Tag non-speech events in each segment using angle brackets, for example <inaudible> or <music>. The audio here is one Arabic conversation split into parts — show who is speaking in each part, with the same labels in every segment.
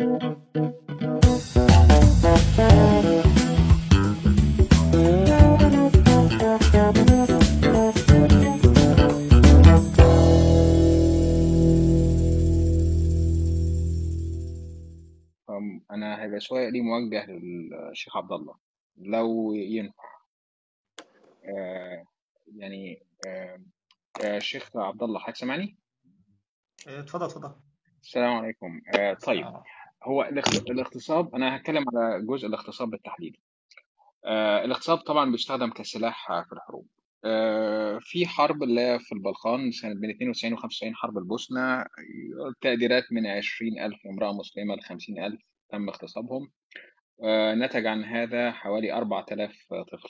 Speaker 1: أنا هيبقى سؤالي موجه للشيخ عبد الله. لو ينفع. آه، يعني آه، آه، شيخ عبد الله حضرتك سامعني؟
Speaker 2: إيه، اتفضل اتفضل.
Speaker 1: السلام عليكم. آه، طيب.
Speaker 2: آه،
Speaker 1: هو الاغتصاب أنا هتكلم على جزء الاغتصاب بالتحديد. آه، الاغتصاب طبعا بيستخدم كسلاح في الحروب. آه، في حرب اللي هي في البلقان سنة بين 92 و 95 حرب البوسنة تقديرات من 20000 امرأة مسلمة ل 50000 تم اغتصابهم. آه، نتج عن هذا حوالي 4000 طفل.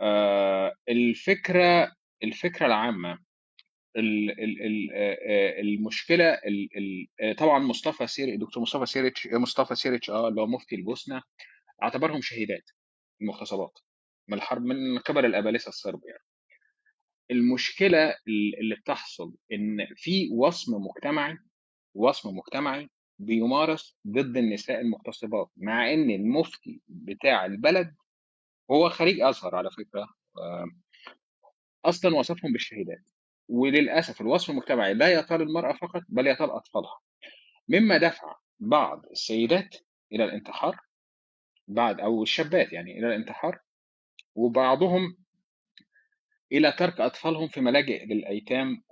Speaker 1: آه، الفكرة الفكرة العامة ال- ال- ال- المشكلة ال- ال- آه، طبعا مصطفى سير دكتور مصطفى سيريتش مصطفى سيريتش آه اللي هو مفتي البوسنة اعتبرهم شهيدات المغتصبات من الحرب من قبل الأبالسة الصرب يعني. المشكلة ال- اللي بتحصل إن في وصم مجتمعي وصم مجتمعي بيمارس ضد النساء المغتصبات مع إن المفتي بتاع البلد هو خريج أزهر على فكرة آه، أصلا وصفهم بالشهيدات. وللأسف الوصف المجتمعي لا يطال المرأة فقط بل يطال أطفالها. مما دفع بعض السيدات إلى الانتحار بعد أو الشابات يعني إلى الانتحار وبعضهم إلى ترك أطفالهم في ملاجئ للأيتام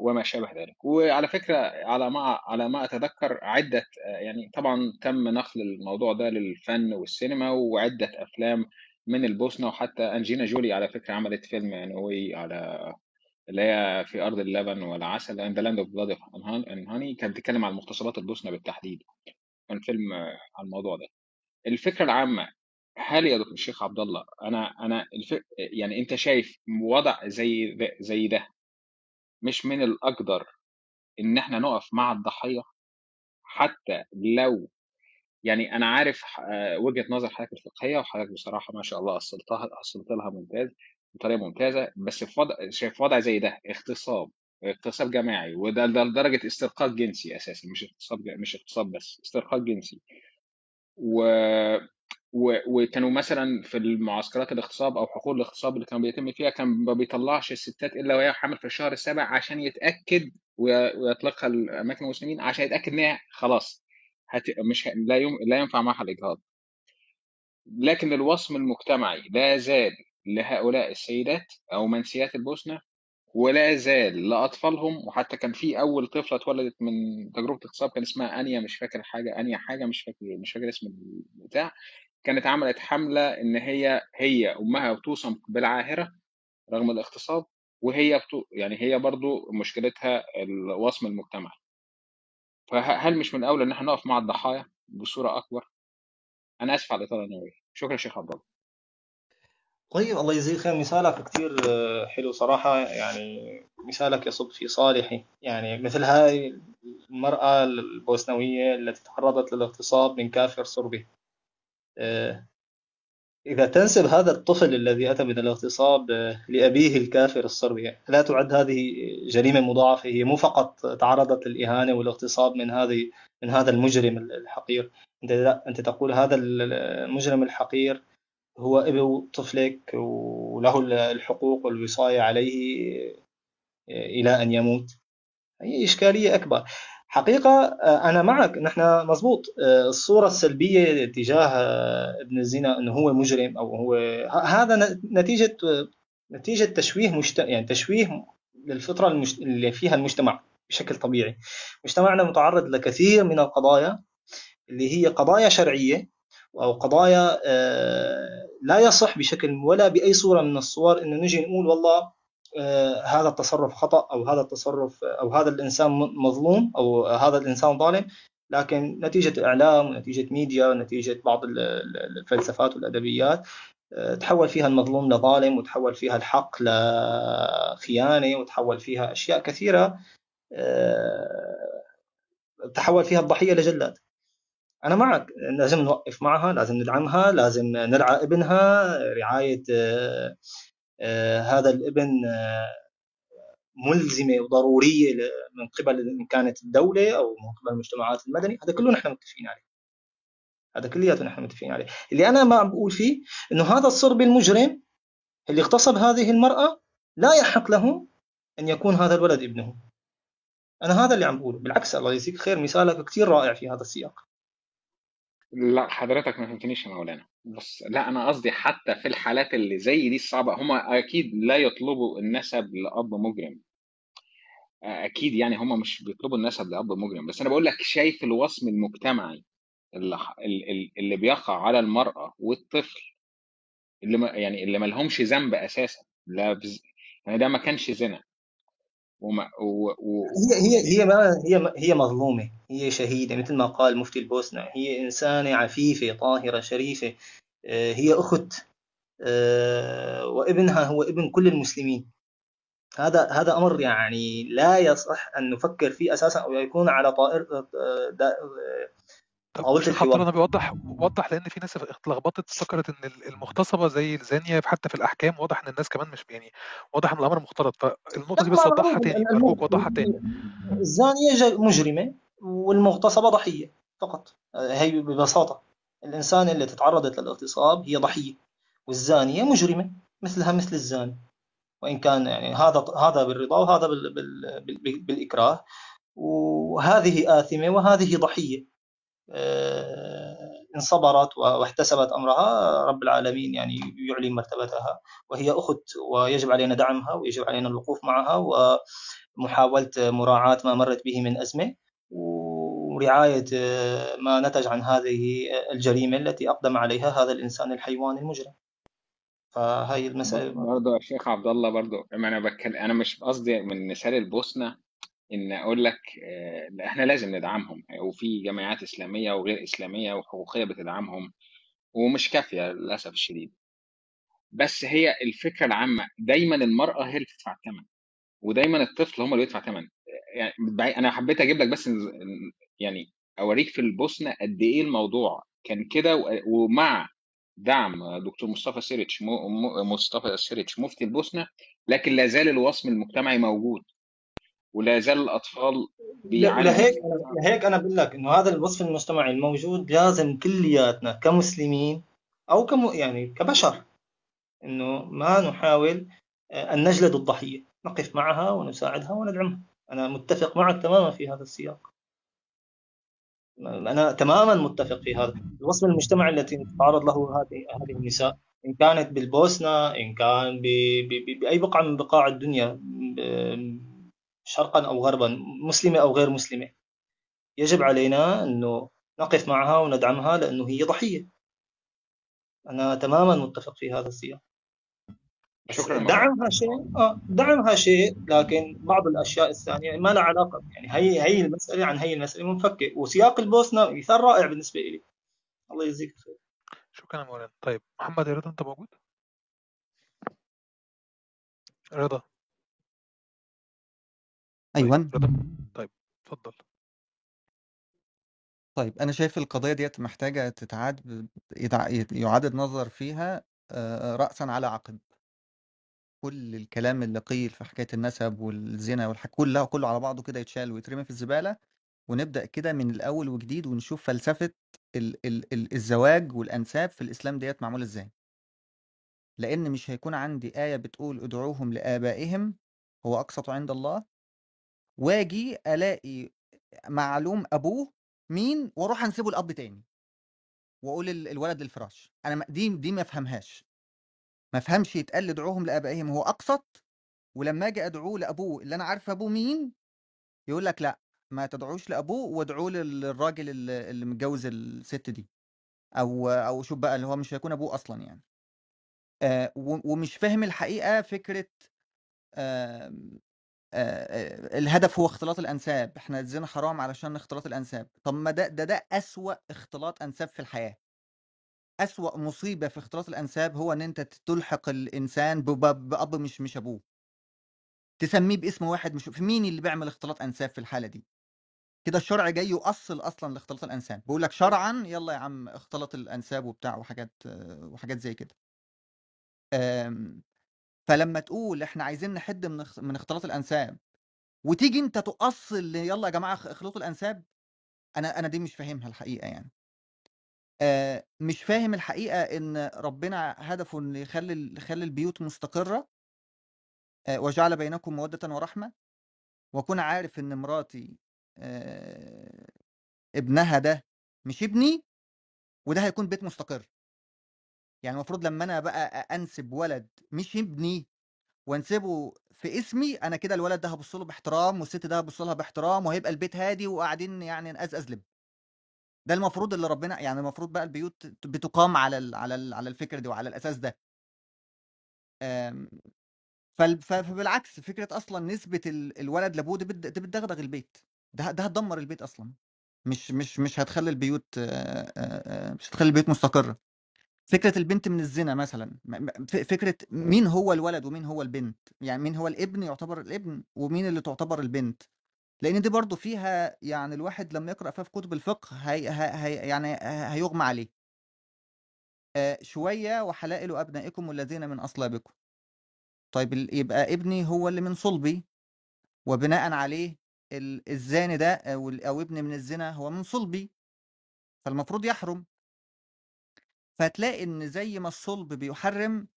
Speaker 1: وما شابه ذلك. وعلى فكرة على ما على ما أتذكر عدة يعني طبعا تم نقل الموضوع ده للفن والسينما وعدة أفلام من البوسنة وحتى أنجينا جولي على فكرة عملت فيلم يعني على اللي هي في أرض اللبن والعسل the land of blood and honey كانت بتتكلم عن مغتصبات البوسنة بالتحديد. كان فيلم على الموضوع ده. الفكرة العامة هل يا دكتور الشيخ عبد الله أنا أنا الف... يعني أنت شايف وضع زي ده زي ده مش من الأقدر إن إحنا نقف مع الضحية؟ حتى لو يعني أنا عارف آه، وجهة نظر حضرتك الفقهية وحضرتك بصراحة ما شاء الله أصلتها أصلت لها ممتاز. بطريقة ممتازة بس في وضع شايف وضع زي ده اغتصاب اغتصاب جماعي وده ده لدرجة استرقاق جنسي أساسا مش اغتصاب مش اغتصاب بس استرقاق جنسي. و... و... وكانوا مثلا في المعسكرات الاغتصاب أو حقول الاغتصاب اللي كان بيتم فيها كان ما بيطلعش الستات إلا وهي حامل في الشهر السابع عشان يتأكد وي- ويطلقها الأماكن المسلمين عشان يتأكد إن هي خلاص هت... مش ه... لا يم... لا ينفع معها الإجهاض. لكن الوصم المجتمعي لا زال لهؤلاء السيدات أو منسيات البوسنة ولا زال لاطفالهم وحتى كان في أول طفلة اتولدت من تجربة اغتصاب كان اسمها آنيا مش فاكر حاجة آنيا حاجة مش فاكر مش فاكر اسم البتاع. كانت عملت حملة إن هي هي أمها بتوصم بالعاهرة رغم الاغتصاب وهي بتو يعني هي برضو مشكلتها الوصم المجتمعي فهل مش من الاولى إن إحنا نقف مع الضحايا بصورة أكبر؟ أنا آسف على الإطالة النووية. شكرا شيخ عبد الله.
Speaker 2: طيب الله يجزيك خير. مثالك كتير آه، حلو صراحة. يعني مثالك يصب في صالحي يعني مثل هاي المرأة البوسنوية التي تعرضت للاغتصاب من كافر صربي. آه، إذا تنسب هذا الطفل الذي أتى من الاغتصاب آه، لأبيه الكافر الصربي لا تعد هذه جريمة مضاعفة. هي مو فقط تعرضت للإهانة والاغتصاب من هذه من هذا المجرم الحقير. أنت أنت تقول هذا المجرم الحقير هو ابو طفلك وله الحقوق والوصاية عليه إلى أن يموت. هي إشكالية أكبر. حقيقة أنا معك. نحن مضبوط. الصورة السلبية تجاه ابن الزنا أنه هو مجرم أو هو هذا نتيجة نتيجة تشويه مجت... يعني تشويه للفطرة المجت... اللي فيها المجتمع بشكل طبيعي. مجتمعنا متعرض لكثير من القضايا اللي هي قضايا شرعية أو قضايا لا يصح بشكل ولا بأي صورة من الصور أنه نجي نقول والله هذا التصرف خطأ أو هذا التصرف أو هذا الإنسان مظلوم أو هذا الإنسان ظالم. لكن نتيجة إعلام ونتيجة ميديا ونتيجة بعض الفلسفات والأدبيات تحول فيها المظلوم لظالم وتحول فيها الحق لخيانة وتحول فيها أشياء كثيرة تحول فيها الضحية لجلاد. أنا معك. لازم نوقف معها لازم ندعمها لازم نرعى ابنها. رعاية هذا الابن ملزمة وضرورية من قبل إن كانت الدولة أو من قبل المجتمعات المدني. هذا كله نحن متفقين عليه. هذا كلياته نحن متفقين عليه. اللي أنا ما عم بقول فيه إنه هذا الصرب المجرم اللي اغتصب هذه المرأة لا يحق له أن يكون هذا الولد ابنه. أنا هذا اللي عم بقوله. بالعكس الله يجزيك خير مثالك كثير رائع في هذا السياق.
Speaker 1: لا حضرتك ما فهمتنيش يا مولانا. بس لا أنا قصدي حتى في الحالات اللي زي دي الصعبة هم أكيد لا يطلبوا النسب لأب مجرم. أكيد يعني هم مش بيطلبوا النسب لأب مجرم. بس أنا بقول لك شايف الوصم المجتمعي اللي اللي بيقع على المرأة والطفل اللي يعني اللي ما لهمش ذنب أساسا لا بز... يعني ده ما كانش زنا.
Speaker 2: وما و... و... هي هي هي ما هي هي مظلومة. هي شهيدة مثل ما قال مفتي البوسنة. هي إنسانة عفيفة طاهرة شريفة. آه، هي أخت. آه، وابنها هو ابن كل المسلمين. هذا هذا أمر يعني لا يصح أن نفكر فيه أساسا أو يكون على طائر آه،
Speaker 3: طاولة الحوار. أنا بيوضح وضح لأن في ناس اتلخبطت افتكرت إن المغتصبه زي الزانيه حتى في الأحكام واضح إن الناس كمان مش يعني واضح إن الأمر مختلط. فالنقطة دي بس وضحها تاني أرجوك وضحها تاني.
Speaker 2: الزانية مجرمة والمغتصبه ضحية فقط. هي ببساطة الإنسان اللي تتعرضت للاغتصاب هي ضحية والزانية مجرمة مثلها مثل الزاني. وإن كان يعني هذا هذا بالرضا وهذا بال بال بالإكراه. وهذه آثمة وهذه ضحية. آه، إن صبرت واحتسبت أمرها رب العالمين يعني يعلي مرتبتها. وهي أخت ويجب علينا دعمها ويجب علينا الوقوف معها ومحاولة مراعاة ما مرت به من أزمة. ورعاية آه، ما نتج عن هذه الجريمة التي أقدم عليها هذا الإنسان الحيوان المجرم. فهي المسألة
Speaker 1: برضه يا شيخ عبد الله برضه أنا بتكلم أنا مش قصدي من مثال البوسنة إن أقول لك آه، إحنا لازم ندعمهم وفي جمعيات إسلامية وغير إسلامية وحقوقية بتدعمهم ومش كافية للأسف الشديد. بس هي الفكرة العامة دايما المرأة هي اللي بتدفع الثمن ودايما الطفل هم اللي بيدفع ثمن يعني أنا حبيت أجيب لك بس يعني أوريك في البوسنه قد إيه الموضوع كان كده ومع دعم دكتور مصطفى سيريتش مصطفى سيريتش مفتي البوسنه لكن لا زال الوصم المجتمعي موجود. ولا زال الأطفال
Speaker 2: بيعانوا لهيك لهيك أنا بقول لك إنه هذا الوصم المجتمعي الموجود لازم كلياتنا كمسلمين أو كم يعني كبشر إنه ما نحاول آه، أن نجلد الضحية. نقف معها ونساعدها وندعمها. أنا متفق معك تماما في هذا السياق. أنا تماما متفق في هذا. الوصف المجتمعي التي تتعرض له هذه هذه النساء إن كانت بالبوسنة إن كان بأي بقعة من بقاع الدنيا شرقا أو غربا مسلمة أو غير مسلمة. يجب علينا أنه نقف معها وندعمها لأنه هي ضحية. أنا تماما متفق في هذا السياق. شكرا. دعمها شيء آه دعمها شيء لكن بعض الأشياء الثانية ما لها علاقة. يعني هي هي المسألة عن هي المسألة منفكة. وسياق البوسنه مثال رائع بالنسبة لي الله يجزيك خير
Speaker 3: شكرا مولانا. طيب محمد رضا أنت موجود؟ رضا.
Speaker 4: أيوًا.
Speaker 3: طيب اتفضل.
Speaker 4: طيب أنا شايف القضية ديّة محتاجة تتعاد يُعاد النظر فيها رأسًا على عقب. كل الكلام اللي قيل في حكاية النسب والزنا والح كلّها كلّه على بعضه كده يتشال ويترمي في الزبالة، ونبدأ كده من الأول وجديد ونشوف فلسفة ال ال ال الزواج والأنساب في الإسلام ديّة معمولة إزاي. لإن مش هيكون عندي آية بتقول ادعوهم لآبائهم هو أقسط عند الله واجي ألاقي معلوم أبوه مين وأروح أنسبه لأب تاني وأقول الولد للفراش أنا دي دي ما أفهمهاش. ما أفهمش يتقال ادعوهم لأبائهم. هو اقسط ولما آجي أدعوه لأبوه اللي أنا عارف أبوه مين؟ يقول لك لا ما تدعوش لأبوه وادعوه للراجل اللي متجوز الست دي. أو أو شوف بقى اللي هو مش هيكون أبوه أصلا يعني. آه ومش فاهم الحقيقة فكرة آه الهدف هو اختلاط الأنساب إحنا الزنا حرام علشان اختلاط الأنساب. طب ما ده ده ده أسوأ اختلاط أنساب في الحياة. أسوأ مصيبة في اختلاط الأنساب هو إن أنت تلحق الإنسان بأب مش مش أبوه. تسميه باسم واحد مش في مين اللي بيعمل اختلاط أنساب في الحالة دي؟ كده الشرع جاي يؤصل أصلا لاختلاط الأنساب. بيقول لك شرعا يلا يا عم اختلاط الأنساب وبتاع وحاجات وحاجات زي كده. فلما تقول إحنا عايزين نحد من من اختلاط الأنساب وتيجي أنت تؤصل يلا يا جماعة اخلطوا الأنساب أنا أنا دي مش فاهمها الحقيقة يعني. آه مش فاهم الحقيقة إن ربنا هدفه إن يخلي يخلي البيوت مستقرة وجعل بينكم مودة ورحمة وأكون عارف إن مراتي آه ابنها ده مش ابني وده هيكون بيت مستقر. يعني المفروض لما أنا بقى أنسب ولد مش ابني وأنسبه في اسمي أنا كده الولد ده هبص له باحترام والست ده هبص لها باحترام وهيبقى البيت هادي وقاعدين يعني نقزقز لب ده المفروض اللي ربنا يعني المفروض بقى البيوت بتقام على ال على ال على الفكرة دي وعلى الأساس ده. آمم، فبالعكس فكرة أصلا نسبة الولد لابوه دي بتدغدغ البيت. ده ده هتدمر البيت أصلا. مش مش مش هتخلي البيوت مش هتخلي البيوت مستقرة. فكرة البنت من الزنا مثلًا، فكرة مين هو الولد ومين هو البنت، يعني مين هو الابن يُعتبر الابن ومين اللي تُعتبر البنت، لإن دي برضه فيها يعني الواحد لمّا يقرأ فيها في كتب الفقه هي هي يعني هيُغمى عليه. شوية وحلائل أبنائكم الذين من أصلابكم. طيب يبقى ابني هو اللي من صُلبي، وبناءً عليه الزاني ده أو أو ابني من الزنا هو من صُلبي، فالمفروض يحرم. فتلاقي إن زي ما الصلب بيحرم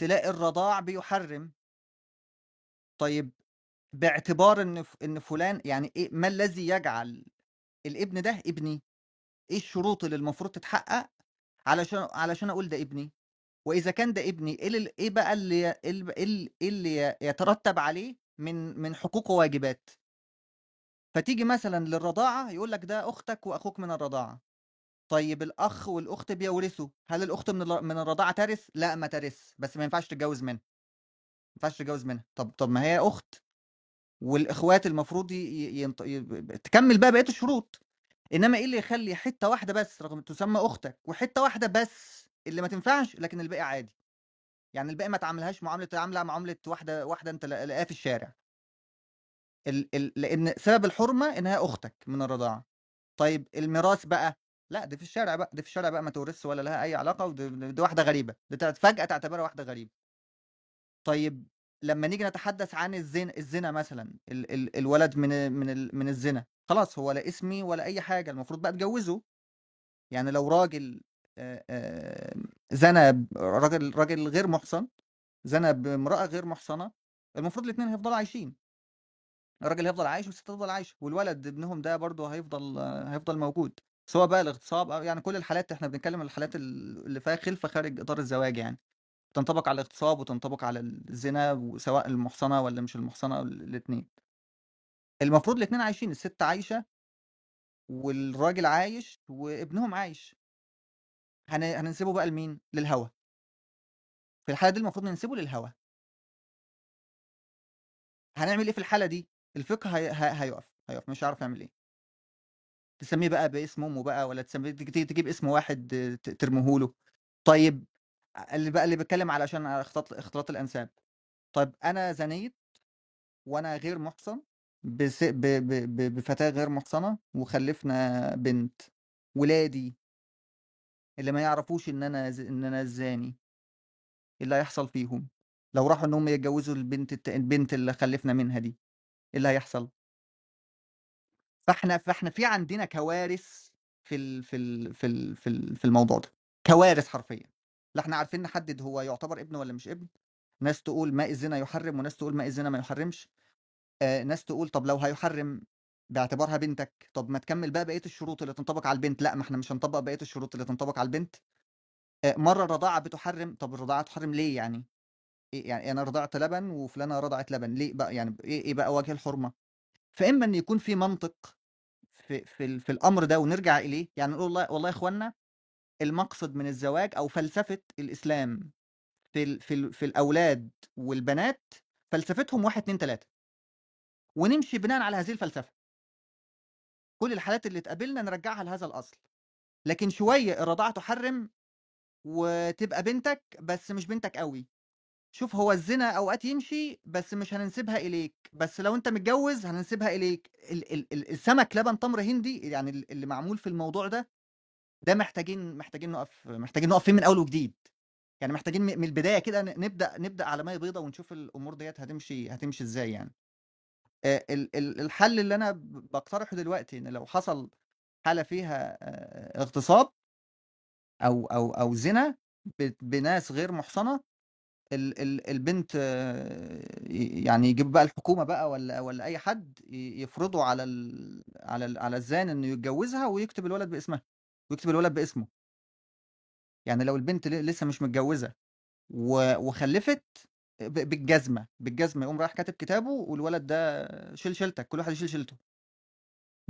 Speaker 4: تلاقي الرضاع بيحرم. طيب باعتبار إن إن فلان يعني إيه ما الذي يجعل الابن ده ابني؟ إيه الشروط اللي المفروض تتحقق علشان علشان أقول ده ابني؟ وإذا كان ده ابني إيه إيه بقى اللي إيه اللي إيه اللي يترتب عليه من من حقوق وواجبات؟ فتيجي مثلًا للرضاعة يقول لك ده أختك وأخوك من الرضاعة. طيب الأخ والأخت بيورثوا، هل الأخت من من الرضاعة ترث؟ لأ ما ترث، بس ما ينفعش تتجوز منها. ما ينفعش تتجوز منها، طب طب ما هي أخت والإخوات المفروض ي... ينط... ي... تكمل بقى بقية الشروط. إنما إيه اللي يخلي حتة واحدة بس رغم تسمى أختك وحتة واحدة بس اللي ما تنفعش لكن الباقي عادي. يعني الباقي ما تعاملهاش معاملة عاملة معاملة واحدة واحدة أنت لاقاها في الشارع. ال... ال... لأن سبب الحرمة إنها أختك من الرضاعة. طيب الميراث بقى لأ دي في الشارع بقى، دي في الشارع بقى ما تورثش ولا لها أي علاقة ودي دي واحدة غريبة، دي فجأة تعتبرها واحدة غريبة. طيب لمّا نيجي نتحدث عن الزن الزنا مثلًا ال ال الولد من من ال من الزنا، خلاص هو لا اسمي ولا أي حاجة، المفروض بقى تجوّزه. يعني لو راجل زنى راجل راجل غير مُحصَن، زنى بامرأة غير مُحصَنة، المفروض الاتنين هيفضلوا عايشين. الراجل هيفضل عايش والست هتفضل عايشة، والولد ابنهم ده برضه هيفضل هيفضل موجود. سواء بقى الاغتصاب أو يعني كل الحالات إحنا بنتكلم عن الحالات اللي فيها خلفة خارج إطار الزواج يعني. تنطبق على الاغتصاب وتنطبق على الزنا وسواء المُحصنة والّا مش المُحصنة الاتنين. المفروض الاتنين عايشين، الست عايشة والراجل عايش وابنهم عايش. هن هننسبه بقى لمين؟ للهوى. في الحالة دي المفروض ننسبه للهوى. هنعمل إيه في الحالة دي؟ الفقه هيُقف، هيُقف مش هيعرف يعمل إيه. تسميه بقى باسم أمه بقى والّا تسميه تجيب اسم واحد ت ترميه له. طيب اللي بقى اللي بيتكلم علشان اختلاط اختلاط الأنساب. طيب أنا زنيت وأنا غير مُحصَن بس ب ب ب بفتاة غير مُحصَنة وخلّفنا بنت. ولادي اللي ما يعرفوش إن أنا ز إن أنا الزاني. إيه اللي هيحصل فيهم؟ لو راحوا إن هم يتجوزوا البنت الت البنت اللي خلّفنا منها دي، إيه اللي هيحصل؟ فإحنا فإحنا في عندنا كوارث في ال في ال في ال في ال في الموضوع ده، كوارث حرفيًا. لا إحنا عارفين نحدد هو يُعتبر ابن والّا مش ابن، ناس تقول ماء الزنا يحرِّم وناس تقول ماء الزنا ما يحرِّمش. آآ ناس تقول طب لو هيحرِّم باعتبارها بنتك، طب ما تكمّل بقى بقية الشروط اللي تنطبق على البنت، لأ ما إحنا مش هنطبّق بقية الشروط اللي تنطبق على البنت. آآ مرّة الرضاعة بتحرِّم، طب الرضاعة تحرِّم ليه يعني؟ إيه يعني أنا رضعت لبن وفلانة رضعت لبن، ليه بقى يعني إيه إيه بقى وجه الحرمة؟ فإما إن يكون في منطق في في في الأمر ده ونرجع إليه، يعني نقول والله والله يا إخوانا المقصد من الزواج أو فلسفة الإسلام في في في الأولاد والبنات فلسفتهم 1، 2، 3. ونمشي بناءً على هذه الفلسفة. كل الحالات اللي تقابلنا نرجّعها لهذا الأصل. لكن شوية الرضاعة تحرِّم وتبقى بنتك بس مش بنتك أوي. شوف هو الزنا أوقات يمشي بس مش هننسبها إليك، بس لو أنت متجوّز هننسبها إليك. ال ال ال السمك لبن تمر هندي يعني ال اللي معمول في الموضوع ده، ده محتاجين محتاجين نُقف محتاجين نُقف فيه من أول وجديد. يعني محتاجين من البداية كده نبدأ نبدأ على مية بيضاء ونشوف الأمور ديت هتمشي هتمشي إزاي يعني الحل اللي أنا بقترحه دلوقتي إن لو حصل حالة فيها اغتصاب أو أو أو زنا بناس غير محصنة البنت يعني يجيب بقى الحكومة بقى ولا ولا أي حد يفرضوا على ال على ال على الزان إنه يتجوزها ويكتب الولد باسمها ويكتب الولد باسمه. يعني لو البنت لسه مش متجوزة وخلفت بالجزمة بالجزمة يقوم رايح كاتب كتابه والولد ده شيل شيلتك كل واحد يشيل شيلته.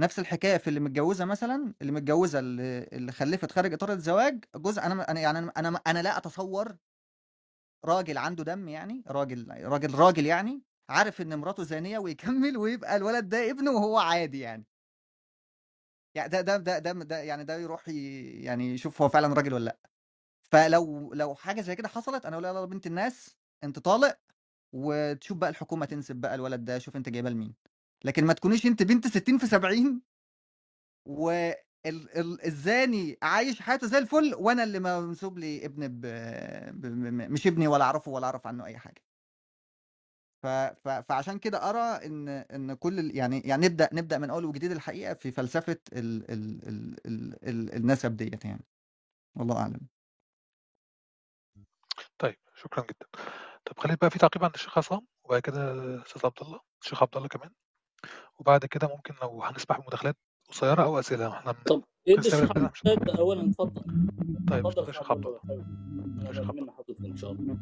Speaker 4: نفس الحكاية في اللي متجوزة مثلا اللي متجوزة اللي, اللي خلفت خارج إطار الزواج جزء أنا أنا يعني أنا أنا لا أتصور راجل عنده دم يعني راجل راجل راجل يعني عارف إن مراته زانية ويكمل ويبقى الولد ده ابنه وهو عادي يعني. يعني ده ده ده ده, ده يعني ده يروح يعني يشوف هو فعلا راجل ولا لأ. فلو لو حاجة زي كده حصلت أنا أقول لها بنت الناس أنت طالق وتشوف بقى الحكومة تنسب بقى الولد ده شوف أنت جايبه لمين. لكن ما تكونيش أنت بنت 60 في 70 و الزاني عايش حياته زي الفل وأنا اللي منسوب لي ابن ب... ب... مش ابني ولا أعرفه ولا أعرف عنه أي حاجة. ف... ف... فعشان كده أرى إن إن كل ال... يعني يعني نبدأ نبدأ من أول وجديد الحقيقة في فلسفة ال... ال... ال... ال... ال... النسب ديت يعني. والله أعلم.
Speaker 3: طيب شكرا جدا. طب خلينا بقى في تعقيب عند الشيخ عصام وبعد كده أستاذ عبد الله الشيخ عبد الله كمان. وبعد كده ممكن لو هنسمح بمداخلات قصيره أو أسئلة؟ إحنا
Speaker 5: طب ادي عبد اولا؟ اتفضل.
Speaker 3: طيب
Speaker 5: اتفضل
Speaker 3: الله
Speaker 5: أنا بتمنى حضرتك إن شاء الله.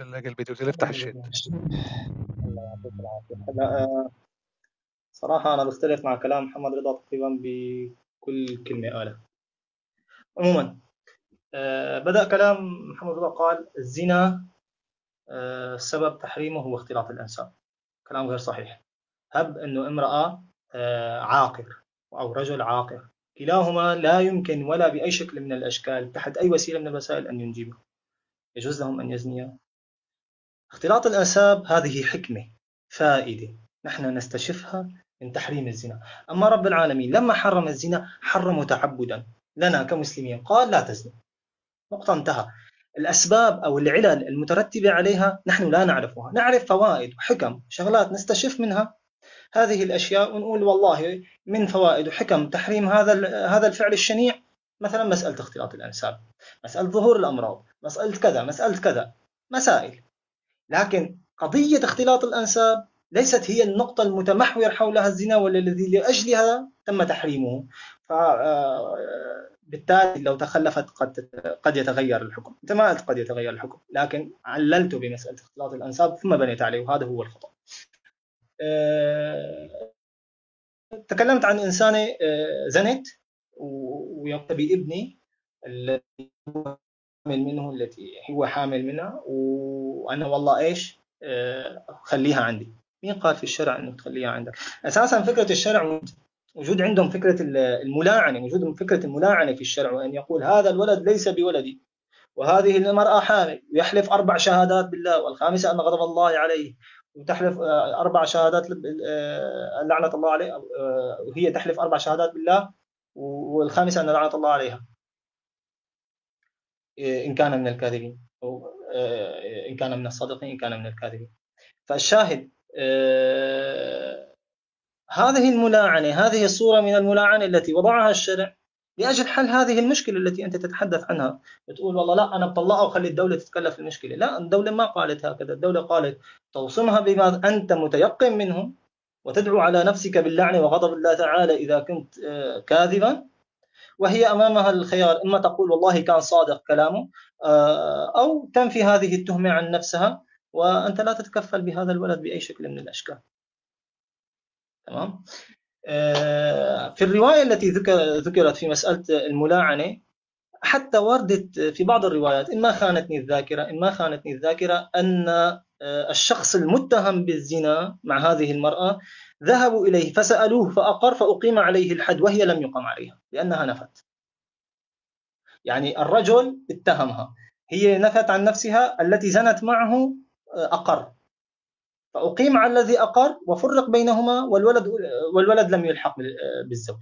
Speaker 3: منك للفيديو زي افتح الشات
Speaker 2: الله يعطيك العافيه لا صراحة أنا بختلف مع كلام محمد رضا تقريبا بكل كلمة قالها عموما أه بدأ كلام محمد رضا قال الزنا أه سبب تحريمه هو اختلاط الأنساب كلام غير صحيح. هب أنه امرأة عاقر. أو رجل عاقر. كلاهما لا يمكن ولا بأي شكل من الأشكال تحت أي وسيلة من الوسائل أن ينجبوا يجوز لهم أن يزنيا. اختلاط الأنساب هذه حكمة فائدة. نحن نستشفها من تحريم الزنا. أما رب العالمين لما حرم الزنا حرمه تعبدا. لنا كمسلمين. قال لا تزنوا نقطة انتهى. الأسباب أو العلل المترتبة عليها نحن لا نعرفها. نعرف فوائد وحكم شغلات نستشف منها هذه الأشياء ونقول والله من فوائد وحكم تحريم هذا هذا الفعل الشنيع. مثلا مسألة اختلاط الأنساب مسألة ظهور الأمراض مسألة كذا مسألة كذا مسائل. لكن قضية اختلاط الأنساب ليست هي النقطة المتمحور حولها الزنا والذي لأجلها تم تحريمه. ف بالتالي لو تخلفت قد قد يتغير الحكم. أنت ما قلت قد يتغير الحكم لكن عللت بمسألة اختلاط الأنساب ثم بنيت عليه وهذا هو الخطأ. أه... تكلمت عن انسانه أه... زنت ويقتبي ابني الذي حامل منه التي هو حامل منها وأنا والله إيش أه... خليها عندي. مين قال في الشرع إنه تخليها عندك؟ أساسا فكرة الشرع وجود عندهم فكرة الملاعنة وجود فكرة الملاعنة في الشرع وأن يقول هذا الولد ليس بولدي وهذه المرأة حامل ويحلف أربع شهادات بالله والخامسة أن غضب الله عليه وتحلف أربع شهادات لعنة الله عليه وهي تحلف أربع شهادات بالله والخامسة أن لعنة الله عليها. إن كان من الكاذبين أو إن كان من الصادقين إن كان من الكاذبين. فالشاهد هذه الملاعنة هذه الصورة من الملاعنة التي وضعها الشرع لأجل حل هذه المشكلة التي أنت تتحدث عنها. بتقول والله لا أنا بطلعها وخلي الدولة تتكلف المشكلة. لا الدولة ما قالت هكذا. الدولة قالت توصمها بما أنت متيقن منه وتدعو على نفسك باللعنة وغضب الله تعالى إذا كنت كاذبا. وهي أمامها الخيار. إما تقول والله كان صادق كلامه أو تنفي هذه التهمة عن نفسها وأنت لا تتكفل بهذا الولد بأي شكل من الأشكال. تمام؟ في الرواية التي ذكرت في مسألة الملاعنة حتى وردت في بعض الروايات إما خانتني الذاكرة إما خانتني الذاكرة أن الشخص المتهم بالزنا مع هذه المرأة ذهبوا إليه فسألوه فأقر فأقيم عليه الحد وهي لم يقم عليها لأنها نفت. يعني الرجل اتهمها هي نفت عن نفسها التي زنت معه أقر. فأقيم على الذي أقر وفرق بينهما والولد والولد لم يلحق بالزوج.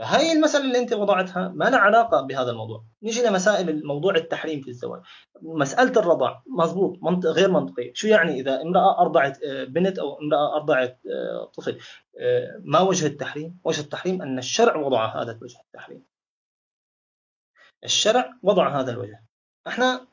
Speaker 2: فهي المسألة اللي أنت وضعتها ما لها علاقة بهذا الموضوع. نيجي لمسائل موضوع التحريم في الزواج. مسألة الرضع مضبوط منطق غير منطقية شو يعني إذا امرأة أرضعت آه، بنت أو امرأة أرضعت آه، طفل؟ آه، ما وجه التحريم؟ وجه التحريم أن الشرع وضع هذا الوجه التحريم. الشرع وضع هذا الوجه. إحنا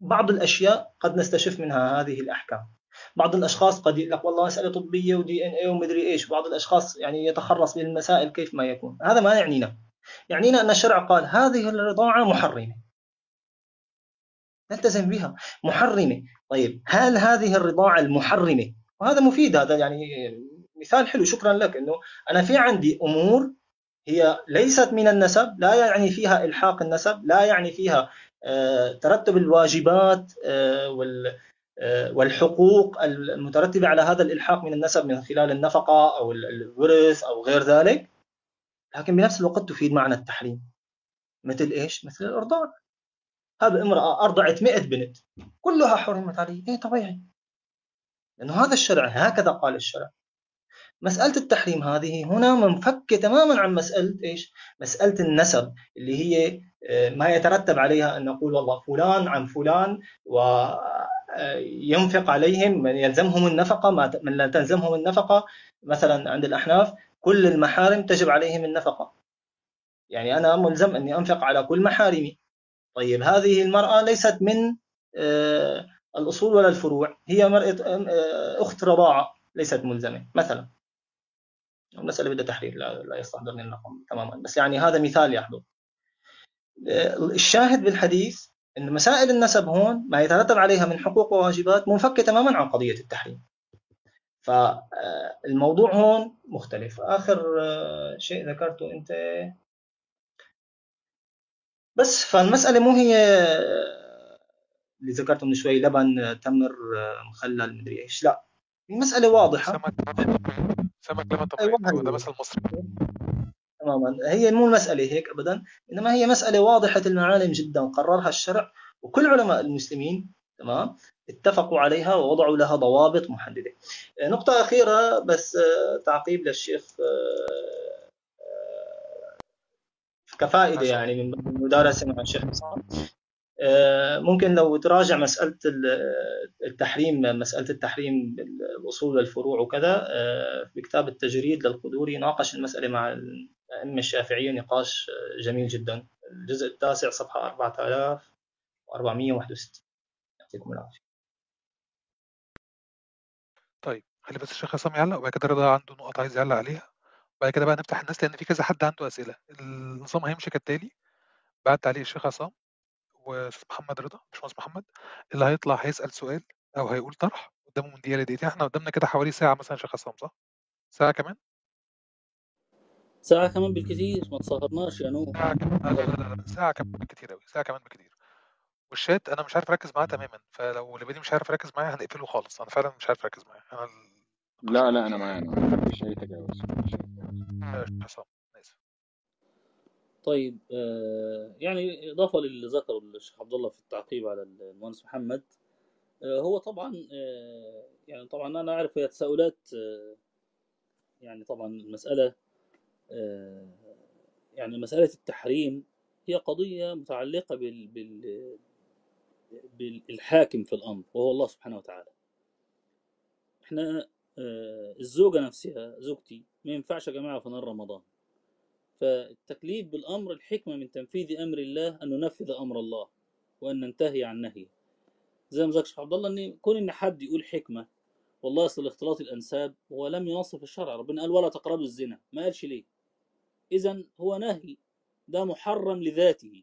Speaker 2: بعض الأشياء قد نستشف منها هذه الأحكام. بعض الأشخاص قد يقول لك والله مساله طبية ودي ان اي ومدري إيش بعض الأشخاص يعني يتخرص بالمسائل كيف ما يكون. هذا ما يعنينا. يعنينا أن الشرع قال هذه الرضاعة محرمة. نلتزم بها. محرمة. طيب هل هذه الرضاعة المحرمة؟ وهذا مفيد هذا يعني مثال حلو. شكرا لك إنه أنا في عندي أمور هي ليست من النسب لا يعني فيها إلحاق النسب لا يعني فيها آه، ترتب الواجبات آه، آه، والحقوق المترتبة على هذا الإلحاق من النسب من خلال النفقة أو الورث أو غير ذلك لكن بنفس الوقت تفيد معنى التحريم. مثل إيش؟ مثل الإرضاع هذا امرأة أرضعت 100 بنت كلها حرمت عليه إيه طبيعي. لأنه هذا الشرع هكذا قال الشرع. مسألة التحريم هذه هنا منفكة تماما عن مسألة إيش؟ مسألة النسب اللي هي آه، ما يترتب عليها أن نقول والله فلان عن فلان وينفق آه، عليهم من يلزمهم النفقة من لا تلزمهم النفقة مثلا عند الأحناف كل المحارم تجب عليهم النفقة. يعني أنا ملزم أني أنفق على كل محارمي. طيب هذه المرأة ليست من آه، الأصول ولا الفروع هي مرأة أخت رضاعة ليست ملزمة مثلا. المسألة بدها تحرير لا, لا يستحضرني الرقم تماما بس يعني هذا مثال يحضر. الشاهد بالحديث أن مسائل النسب هون ما يترتب عليها من حقوق وواجبات منفكة تماما عن قضية التحريم. فالموضوع هون مختلف. آخر شيء ذكرته أنت. بس فالمسألة مو هي اللي ذكرته من شوي لبن تمر مخلل مدري إيش. لا المسألة واضحة.
Speaker 3: سمك لما أيوة. ده مثل مصري.
Speaker 2: تماما. هي مو المسألة هيك أبدا إنما هي مسألة واضحة المعالم جدا قررها الشرع وكل علماء المسلمين تمام اتفقوا عليها ووضعوا لها ضوابط محددة. نقطة أخيرة بس آه، تعقيب للشيخ آه، آه، كفائدة يعني من المدارسة مع الشيخ حسام آه، ممكن لو تراجع مسألة التحريم مسألة التحريم الأصول والفروع وكذا آه، في كتاب التجريد للقدوري ناقش المسألة مع الأئمة الشافعية نقاش جميل جدا. الجزء التاسع صفحة 4461 يعطيكم العافية.
Speaker 3: طيب خلي بس الشيخ عصام يعلق وبعد كده رضا عنده نقط عايز يعلق عليها. وبعد كده بقى نفتح الناس لأن في كذا حد عنده أسئلة. النظام هيمشي كالتالي. بعد تعليق الشيخ عصام وأستاذ محمد رضا باشمهندس محمد اللي هيطلع هيسأل سؤال أو هيقول طرح قدامه من دقيقة لدقيقتين. إحنا قدامنا كده حوالي ساعة مثلا شيخ عصام صح؟ ساعة كمان؟
Speaker 5: ساعة كمان بالكثير ما تسهرناش يا نور
Speaker 3: ساعة كمان لا لا لا. ساعة كمان بالكثير أوي ساعة كمان بالكثير والشات أنا مش عارف أركز معاه تماما فلو اللي مش عارف أركز معاه هنقفله خالص أنا فعلا مش عارف أركز معاه. أنا
Speaker 1: لا لا أنا معاه أنا ما فيش أي تجاوز.
Speaker 3: حسام
Speaker 5: طيب آه، يعني إضافة للي ذكره الشيخ عبد الله في التعقيب على المهندس محمد آه، هو طبعا آه، يعني طبعا أنا أعرف هي تساؤلات يعني طبعا المسألة يعني مسألة التحريم هي قضية متعلقة بال بال بالحاكم في الأمر وهو الله سبحانه وتعالى. إحنا الزوجة نفسها زوجتي ما ينفعش يا جماعة في نهار رمضان. فالتكليف بالأمر الحكمة من تنفيذ أمر الله أن ننفذ أمر الله وأن ننتهي عن نهيه. زي ما ذكر عبد الله ان كون إن حد يقول حكمة والله أصل اختلاط الأنساب هو لم ينص في الشرع. ربنا قال ولا تقربوا الزنا. ما قالش ليه؟ اذا هو نهي ده محرم لذاته.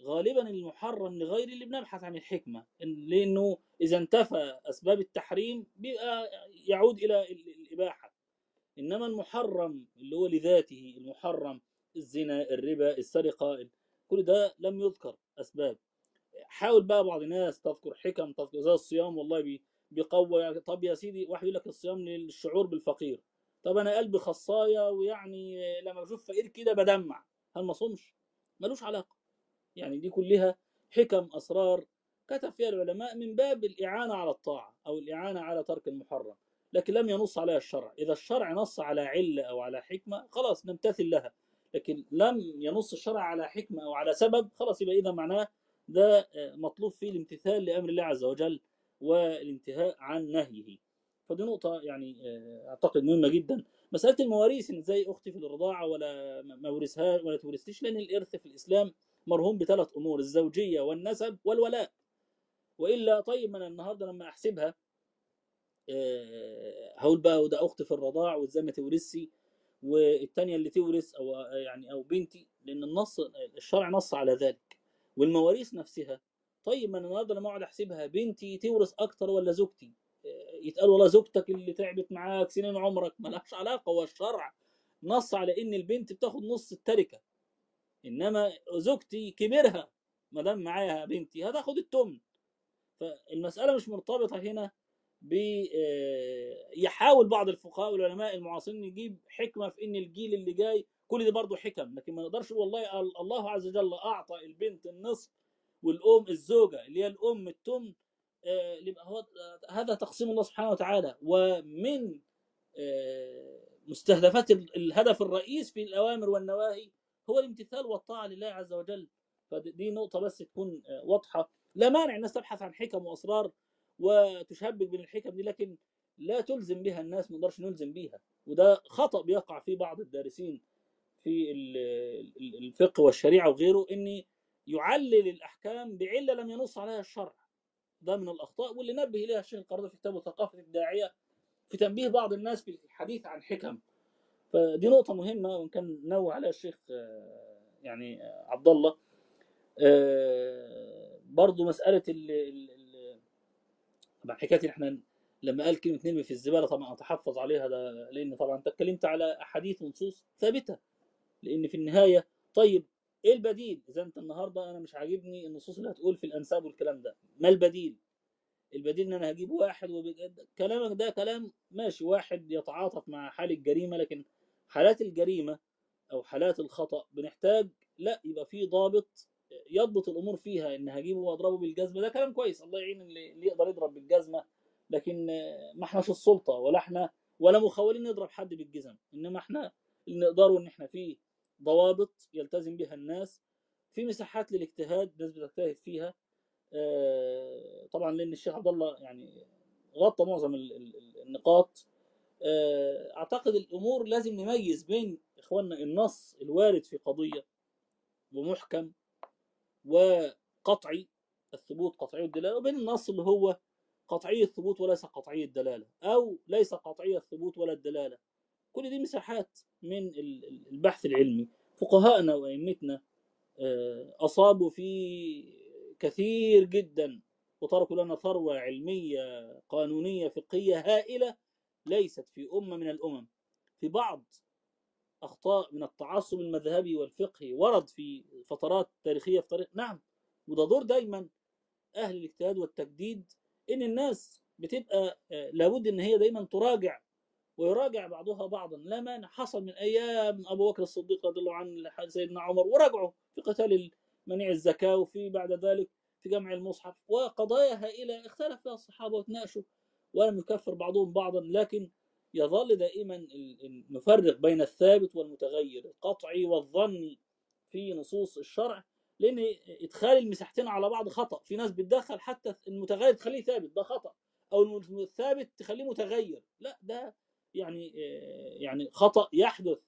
Speaker 5: غالبا المحرم لغير اللي بنبحث عن الحكمة لأنه إذا انتفى أسباب التحريم بيبقى يعود إلى الإباحة. إنما المحرم اللي هو لذاته المحرم الزنا الربا السرقة كل ده لم يذكر أسباب. حاول بقى بعض الناس تذكر حكم تذكر زي الصيام والله بيقوى طب يا سيدي واحد يقول لك الصيام للشعور بالفقير. طب أنا قلبي خصاية ويعني لما بشوف فقير كده بدمع. هل ما صومش ملوش علاقة. يعني دي كلها حكم أسرار كتب فيها العلماء من باب الإعانة على الطاعة أو الإعانة على ترك المحرم. لكن لم ينص عليها الشرع. إذا الشرع نص على علة أو على حكمة خلاص نمتثل لها. لكن لم ينص الشرع على حكمة أو على سبب خلاص يبقى إذا معناه ده مطلوب فيه الامتثال لأمر الله عز وجل والانتهاء عن نهيه. فدي نقطة يعني أعتقد مهمة جدا. مسألة المواريث إن زي أختي في الرضاعة ولا ما ورثها ولا تورثيش لأن الإرث في الإسلام مرهون بثلاث أمور الزوجية والنسب والولاء. وإلا طيب أنا النهاردة لما أحسبها هقول بقى وده أختي في الرضاع وإزاي ما تورثي والثانية اللي تورث أو يعني أو بنتي لأن النص الشرع نص على ذلك. والمواريث نفسها طيب ما أنا النهارده لما أقعد أحسبها بنتي تورث أكتر ولا زوجتي؟ يتقال والله زوجتك اللي تعبت معاك سنين عمرك ملهاش علاقة هو الشرع نص على إن البنت بتاخد نص التركة. إنما زوجتي كبرها ما دام معاها بنتي هتاخد التمن. فالمسألة مش مرتبطة هنا ب يحاول بعض الفقهاء والعلماء المعاصرين يجيب حكمة في إن الجيل اللي جاي كل دي برضه حكم لكن ما نقدرش والله الله عز وجل أعطى البنت النصف والأم الزوجة اللي هي الأم التمن هو هذا تقسيم الله سبحانه وتعالى. ومن مستهدفات الهدف الرئيس في الأوامر والنواهي هو الامتثال والطاعة لله عز وجل. فدي نقطة بس تكون واضحة. لا مانع الناس تبحث عن حكم وأسرار وتشبك بين الحكم دي لكن لا تلزم بها الناس ما نقدرش نلزم بيها. وده خطأ بيقع فيه بعض الدارسين في الفقه والشريعة وغيره ان يعلل الأحكام بعلة لم ينص عليها الشرع. ده من الأخطاء واللي نبه إليها الشيخ القرضي في كتابه ثقافه الداعيه في تنبيه بعض الناس في الحديث عن حكم. فدي نقطة مهمة وإن كان نوه عليها الشيخ يعني عبد الله برضه مسألة ال طبعا حكاية إحنا لما قال كلمة نرمي في الزبالة طبعا أتحفظ عليها ده لأن طبعا أنت اتكلمت على أحاديث ونصوص ثابتة. لأن في النهاية طيب إيه البديل؟ إذا أنت النهارده أنا مش عاجبني النصوص اللي هتقول في الأنساب والكلام ده. ما البديل؟ البديل إن أنا هجيب واحد وبجد كلامك ده كلام ماشي واحد يتعاطف مع حال الجريمة لكن حالات الجريمة أو حالات الخطأ بنحتاج لا يبقى في ضابط يضبط الأمور فيها إن هجيبه وأضربه بالجزمة. ده كلام كويس الله يعين اللي, يقدر يضرب بالجزمة لكن ما إحناش السلطة ولا إحنا ولا مخولين نضرب حد بالجزم. إنما إحنا اللي نقدروا إن إحنا في ضوابط يلتزم بها الناس في مساحات للاجتهاد الناس بتجتهد فيها. طبعا لأن الشيخ عبد الله يعني غطى معظم النقاط. أعتقد الأمور لازم نميز بين إخواننا النص الوارد في قضية ومحكم وقطعي الثبوت قطعي الدلالة وبين النص اللي هو قطعي الثبوت وليس قطعي الدلالة أو ليس قطعي الثبوت ولا الدلالة. كل دي مساحات من البحث العلمي. فقهاءنا وأئمتنا أصابوا في كثير جدا وتركوا لنا ثروة علمية قانونية فقهية هائلة ليست في أمة من الأمم. في بعض أخطاء من التعصب المذهبي والفقهي ورد في فترات تاريخية في طريق نعم وده دور دايما أهل الاجتهاد والتجديد إن الناس بتبقى لابد إن هي دايما تراجع ويراجع بعضها بعضا. لا مانع حصل من أيام أبو بكر الصديق رضي الله عنه سيدنا عمر وراجعوا في قتال منيع الزكاة وفي بعد ذلك في جمع المصحف. وقضايا هائله اختلف فيها الصحابة وتناقشوا ولم يكفر بعضهم بعضا. لكن يظل دائما نفرق بين الثابت والمتغير القطعي والظني في نصوص الشرع لأن إدخال المساحتين على بعض خطأ. في ناس بتدخل حتى المتغير تخليه ثابت ده خطأ. أو الثابت تخليه متغير. لا ده يعني يعني خطأ يحدث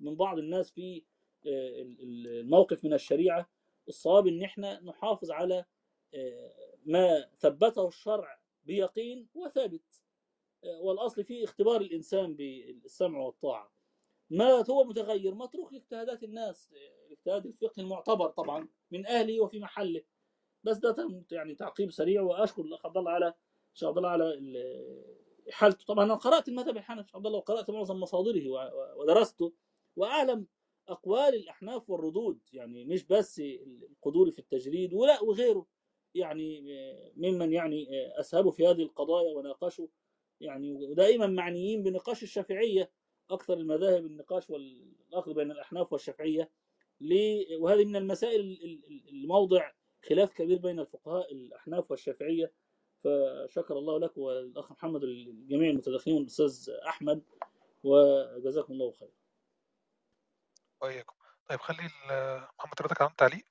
Speaker 5: من بعض الناس في الموقف من الشريعة الصواب إن إحنا نحافظ على ما ثبته الشرع بيقين وثابت والأصل فيه اختبار الإنسان بالسمع والطاعة. ما هو متغير؟ متروك لاجتهادات الناس الاجتهاد الفقهي المعتبر طبعا من أهله وفي محله. بس ده يعني تعقيب سريع وأشكر الاخ عبد الله على شيخ عبد الله على حالته. طبعا أنا قرأت المذهب الحنفي عبد الله وقرأت معظم مصادره ودرسته وأعلم أقوال الأحناف والردود يعني مش بس القدور في التجريد ولا وغيره يعني ممن يعني اسهبوا في هذه القضايا وناقشوا يعني ودائما معنيين بنقاش الشافعية أكثر المذاهب النقاش والأخذ بين الأحناف والشافعية وهذه من المسائل الموضع خلاف كبير بين الفقهاء الأحناف والشافعية فشكر الله لك والأخ محمد الجميع المتدخلين والأستاذ أحمد وجزاكم الله خير
Speaker 3: وإياكم. طيب خلّي محمد كان عنده تعليق؟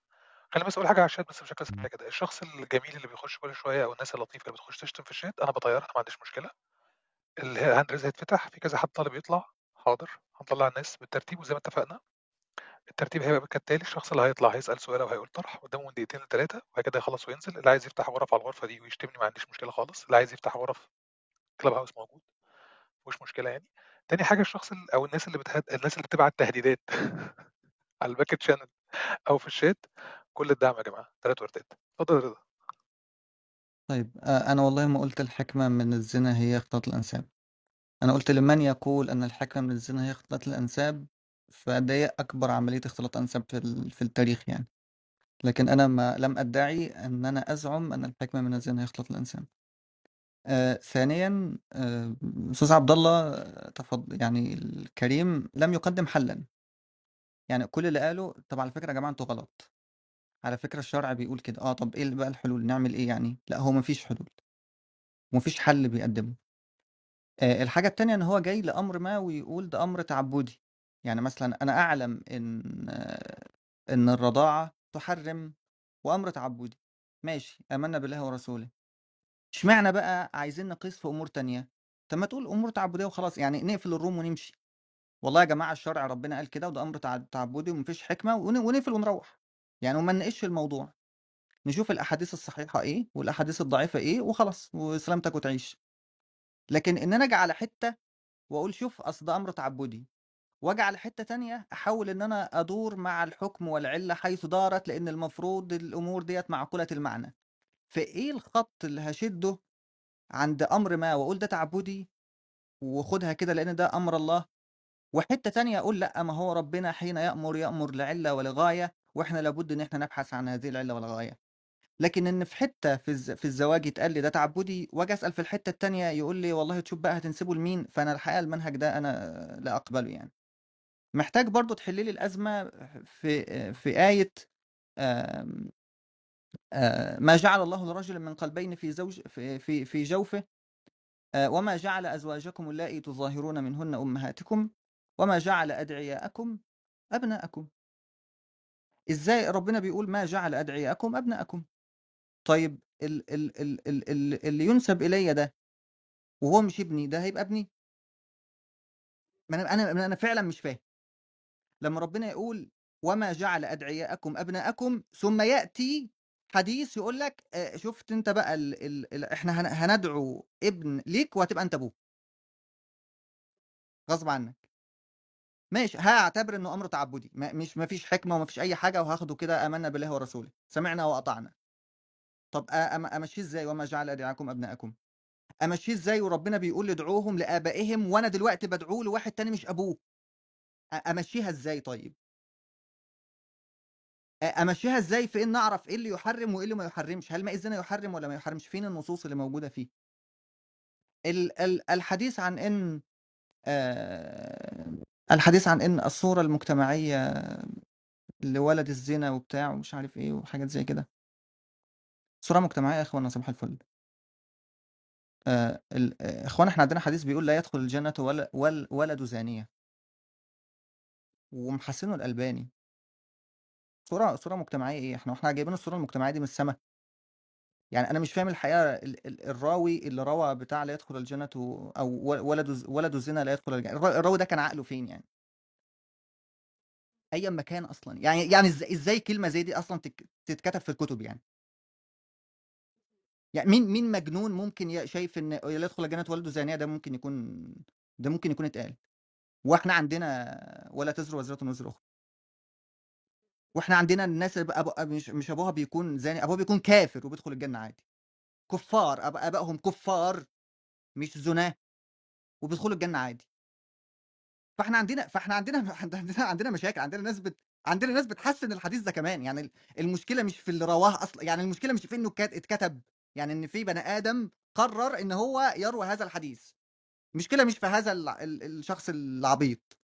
Speaker 3: خلّيني بس أقول حاجة على الشات بس بشكل سريع كده، الشخص الجميل اللي بيخش كل شوية أو الناس اللطيفة اللي بتخش تشتم في الشات أنا باطيّرها ما عنديش مشكلة. ال hand raise هيتفتح، في كذا حد طالب يطلع، حاضر، هنطلّع الناس بالترتيب وزي ما اتفقنا. الترتيب هيبقى كالتالي، الشخص اللي هيطلع هيسأل سؤال أو هيقول طرح قدامه من دقيقتين ل3 وبعد كده يخلّص وينزل، اللي عايز يفتح غرف على الغرفة دي ويشتمني ما عنديش مشكلة خالص، اللي عايز يفتح غرف club house موجود، فيهوش مشكلة يعني. تاني حاجة الشخص ال أو الناس اللي بتهد الناس اللي بتبعت تهديدات <laughs> على الback channel أو في الشات، كل الدعم يا جماعة، تلات وردات. اتفضل يا رضا.
Speaker 4: طيب آآ أنا والله ما قُلت الحكمة من الزنا هي اختلاط الأنساب. أنا قُلت لمن يقول أن الحكمة من الزنا هي اختلاط الأنساب، فدي أكبر عملية اختلاط أنساب في في التاريخ يعني. لكن أنا ما لم أدعي أن أنا أزعم أن الحكمة من الزنا هي اختلاط الأنساب. آآ ثانيًا آآ أستاذ عبد الله يعني الكريم لم يقدم حلًا. يعني كل اللي قاله طب على فكرة يا جماعة أنتم غلط. على فكرة الشرع بيقول كده، آه طب إيه بقى الحلول، نعمل إيه يعني؟ لأ هو ما فيش حلول. وما فيش حل بيقدّمه. آآ الحاجة التانية إن هو جاي لأمر ما ويقول ده أمر تعبُّدي. يعني مثلًا أنا أعلم إن إن الرضاعة تُحرِّم وأمر تعبُّدي. ماشي، آمنا بالله ورسوله. اشمعنى بقى عايزين نقيس في أمور تانية؟ طب ما تقول أمور تعبُّدية وخلاص، يعني نقفل الروم ونمشي. والله يا جماعة الشرع ربنا قال كده وده تع تعبُّدي وما فيش حكمة ون ونقفل ونروّح. يعني وما نناقشش الموضوع. نشوف الأحاديث الصحيحة إيه والأحاديث الضعيفة إيه وخلاص وسلامتك وتعيش. لكن إن أنا آجي على حتّة وأقول شوف أصل ده أمر تعبُّدي، وآجي على حتّة تانية أحاول إن أنا أدور مع الحكم والعِلّة حيث دارت، لإن المفروض الأمور ديّة معقولة المعنى. فإيه الخط اللي هاشدّه عند أمر ما وأقول ده تعبُّدي وخُدها كده لإن ده أمر الله، وحتّة تانية أقول لأ، ما هو ربنا حين يأمر، يأمر لعِلّة ولغاية وإحنا لابد إن إحنا نبحث عن هذه العِلّة والغاية. لكن إن في حتّة في في الزواج يتقال لي ده تعبُّدي وآجي أسأل في الحتّة التانية يقول لي والله تشوف بقى هتنسبه لمين، فأنا الحقيقة المنهج ده أنا لا أقبله يعني. محتاج برضه تحلّي لي الأزمة في في آية آمم آآ ما جعل الله لرجل من قلبين في زوج في في في جوفه آآ وما جعل أزواجكم اللائي تظاهرون منهن أمهاتكم وما جعل أدعياءكم أبناءكم. إزاي ربنا بيقول ما جعل أدعياءكم أبناءكم؟ طيب ال ال ال ال ال اللي يُنسب إليّا ده وهو مش ابني، ده هيبقى ابني؟ ما أنا أنا أنا فعلًا مش فاهم. لمّا ربنا يقول وما جعل أدعياءكم أبناءكم، ثم يأتي حديث يقول لك آآ شُفت أنت بقى ال ال ال إحنا هن هندعو ابن ليك وهتبقى أنت أبوه. غصب عنّك. ماشي، هاعتبر إنه أمر تعبُّدي، مش ما فيش حكمة وما فيش أي حاجة وهاخده كده آمنا بالله ورسوله، سمعنا وأطعنا. طب أ أم أمشّيه إزاي وما جعل أدعياءكم أبناءكم؟ أمشّيه إزاي وربنا بيقول ادعوهم لآبائهم وأنا دلوقتي بادعوه لواحد تاني مش أبوه؟ أ أمشّيها إزاي طيب؟ أ أمشّيها إزاي في إن أعرف إيه اللي يحرِّم وإيه اللي ما يحرِّمش، هل ماء الزنا يحرِّم والّا ما يحرِّمش؟ فين النصوص اللي موجودة فيه؟ ال ال الحديث عن إن آآ الحديث عن إن الصورة المجتمعية لولد الزنا وبتاع ومش عارف إيه وحاجات زي كده. صورة مجتمعية يا إخوانا صباح الفل. آآ ال آآ إخوانا إحنا عندنا حديث بيقول لا يدخل الجنة ول ول ولد زانية. ومحسّنه الألباني. صورة صورة مجتمعية إيه؟ إحنا هو إحنا جايبين الصورة المجتمعية دي من السما؟ يعني أنا مش فاهم الحقيقة ال ال الراوي اللي روى بتاع لا يدخل الجنة أو ولد ولد الزنا لا يدخل الج الر الراوي ده كان عقله فين يعني؟ أيًا ما كان أصلًا، يعني يعني إز إزاي كلمة زي دي أصلًا تك تتكتب في الكتب يعني؟ يعني مين مين مجنون ممكن شايف إن لا يدخل الجنة ولد زانية ده ممكن يكون ده ممكن يكون اتقال. وإحنا عندنا ولا تزر وازرة وزر أخرى. وإحنا عندنا الناس اب أب مش مش أبوها بيكون زاني، أبوها بيكون كافر وبيدخل الجنة عادي. كُفّار آب آبائهم كُفّار مش زُناة وبيدخلوا الجنة عادي. فإحنا عندنا فإحنا عندنا <laughs> عندنا عندنا مشاكل، عندنا ناس بت عندنا ناس بتحسِّن الحديث ده كمان، يعني ال المشكلة مش في اللي رواه أصلًا، يعني المشكلة مش في إنه ك اتكتب، يعني إن في بني آدم قرّر إن هو يروي هذا الحديث. المشكلة مش في هذا ال ال الشخص العبيط.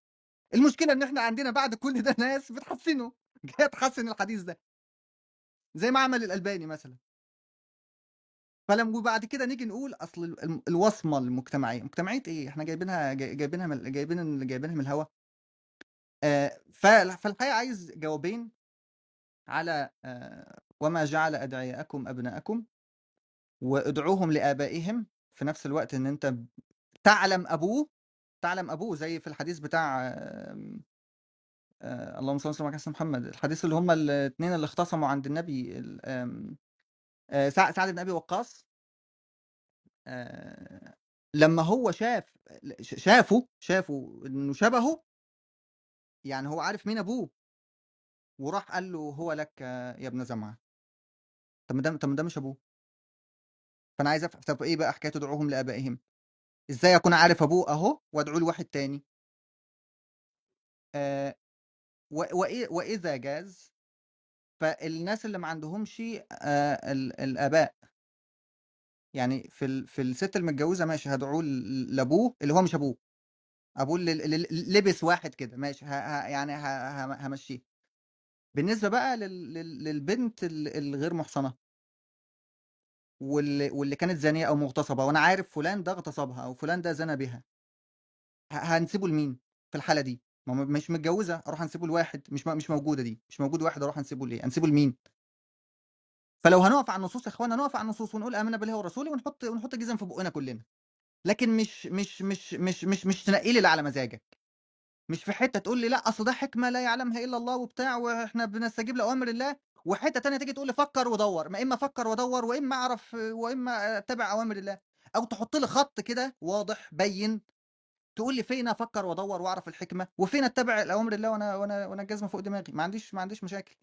Speaker 4: المشكلة إن إحنا عندنا بعد كل ده ناس بتحسِّنه، <laughs> جاية تحسِّن الحديث ده. زي ما عمل الألباني مثلًا. فلم وبعد كده نيجي نقول أصل ال الم الوصمة المجتمعية، مجتمعية إيه؟ إحنا جايبينها جاي جايبينها من جايبين جايبينها من الهوا؟ آه، فالحقيقة عايز جوابين على آه، وما جعل أدعياءكم أبناءكم وادعوهم لآبائهم في نفس الوقت إن أنت تعلم أبوه تعلم أبوه زي في الحديث بتاع آه، اللهم صل وسلم على محمد الحديث اللي هم الاثنين اللي اختصموا عند النبي سعد بن أبي وقاص. لما هو شاف شافه شافه إنه شبهه يعني هو عارف مين أبوه. وراح قال له هو لك يا ابن زمعة. طب ما ده طب ما ده مش أبوه. فأنا عايز افهم طب إيه بقى حكاية ادعوهم لآبائهم؟ إزاي أكون عارف أبوه أهو وأدعو لواحد تاني آه وإذا جاز فالناس اللي ما عندهمش آه الآباء يعني في. في الست المتجوزة ماشي هدعوه لأبوه اللي هو مش أبوه أبوه اللي, لبس واحد كده ماشي ه... ه... يعني. همشيه بالنسبة بقى لل... لل... للبنت الغير محصنة واللي واللي كانت زانية أو مغتصبة وأنا عارف فلان ده اغتصبها أو فلان ده زنى بها هنسيبه لمين في الحالة دي؟ ما مش متجوزة أروح أنسيبه لواحد مش مش موجودة دي مش موجود واحد أروح أنسيبه ليه؟ أنسيبه لمين؟ فلو هنقف على النصوص يا إخوانا نقف على النصوص ونقول آمنا بالله ورسوله ونحط ونحط جزم في بقنا كلنا. لكن مش مش مش مش مش مش تنقي لي على مزاجك. مش في حتة تقول لي لا أصل ده حكمة لا يعلمها إلا الله وبتاع وإحنا بنستجيب لأوامر الله. وحتة تانية تيجي تقول لي فكر ودور ما إما أفكر وأدور وإما أعرف وإما اتبع أوامر الله أو تحط لي خط كده واضح بين تقول لي فين أفكر وأدور وأعرف الحكمة وفين أتبع الأوامر الله وأنا وأنا وأنا الجزمه فوق دماغي. ما عنديش ما عنديش مشاكل.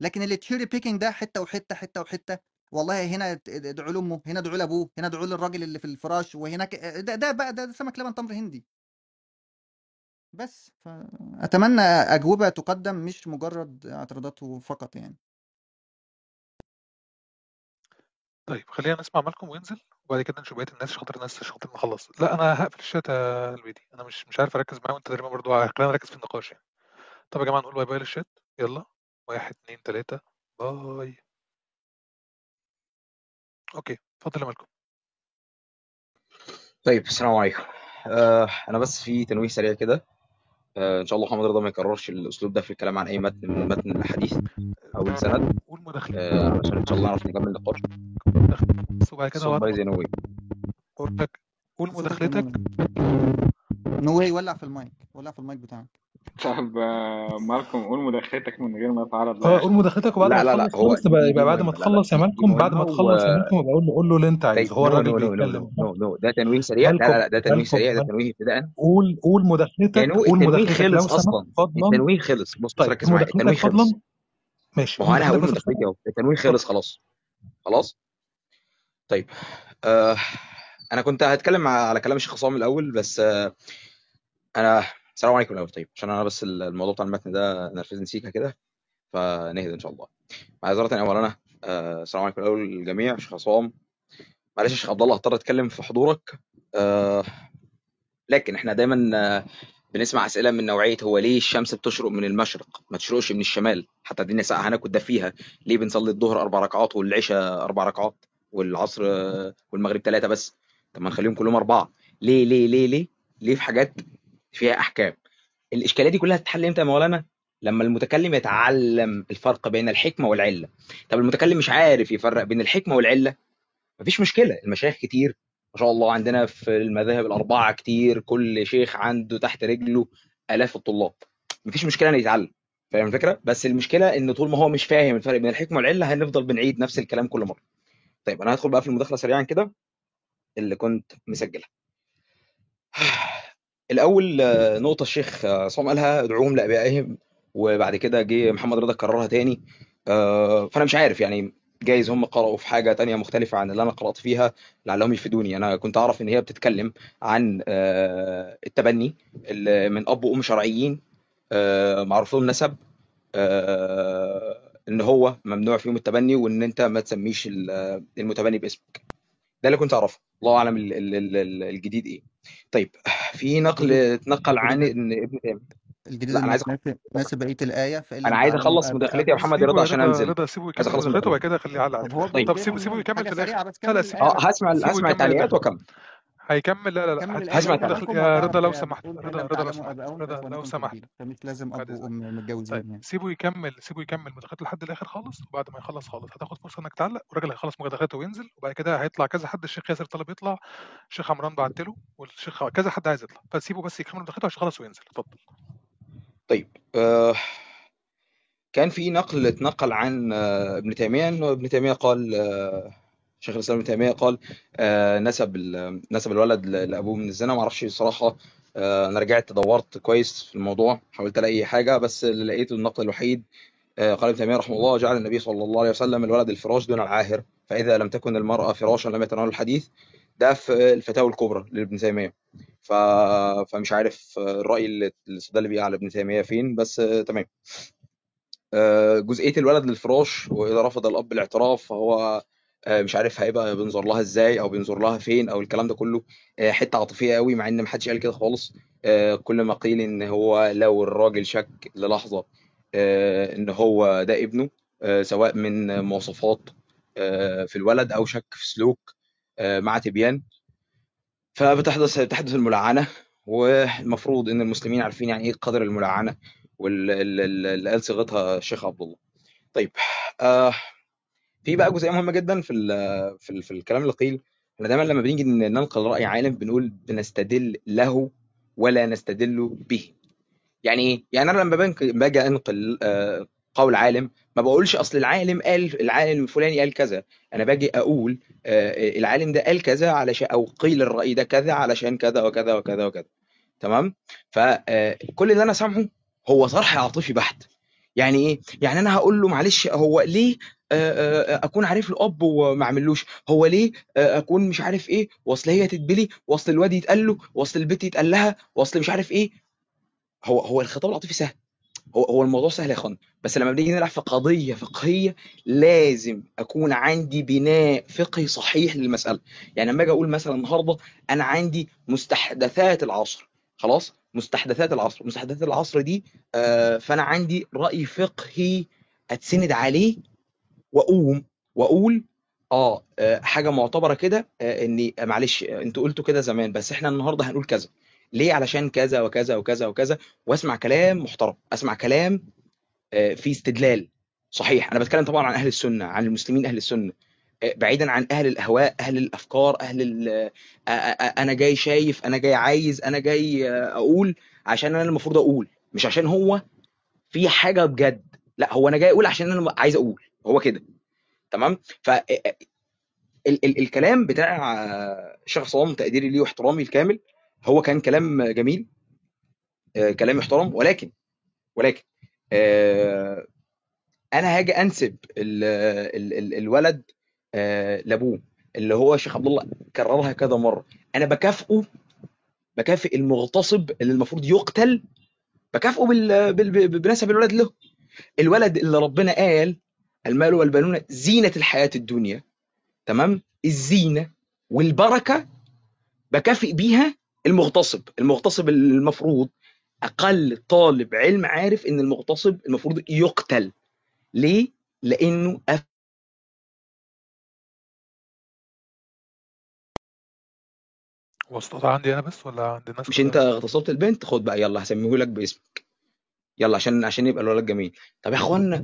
Speaker 4: لكن ال cherry picking ده حتة وحتة حتة وحتة. والله هنا ادعوا لأمه هنا ادعوا لأبوه هنا ادعوا للراجل اللي في الفراش وهناك ده, ده بقى ده, ده سمك لبن تمر هندي. بس فأتمنى أجوبة تقدم مش مجرد اعتراضات فقط يعني.
Speaker 3: طيب خلينا نسمع مالكم وينزل وبعد كده نشوف بقية الناس شاطر الناس شاطر نخلص لا أنا هقفل الشات يا البيدي أنا مش مش عارف أركز معاه وانت تقريبا برضو خلينا نركز في النقاش يعني. طب يا جماعة نقول باي باي للشات. يلا. واحد اتنين تلاتة. باي. أوكي اتفضل يا مالكم.
Speaker 6: طيب السلام عليكم. آه أنا بس في تنويه سريع كده. إن شاء الله محمد رضا ما يكررش الأسلوب ده في الكلام عن أي متن من متن الأحاديث أو السند.
Speaker 3: قول مداخلة.
Speaker 6: آه عشان إن شاء الله نعرف نكمل النقاش
Speaker 3: بس وبعد كده
Speaker 6: صوت بايظ نوي
Speaker 3: قول لك قول مداخلتك.
Speaker 4: نوي ولع في المايك. ولع في المايك بتاعك.
Speaker 1: طب آه، مالكم قول مداخلتك من غير ما تتعرض
Speaker 7: آه قول مداخلتك وبعد
Speaker 6: لا
Speaker 7: ما
Speaker 6: لا لا هو
Speaker 7: يبقى بعد ما
Speaker 6: لا لا
Speaker 7: تخلص يا مالكم بعد ما تخلص يا مالكم يبقى قول له قول له اللي انت عايزه هو الراجل بيتكلم.
Speaker 6: نو نو ده تنويه سريع لا لا لا ده تنويه سريع ده تنويه ابتداء
Speaker 7: قول قول مداخلتك قول مداخلتك
Speaker 6: خلص
Speaker 7: أصلا.
Speaker 6: التنويه خلص. بص بص
Speaker 7: طيب
Speaker 6: ركز معايا التنويه خلص.
Speaker 7: ماشي
Speaker 6: ما هو أنا هقول مداخلتي أهو. التنويه خلص خلاص. خلاص؟ طيب آه أنا كنت هتكلم على كلام الشيخ عصام الأول بس آه أنا السلام عليكم الأول. طيب عشان أنا بس الموضوع بتاع المتن ده نرفزني سيكا كده فنهدى إن شاء الله. معذره اولا أنا آه السلام عليكم الأول للجميع. شيخ عصام معلش يا شيخ عبد الله هضطر أتكلم في حضورك. آه لكن إحنا دايما آه، بنسمع أسئلة من نوعية هو ليه الشمس بتشرق من المشرق؟ ما تشرقش من الشمال. حتى الدنيا ساقعه هناك فيها. ليه بنصلي الظهر أربع ركعات والعشاء أربع ركعات والعصر آه، والمغرب ثلاثة بس؟ طب ما نخليهم كلهم أربعة. ليه ليه ليه ليه؟ ليه في حاجات فيها أحكام. الإشكالية دي كلها تتحل إمتى يا مولانا؟ لما المتكلم يتعلم الفرق بين الحكمة والعلة. طب المتكلم مش عارف يفرق بين الحكمة والعلة؟ مفيش مشكلة. المشايخ كتير. ما شاء الله عندنا في المذاهب الأربعة كتير. كل شيخ عنده تحت رجله آلاف الطلاب. مفيش مشكلة إنه يتعلم. فاهم الفكرة؟ بس المشكلة ان طول ما هو مش فاهم الفرق بين الحكمة والعلة هنفضل بنعيد نفس الكلام كل مرة. طيب أنا هدخل بقى في المداخلة سريعا كده اللي كنت مسجلها. <sighs> الأول آه، نقطة الشيخ آه، عصام قالها ادعوهم لأبائهم وبعد كده جه محمد رضا كررها تاني. آه، فأنا مش عارف يعني جايز هم قرأوا في حاجة تانية مختلفة عن اللي أنا قرأت فيها لعلهم يفيدوني. أنا كنت أعرف إن هي بتتكلم عن التبني من أب وأم شرعيين معروف لهم نسب إن هو ممنوع فيهم التبني وإن أنت ما تسميش ال- المتبني باسمك. ده اللي كنت أعرفه. الله أعلم ال- ال- ال- ال- الجديد إيه. طيب في نقل اتنقل عن إن ابن
Speaker 4: الجديد
Speaker 6: لا أنا عايز
Speaker 4: ناسي بقية
Speaker 6: الآية
Speaker 4: لم
Speaker 6: عايز أخلص مداخلتي يا محمد رضا عشان
Speaker 3: رضا سيبه
Speaker 6: عايز
Speaker 3: يكمل
Speaker 6: أخلص
Speaker 3: مداخلته وبعد
Speaker 6: مداخلتي
Speaker 3: كده خليه يعلق طيب سيبه سيبه يكمل في لا لا سيبه
Speaker 4: آه
Speaker 6: هسمع هسمع التعليقات وأكمل.
Speaker 3: هيكمل لا لا لا
Speaker 4: كمل
Speaker 6: هسمع
Speaker 4: لأنكم
Speaker 3: يا
Speaker 4: الله
Speaker 3: رضا لو سمحت رضا رضا لو سمحت رضا لو سمحت.
Speaker 4: فمش لازم
Speaker 3: إذنك
Speaker 4: وأم متجوزين
Speaker 3: طيب
Speaker 4: يعني.
Speaker 3: سيبه يكمل سيبه يكمل مداخلته لحد الآخر خالص وبعد ما يخلص خالص. هتاخد فرصة إنك تعلق والراجل هيخلص مداخلته وينزل وبعد كده هيطلع كذا حد الشيخ ياسر طلب يطلع الشيخ عمران بعت له والشيخ كذا حد عايز يطلع. فسيبه بس يكمل مداخلته عشان يخلص وينزل. اتفضل.
Speaker 6: طيب آه كان في نقل اتنقل عن آه ابن تيمية إنه ابن تيمية قال آه شيخ الإسلام ابن تيمية قال آه نسب نسب الولد لأبوه من الزنا. ما أعرفش الصراحة آه أنا رجعت دورت كويس في الموضوع حاولت ألاقي حاجة بس اللي لقيته النقل الوحيد آه قال ابن تيمية رحمه الله جعل النبي صلى الله عليه وسلم الولد الفراش دون العاهر فإذا لم تكن المرأة فراشا لم يتناول الحديث ده في الفتاوى الكبرى لابن تيمية. ف... فمش عارف الرأي اللي استدل بيه على ابن تيمية فين بس تمام. جزئية الولد للفراش وإذا رفض الأب الاعتراف فهو مش عارف هيبقى بينظر لها إزاي أو بينظر لها فين أو الكلام ده كله. آه، حتة عاطفية قوي مع إن محدش قال كده خالص. آه، كل ما قيل إن هو لو الراجل شك للحظة آه، إن هو ده ابنه آه، سواء من مواصفات آه، في الولد أو شك في سلوك آه، مع تبيان. فبتحدث تحدث الملعنة والمفروض إن المسلمين عارفين يعني إيه قدر الملعنة واللي قال صيغتها الشيخ عبد الله. طيب آه في بقى جزئية مهمة جدا في ال في, ال في الكلام اللي قيل إحنا دايما لما بنيجي ننقل رأي عالم بنقول بنستدل له ولا نستدل به. يعني إيه؟ يعني أنا لما باجي أنقل آه، قول عالم ما بقولش أصل العالم قال العالم الفلاني قال كذا. أنا باجي أقول آه، العالم ده قال كذا علشان أو قيل الرأي ده كذا علشان كذا وكذا وكذا وكذا. تمام؟ فكل اللي أنا سامعه هو طرح عاطفي بحت. يعني إيه؟ يعني أنا هقول له معلش هو ليه أكون عارف الأب وما أعملوش؟ هو ليه أكون مش عارف إيه؟ وأصل هي تتبلي وأصل الواد يتقال له وأصل البت يتقال لها وأصل مش عارف إيه؟ هو هو الخطاب العاطفي سهل. هو هو الموضوع سهل يا إخوان. بس لما بنيجي نلعب في قضية فقهية لازم أكون عندي بناء فقهي صحيح للمسألة. يعني لما أجي أقول مثلا النهارده أنا عندي مستحدثات العصر خلاص؟ مستحدثات العصر. مستحدثات العصر دي آه فأنا عندي رأي فقهي أتسند عليه وأقوم وأقول آه آه، حاجة معتبرة كده آه، إني معلش أنتوا قلتوا كده زمان بس إحنا النهارده هنقول كذا. ليه؟ علشان كذا وكذا وكذا وكذا وأسمع كلام محترم. أسمع كلام فيه استدلال صحيح. أنا بتكلم طبعا عن أهل السنة عن المسلمين أهل السنة. بعيدا عن أهل الأهواء أهل الأفكار أهل أنا جاي شايف أنا جاي عايز أنا جاي أقول عشان أنا المفروض أقول مش عشان هو في حاجة بجد. لا هو أنا جاي أقول عشان أنا عايز أقول هو كده. تمام؟ ف ال ال الكلام بتاع الشيخ عصام تقديري ليه واحترامي الكامل هو كان كلام جميل آه، كلام يحترم ولكن ولكن آه، أنا هاجي أنسب ال ال ال الولد لأبوه اللي هو الشيخ عبد الله كررها كذا مرة. أنا بكافئه بكافئ المغتصب اللي المفروض يقتل بكافئه بال بال بنسب الولد له. الولد اللي ربنا قال المال والبنون زينة الحياة الدنيا. تمام؟ الزينة والبركة بكافئ بيها المغتصب. المغتصب المفروض أقل طالب علم عارف إن المغتصب المفروض يقتل. ليه؟ لأنه
Speaker 3: وسط عندي أنا بس ولا عند الناس
Speaker 6: مش
Speaker 3: كلها؟
Speaker 6: أنت اغتصبت البنت؟ خد بقى يلا هسميه لك باسمك. يلا عشان عشان يبقى الولد جميل. طب يا أخوانا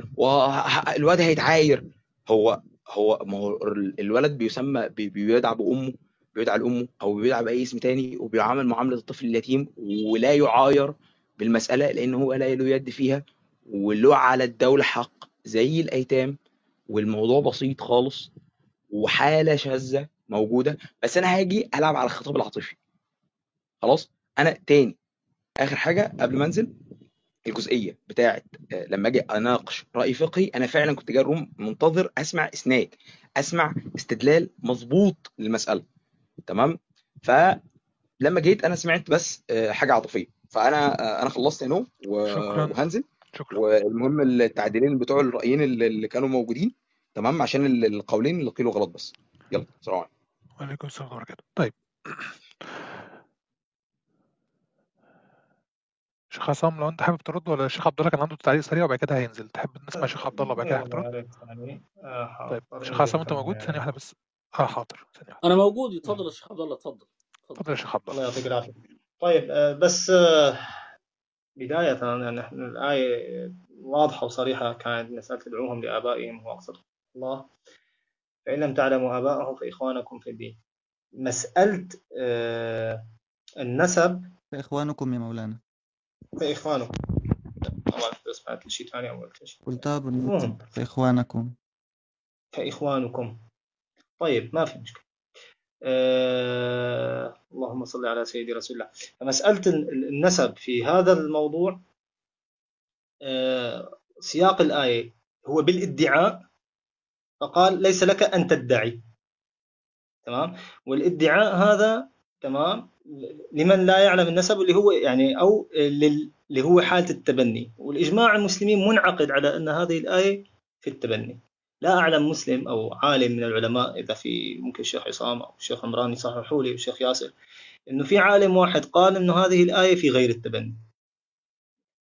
Speaker 6: الواد هيتعاير. هو هو ما هو ال- الولد بيسمى بي- بيدعى بأمه بيدعى لأمه أو بيدعى بأي اسم تاني وبيعامل معاملة الطفل اليتيم ولا يعاير بالمسألة لأن هو لا له يد فيها. وله على الدولة حق زي الأيتام والموضوع بسيط خالص وحالة شاذة موجودة بس أنا هاجي ألعب على الخطاب العاطفي. خلاص؟ أنا تاني آخر حاجة قبل ما أنزل الجزئية بتاعت آه، لما أجي أناقش رأي فقهي أنا فعلا كنت جاي الروم منتظر أسمع إسناد أسمع استدلال مظبوط للمسألة. تمام؟ فلما جيت أنا سمعت بس آه، حاجة عاطفية. فأنا آه، أنا خلصت هنا وهنزل.
Speaker 3: شكرا.
Speaker 6: والمهم التعديلين بتوع الرأيين اللي كانوا موجودين تمام؟ عشان ال- القولين اللي قيلوا غلط بس. يلا سلام. عليكم
Speaker 3: وعليكم السلام ورحمة الله وبركاته. طيب. شيخ عصام لو أنت حابب ترد ولا الشيخ عبد الله كان عنده تعليق سريع وبعد كده هينزل. تحب نسمع شيخ عبد الله وبعد كده حابب
Speaker 2: يلا
Speaker 3: ترد
Speaker 2: يا ريت يعني آه،
Speaker 3: طيب شيخ عصام
Speaker 2: أنت
Speaker 3: موجود؟
Speaker 2: ثانية
Speaker 3: واحدة بس. آه حاضر. ثانية واحدة.
Speaker 5: أنا موجود. يتفضل يا شيخ عبد الله اتفضل.
Speaker 3: اتفضل. يا شيخ عبد
Speaker 2: الله.
Speaker 3: الله
Speaker 2: يعطيك العافية. طيب آه، بس آه، بداية يعني نحن الآية واضحة وصريحة كانت مسألة تدعوهم لآبائهم وأقصد الله. فإن لم تعلموا آباءهم فإخوانكم في الدين. مسألة آه، النسب.
Speaker 4: فإخوانكم يا مولانا.
Speaker 2: فإخوانكم. سمعت شيء ثاني أو قلت شيء
Speaker 4: قلتها فإخوانكم.
Speaker 2: فإخوانكم. طيب ما في مشكلة. آه اللهم صل على سيدي رسول الله. فمسألة ال- النسب في هذا الموضوع آه سياق الآية هو بالادعاء فقال ليس لك أن تدعي. تمام؟ والادعاء هذا تمام؟ لمن لا يعلم النسب اللي هو يعني أو لل- اللي هو حالة التبني. والإجماع المسلمين منعقد على أن هذه الآية في التبني. لا أعلم مسلم أو عالم من العلماء إذا في ممكن الشيخ عصام أو الشيخ عمران يصححوا لي والشيخ ياسر إنه في عالم واحد قال إنه هذه الآية في غير التبني.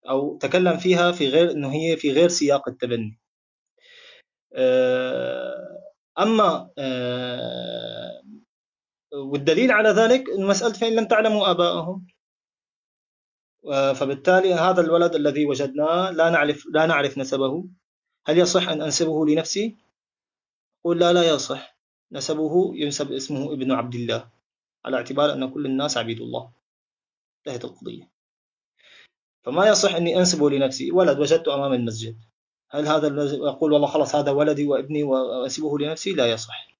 Speaker 2: أو تكلم فيها في غير إنه هي في غير سياق التبني. أما آه، والدليل على ذلك مسألة فإن لم تعلموا آباءهم. آه، فبالتالي هذا الولد الذي وجدناه لا نعرف لا نعرف نسبه. هل يصح أن أنسبه لنفسي؟ قل لا لا يصح. نسبه ينسب اسمه ابن عبد الله على اعتبار أن كل الناس عبيد الله. انتهت القضية. فما يصح أني أنسبه لنفسي؟ ولد وجدته أمام المسجد. هل هذا الذي أقول والله خلاص هذا ولدي وابني وأنسبه لنفسي؟ لا يصح.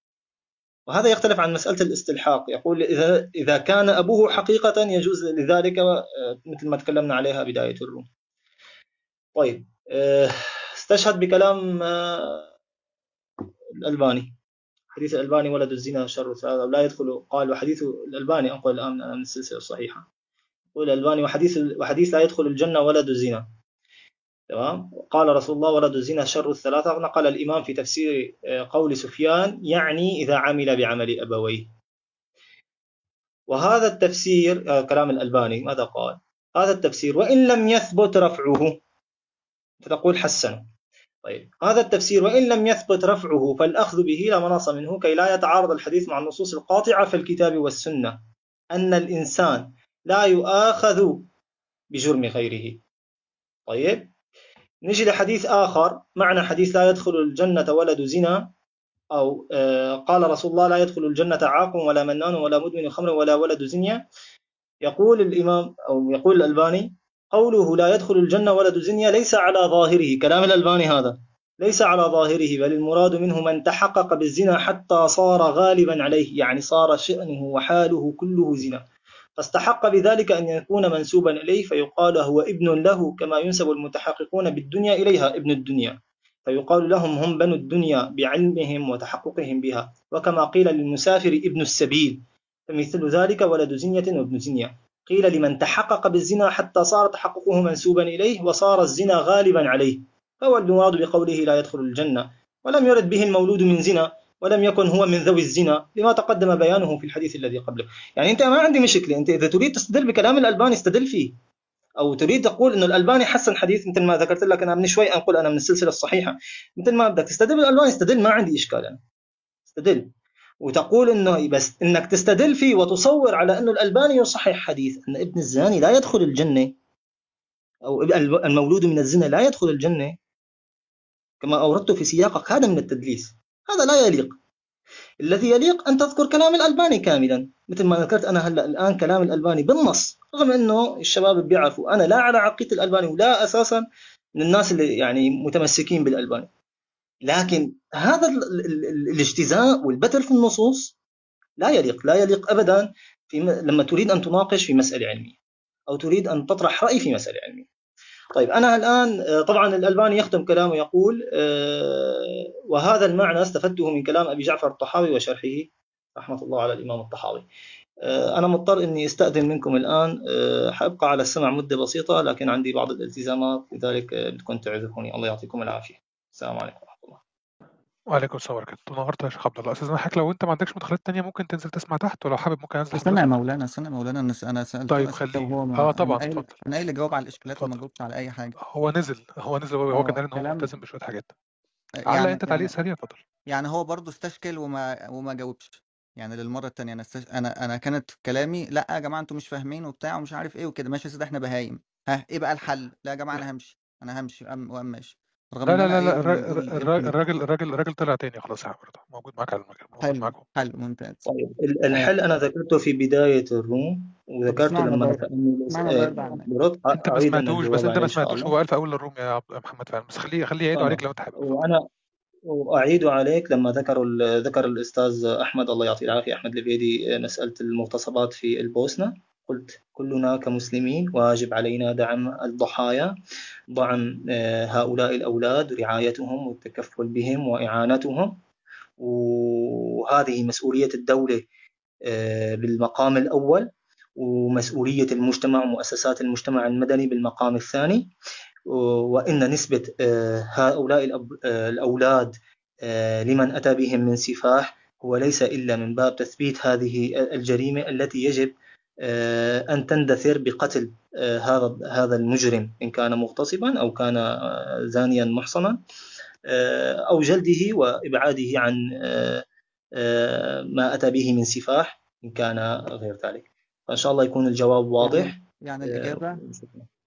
Speaker 2: وهذا يختلف عن مسألة الاستلحاق. يقول إذا إذا كان أبوه حقيقة يجوز لذلك آه، مثل ما تكلمنا عليها بداية الروم. طيب آه، استشهد بكلام آه، الألباني. حديث الألباني ولد الزنا شر ثلاثة لا يدخل. قال وحديث الألباني أنقل الآن من السلسلة الصحيحة يقول الألباني وحديث وحديث لا يدخل الجنة ولد الزنا. تمام؟ قال رسول الله ولد الزنا شر الثلاثة. نقل الإمام في تفسير آه، قول سفيان يعني إذا عمل بعمل أبويه. وهذا التفسير آه، كلام الألباني ماذا قال؟ هذا التفسير وإن لم يثبت رفعه. فتقول حسن. طيب. هذا التفسير وإن لم يثبت رفعه فالأخذ به لا مناص منه كي لا يتعارض الحديث مع النصوص القاطعة في الكتاب والسنة. أن الإنسان لا يؤاخذ بجرم غيره. طيب. نجي لحديث آخر. معنى حديث لا يدخل الجنة ولد زنا أو آه، قال رسول الله لا يدخل الجنة عاق ولا منان ولا مدمن خمر ولا ولد زنية. يقول الإمام أو يقول الألباني قوله لا يدخل الجنة ولد زنية ليس على ظاهره. كلام الألباني هذا. ليس على ظاهره بل المراد منه من تحقق بالزنا حتى صار غالبا عليه. يعني صار شأنه وحاله كله زنا. فاستحق بذلك أن يكون منسوبا إليه فيقال هو ابن له كما ينسب المتحققون بالدنيا إليها ابن الدنيا. فيقال لهم هم بنو الدنيا بعلمهم وتحققهم بها. وكما قيل للمسافر ابن السبيل فمثل ذلك ولد زنية وابن زنية. قيل لمن تحقق بالزنا حتى صار تحققه منسوبا إليه وصار الزنا غالبا عليه. فهو المراد بقوله لا يدخل الجنة. ولم يرد به المولود من زنا. ولم يكن هو من ذوي الزنا لما تقدم بيانه في الحديث الذي قبله. يعني أنت ما عندي مشكلة. أنت إذا تريد تستدل بكلام الألباني استدل فيه. أو تريد تقول أنه الألباني حسن حديث مثل ما ذكرت لك. أنا من شوي أنقل أنا من السلسلة الصحيحة. مثل ما بدك تستدل بالألباني استدل. ما عندي إشكال أنا. استدل. وتقول إنه بس إنك تستدل فيه وتصور على إنه الألباني يصحح حديث. أن ابن الزاني لا يدخل الجنة. أو المولود من الزنا لا يدخل الجنة. كما أوردت في سياقك هذا من التدليس. هذا لا يليق الذي يليق أن تذكر كلام الألباني كاملا مثل ما ذكرت أنا هلأ الآن كلام الألباني بالنص رغم أنه الشباب بيعرفوا أنا لا على عقيدة الألباني ولا أساسا من الناس اللي يعني متمسكين بالألباني لكن هذا ال- ال- ال- الاجتزاء والبتر في النصوص لا يليق لا يليق ابدا في. لما تريد أن تناقش في مسألة علمية أو تريد أن تطرح رأي في مسألة علمية. طيب أنا الآن آه، طبعا الألباني يختم كلامه يقول آه، وهذا المعنى استفدته من كلام أبي جعفر الطحاوي وشرحه رحمة الله على الإمام الطحاوي. آه، أنا مضطر إني أستأذن منكم الآن آه، حأبقى على السمع مدة بسيطة لكن عندي بعض الالتزامات لذلك بدكم تعذروني الله يعطيكم العافية. السلام عليكم.
Speaker 3: وعليكم السلام ورحمة الله نورت يا شيخ عبد الله استاذنا حضرتك لو أنت ما عندكش مداخلات تانية ممكن تنزل تسمع تحت ولو حابب ممكن أنزل
Speaker 4: استنى يا مولانا استنى يا مولانا أنا أنا سالته
Speaker 3: طيب
Speaker 4: اسئله
Speaker 3: خليه.
Speaker 4: وهو ما
Speaker 3: آه
Speaker 4: أنا
Speaker 3: طبعا
Speaker 4: قايل
Speaker 3: اتفضل.
Speaker 4: أنا قايل اجاوب على الإشكالات وما
Speaker 3: اتفضل.
Speaker 4: جاوبتش على أي حاجة.
Speaker 3: هو نزل هو نزل هو كان
Speaker 4: آه
Speaker 3: قال ان هو
Speaker 4: كلام
Speaker 3: ملتزم بشوية حاجات. علق
Speaker 4: يعني
Speaker 3: أنت تعليق
Speaker 4: يعني
Speaker 3: سريع اتفضل.
Speaker 4: يعني هو برضه استشكل وما وما جاوبش. يعني للمرة التانية أنا استش... أنا أنا كانت كلامي لأ يا جماعة أنتم مش فاهمين وبتاع ومش عارف إيه وكده. ماشي يا سيدي إحنا بهايم. ها إيه بقى الحل؟ لا يا جماعة أنا همشي. أنا همشي وأم وأم ماشي. رغم
Speaker 3: لا لا لا لا الر-. الر-. الراجل الراجل الراجل طلع تاني خلاص يا حضرتك موجود معاك على المكان موجود
Speaker 4: حلو
Speaker 3: معاكم.
Speaker 4: حلو ممتاز.
Speaker 2: طيب ال-
Speaker 4: آه
Speaker 2: الحل أنا ذكرته في بداية الروم
Speaker 4: طب
Speaker 2: وذكرته
Speaker 4: اسمعنا
Speaker 2: لما
Speaker 4: برضه
Speaker 2: تأمل
Speaker 4: اسمعنا
Speaker 2: آه،
Speaker 4: برضه عنك؟
Speaker 2: برد
Speaker 3: أنت ما
Speaker 2: أعيد
Speaker 3: سمعتوش بس
Speaker 2: الجواب
Speaker 3: انت
Speaker 2: عليه
Speaker 3: ما
Speaker 2: إن شاء
Speaker 3: سمعتوش
Speaker 2: الله.
Speaker 3: هو قال في أول الروم يا عبد محمد فعلا بس خليه خليه يعيدوا عليك
Speaker 2: خلاص
Speaker 3: لو أنت حابب. اتفضل
Speaker 2: وأنا وأعيد عليك لما ذكروا ال- ذكر الأستاذ أحمد الله يعطيه العافية أحمد الفيدي مسألة المغتصبات في البوسنة. قلت كلنا كمسلمين واجب علينا دعم الضحايا دعم آه، هؤلاء الأولاد رعايتهم والتكفل بهم وإعانتهم. وهذه مسؤولية الدولة آه، بالمقام الأول ومسؤولية المجتمع ومؤسسات المجتمع المدني بالمقام الثاني. وإن نسبة آه، هؤلاء الأولاد لمن أتى بهم من سفاح هو ليس إلا من باب تثبيت هذه الجريمة التي يجب أن تندثر بقتل آه، هذا هذا المجرم إن كان مغتصبا أو كان آه، زانيا محصنا آه، أو جلده وإبعاده عن آه، آه، ما أتى به من سفاح إن كان غير ذلك. فإن شاء الله يكون الجواب
Speaker 4: يعني
Speaker 2: واضح.
Speaker 4: يعني
Speaker 2: آه،
Speaker 4: الإجابة.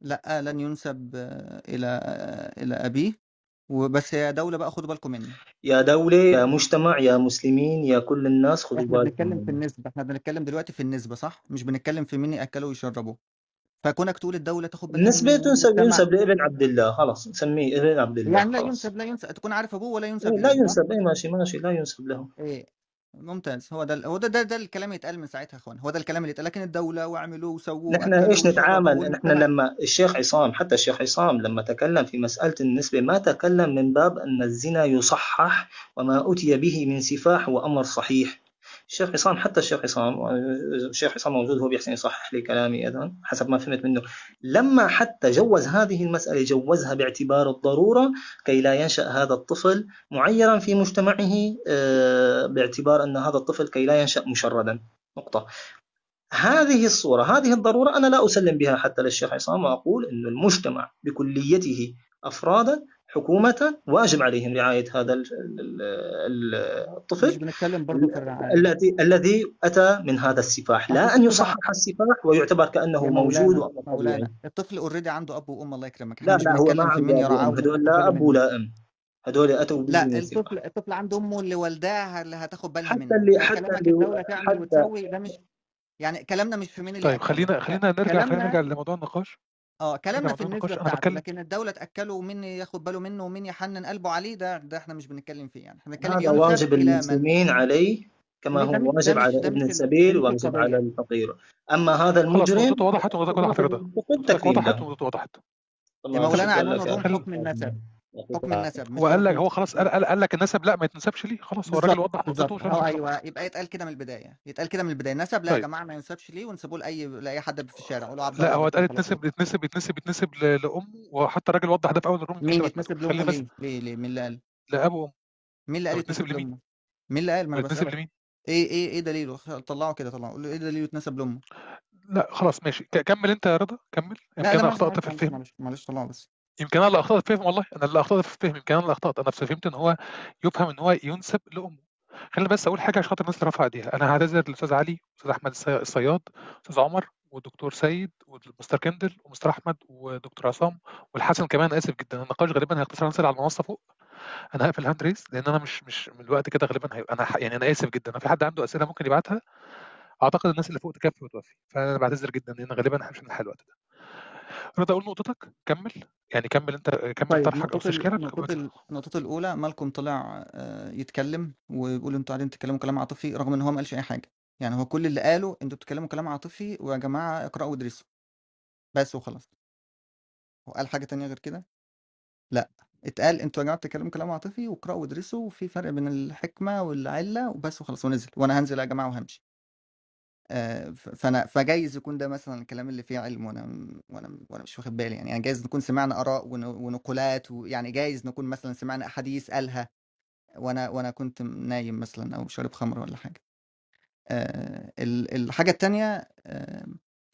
Speaker 4: لأ لن ينسب آه، إلى آه، إلى أبيه. وبس يا دولة بقى خدوا بالكم مني.
Speaker 2: يا دولة يا مجتمع يا مسلمين يا كل الناس خذوا
Speaker 4: إحنا
Speaker 2: بالكم
Speaker 4: بنتكلم في النسبة إحنا بنتكلم دلوقتي في النسبة صح؟ مش بنتكلم في مين يأكلوا ويشربوا. فكونك تقول الدولة تاخد بالها
Speaker 2: النسبة تنسب
Speaker 4: والمجتمع
Speaker 2: ينسب لابن عبد الله خلاص نسميه ابن عبد الله
Speaker 4: يعني لا
Speaker 2: خلاص.
Speaker 4: ينسب لا ينسب. تكون عارف أبوه ولا ينسب
Speaker 2: إيه لا
Speaker 4: صح؟
Speaker 2: ينسب اي ماشي ماشي لا ينسب له
Speaker 4: إيه. ممتاز. هو ده هو ده ده, ده الكلام يتقال من ساعتها يا إخوان. هو ده الكلام اللي يتقال. لكن الدولة واعملوا وسووا
Speaker 2: نحن
Speaker 4: إيش
Speaker 2: نتعامل؟ نحن لما الشيخ عصام حتى الشيخ عصام لما تكلم في مسألة النسبة ما تكلم من باب أن الزنا يصحح وما أتي به من سفاح هو أمر صحيح. الشيخ عصام حتى الشيخ عصام الشيخ عصام موجود هو بيحسن يصحح لي كلامي أيضا حسب ما فهمت منه. لما حتى جوز هذه المسألة جوزها باعتبار الضرورة كي لا ينشأ هذا الطفل معيرا في مجتمعه آه، باعتبار أن هذا الطفل كي لا ينشأ مشردا. نقطة. هذه الصورة هذه الضرورة أنا لا أسلم بها حتى للشيخ عصام وأقول أن المجتمع بكليته أفرادا حكومة واجب عليهم رعاية هذا الطفل
Speaker 4: بنتكلم الرعاية.
Speaker 2: الذي الذي أتى من هذا السفاح. لا أن يصحح السفاح ويعتبر كأنه موجود
Speaker 4: مولانا مولانا الطفل already عنده أب وأم الله يكرمك.
Speaker 2: لا لا هو ما عنده أب وأم.
Speaker 4: يرعاه
Speaker 2: هدول لا أب ولا أم. هدول أتوا به
Speaker 4: لا الطفل الطفل عنده امه اللي والداها اللي هتاخد بالها
Speaker 2: حتى
Speaker 4: منه.
Speaker 2: اللي
Speaker 4: إحنا
Speaker 2: حتى اللي
Speaker 4: الدولة تعمل
Speaker 2: حتى
Speaker 4: وتسوي ده مش يعني كلامنا مش في مين اللي
Speaker 3: طيب خلينا خلينا نرجع خلينا نرجع لموضوع النقاش. آه
Speaker 4: كلامنا في
Speaker 3: أنا
Speaker 4: بتاعته
Speaker 3: بتكلم
Speaker 4: لكن الدولة تأكله ومين ياخد باله منه ومين يحنن قلبه عليه ده ده إحنا مش بنتكلم فيه يعني. إحنا بنتكلم
Speaker 2: هذا واجب المسلمين عليه كما هو واجب على ابن السبيل وواجب على الفقير. أما هذا المجرم
Speaker 3: وضحت وضحت وضحت وضحت
Speaker 2: الله
Speaker 4: مولانا عنوان حكم النسب حكم النسب
Speaker 3: هو قال لك هو خلاص قال, قال, لك النسب لا ما يتنسبش ليه خلاص هو الراجل وضح نقطته آه
Speaker 4: أيوه يبقى يتقال كده من البداية يتقال كده من البداية. نسب لا يا
Speaker 3: طيب.
Speaker 4: جماعة ما ينسبش ليه ونسيبوه لأي لأي حد في الشارع قولوا عبد
Speaker 3: لا هو اتقال يتنسب يتنسب يتنسب يتنسب ل- لأمه وحتى الراجل وضح ده في أول الروم
Speaker 4: مين يتنسب لأمه؟
Speaker 3: بس
Speaker 4: ليه ليه ليه؟ مين اللي قال؟
Speaker 3: لأبو وأمه.
Speaker 4: مين اللي قال
Speaker 3: يتنسب لمين؟
Speaker 4: لأمه؟ مين اللي قال؟ ما أنا
Speaker 3: يتنسب
Speaker 4: بسالك
Speaker 3: لمين؟
Speaker 4: إيه إيه إيه دليله؟ طلعه كده طلعه. قول له إيه دليله يتنسب لأمه؟
Speaker 3: لا خلاص ماشي. كمل أنت يا رضا كمل. يمكن
Speaker 4: أنا
Speaker 3: اخطات في الفهم.
Speaker 4: معلش طلعه بس.
Speaker 3: يمكن أنا اللي أخطأت الفهم والله. أنا اللي أخطأت في الفهم يمكن أنا اللي أخطأت. أنا فهمت إن هو يفهم إن هو ينسب لأمه. خلينا بس أقول حاجة عشان خاطر الناس اللي رفع إيديها. أنا هعتذر للأستاذ علي أستاذ أحمد الصي- الصياد أستاذ عمر والدكتور سيد ومستر كندل ومستر أحمد ودكتور عصام والحسن كمان. آسف جدا. النقاش غالبا هيختصر هنزل على المنصة فوق. أنا هقفل هاند ريس لأن أنا مش مش من الوقت كده غالبا هيبقى أنا يعني أنا آسف جدا. في حد عنده أسئلة ممكن يبعتها؟ أعتقد الناس اللي فوق تكفي وتوفي. فأنا بعتذر جدا لأن غالبا إحنا مش هنلحق الوقت ده. رضا قول نقطتك كمل. يعني كمل أنت كمل
Speaker 4: طيب
Speaker 3: طرحك
Speaker 4: أو. ال- النقطة الأولى مالكم طلع آه، يتكلم ويقول أنتوا قاعدين تتكلموا كلام عاطفي رغم إن هو ما قالش أي حاجة. يعني هو كل اللي قاله أنتوا بتتكلموا كلام عاطفي ويا جماعة اقرأوا وادرسوا. بس وخلاص. هو قال حاجة تانية غير كده؟ لأ. اتقال أنتوا يا جماعة بتتكلموا كلام عاطفي واقرأوا وادرسوا وفي فرق بين الحكمة والعلة وبس وخلاص ونزل. وأنا هنزل يا جماعة وهمشي. آه، فأنا فجايز يكون ده مثلا الكلام اللي فيه علم وأنا وأنا وأنا مش واخد بالي يعني, يعني جايز نكون سمعنا آراء ون- ونقولات ويعني جايز نكون مثلا سمعنا أحاديث قالها وأنا وأنا كنت نايم مثلا أو شارب خمر ولا حاجة. آه، ال- الحاجة التانية آه،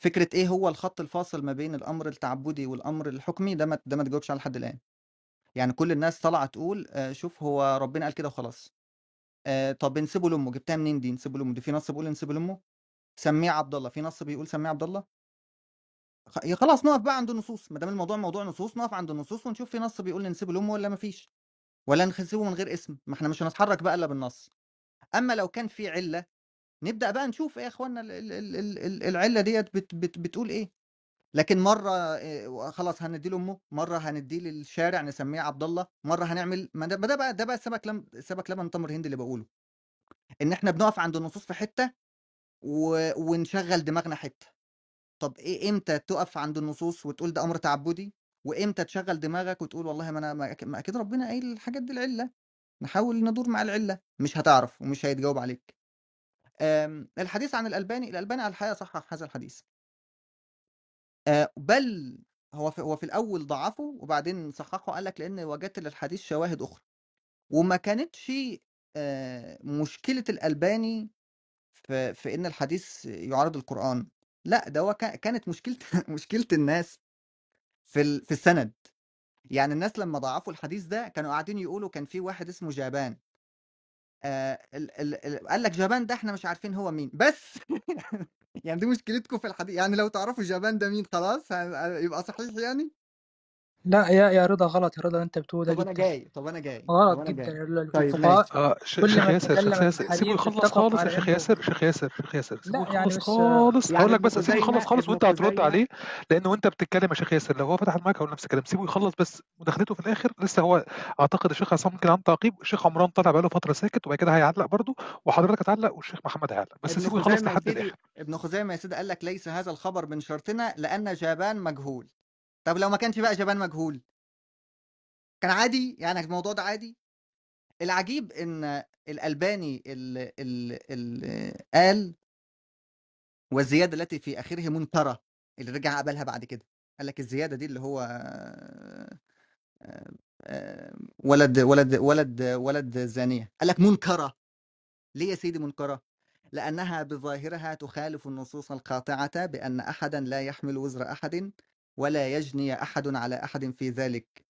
Speaker 4: فكرة إيه هو الخط الفاصل ما بين الأمر التعبدي والأمر الحكمي ده ما ده ما تجاوبش على لحد الآن. يعني كل الناس طالعة تقول آه، شوف هو ربنا قال كده وخلاص. طب انسبه لأمه جبتها منين دي؟ انسبه لأمه دي في نص بيقول انسبه لأمه؟ سميه عبد الله في نص بيقول سميه عبد الله؟ خلاص نقف بقى عند النصوص ما دام الموضوع موضوع نصوص نقف عند النصوص ونشوف في نص بيقول ننسبه لامه ولا ما فيش ولا نسيبه من غير اسم ما إحنا مش هنتحرك بقى إلا بالنص. أما لو كان في علة نبدأ بقى نشوف إيه يا إخوانا ال- ال- ال- ال- ال- العلة ديت بت بت بتقول إيه. لكن مرة خلاص هنديه لأمه مرة هنديه للشارع نسميه عبد الله مرة هنعمل ما ده ما ده بقى ده بقى سمك لم سمك لبن تمر هندي اللي بقوله. إن إحنا بنقف عند النصوص في حتة و... ونشغل دماغنا حتة. طب إيه إمتى تقف عند النصوص وتقول ده أمر تعبدي؟ وإمتى تشغل دماغك وتقول والله ما أنا ما أك- ما أكيد ربنا قايل الحاجات دي العلة. نحاول ندور مع العلة. مش هتعرف ومش هيتجاوب عليك. آم، الحديث عن الألباني الألباني على الحقيقة صحح هذا الحديث. آه، بل هو في هو في الأول ضعفه وبعدين صححه قال لك لأن وجدت للحديث شواهد أخرى. وما كانتش آه، مشكلة الألباني في في إن الحديث يعارض القرآن. لأ ده هو كا- كانت مشكلة <laughs> مشكلة الناس في في السند. يعني الناس لما ضعفوا الحديث ده كانوا قاعدين يقولوا كان في واحد اسمه جابان آه ال ال ال قال لك جابان ده إحنا مش عارفين هو مين. بس <laughs> يعني دي مشكلتكم في الحديث. يعني لو تعرفوا جابان ده مين خلاص يبقى صحيح يعني؟
Speaker 8: لا يا يا رضا غلط يا رضا انت بتقول ده
Speaker 4: طب أنا
Speaker 8: جدا.
Speaker 4: جاي طب أنا جاي طب
Speaker 8: غلط
Speaker 4: أنا
Speaker 8: جدا.
Speaker 4: جاي.
Speaker 8: ال-
Speaker 4: طيب
Speaker 8: الفقهاء
Speaker 4: ماشي.
Speaker 3: ش-
Speaker 8: كل
Speaker 3: شيخ
Speaker 8: ما
Speaker 3: ياسر شيخ
Speaker 8: تكلم
Speaker 3: ياسر سيبه
Speaker 8: الحديث
Speaker 3: يخلص
Speaker 8: اتفقوا
Speaker 3: خالص يا
Speaker 8: على
Speaker 3: شيخ
Speaker 8: انه
Speaker 3: ياسر شيخ ياسر شيخ ياسر. سيبه
Speaker 8: لا يعني
Speaker 3: يخلص
Speaker 8: مش
Speaker 3: خالص.
Speaker 4: يعني
Speaker 3: هقول لك
Speaker 4: ابن
Speaker 3: بس سيبه يخلص
Speaker 4: خزيمة
Speaker 3: خالص
Speaker 4: ابن
Speaker 3: وانت هترد
Speaker 4: خزيمة
Speaker 3: عليه لأنه وانت بتتكلم يا شيخ ياسر لو هو فتح المايك هقول نفس الكلام. سيبه يخلص بس مداخلته في الآخر. لسه هو أعتقد الشيخ عصام ممكن عنده تعقيب. الشيخ عمران طلع بقاله فترة ساكت وبعد كده هيعلق برضه وحضرتك هتعلق والشيخ محمد هيعلق. بس
Speaker 4: ابن
Speaker 3: سيبه يخلص
Speaker 4: خزيمة يا
Speaker 3: لحد
Speaker 4: سيدي
Speaker 3: الآخر.
Speaker 4: ابن خزيمة يا سيدي قال لك ليس هذا الخبر من شرطنا لأن جابان مجهول. طب لو ما كانش بقى جابان مجهول؟ كان عادي؟ يعني الموضوع ده عادي؟ العجيب إن الألباني اللي, اللي, قال والزيادة التي في آخره منكرة اللي رجع قبلها بعد كده. قال لك الزيادة دي اللي هو ولد ولد ولد ولد زانية. قال لك منكرة. ليه يا سيدي منكرة؟ لأنها بظاهرها تخالف النصوص القاطعة بأن أحدا لا يحمل وزر أحد ولا يجني أحد على أحد في ذلك.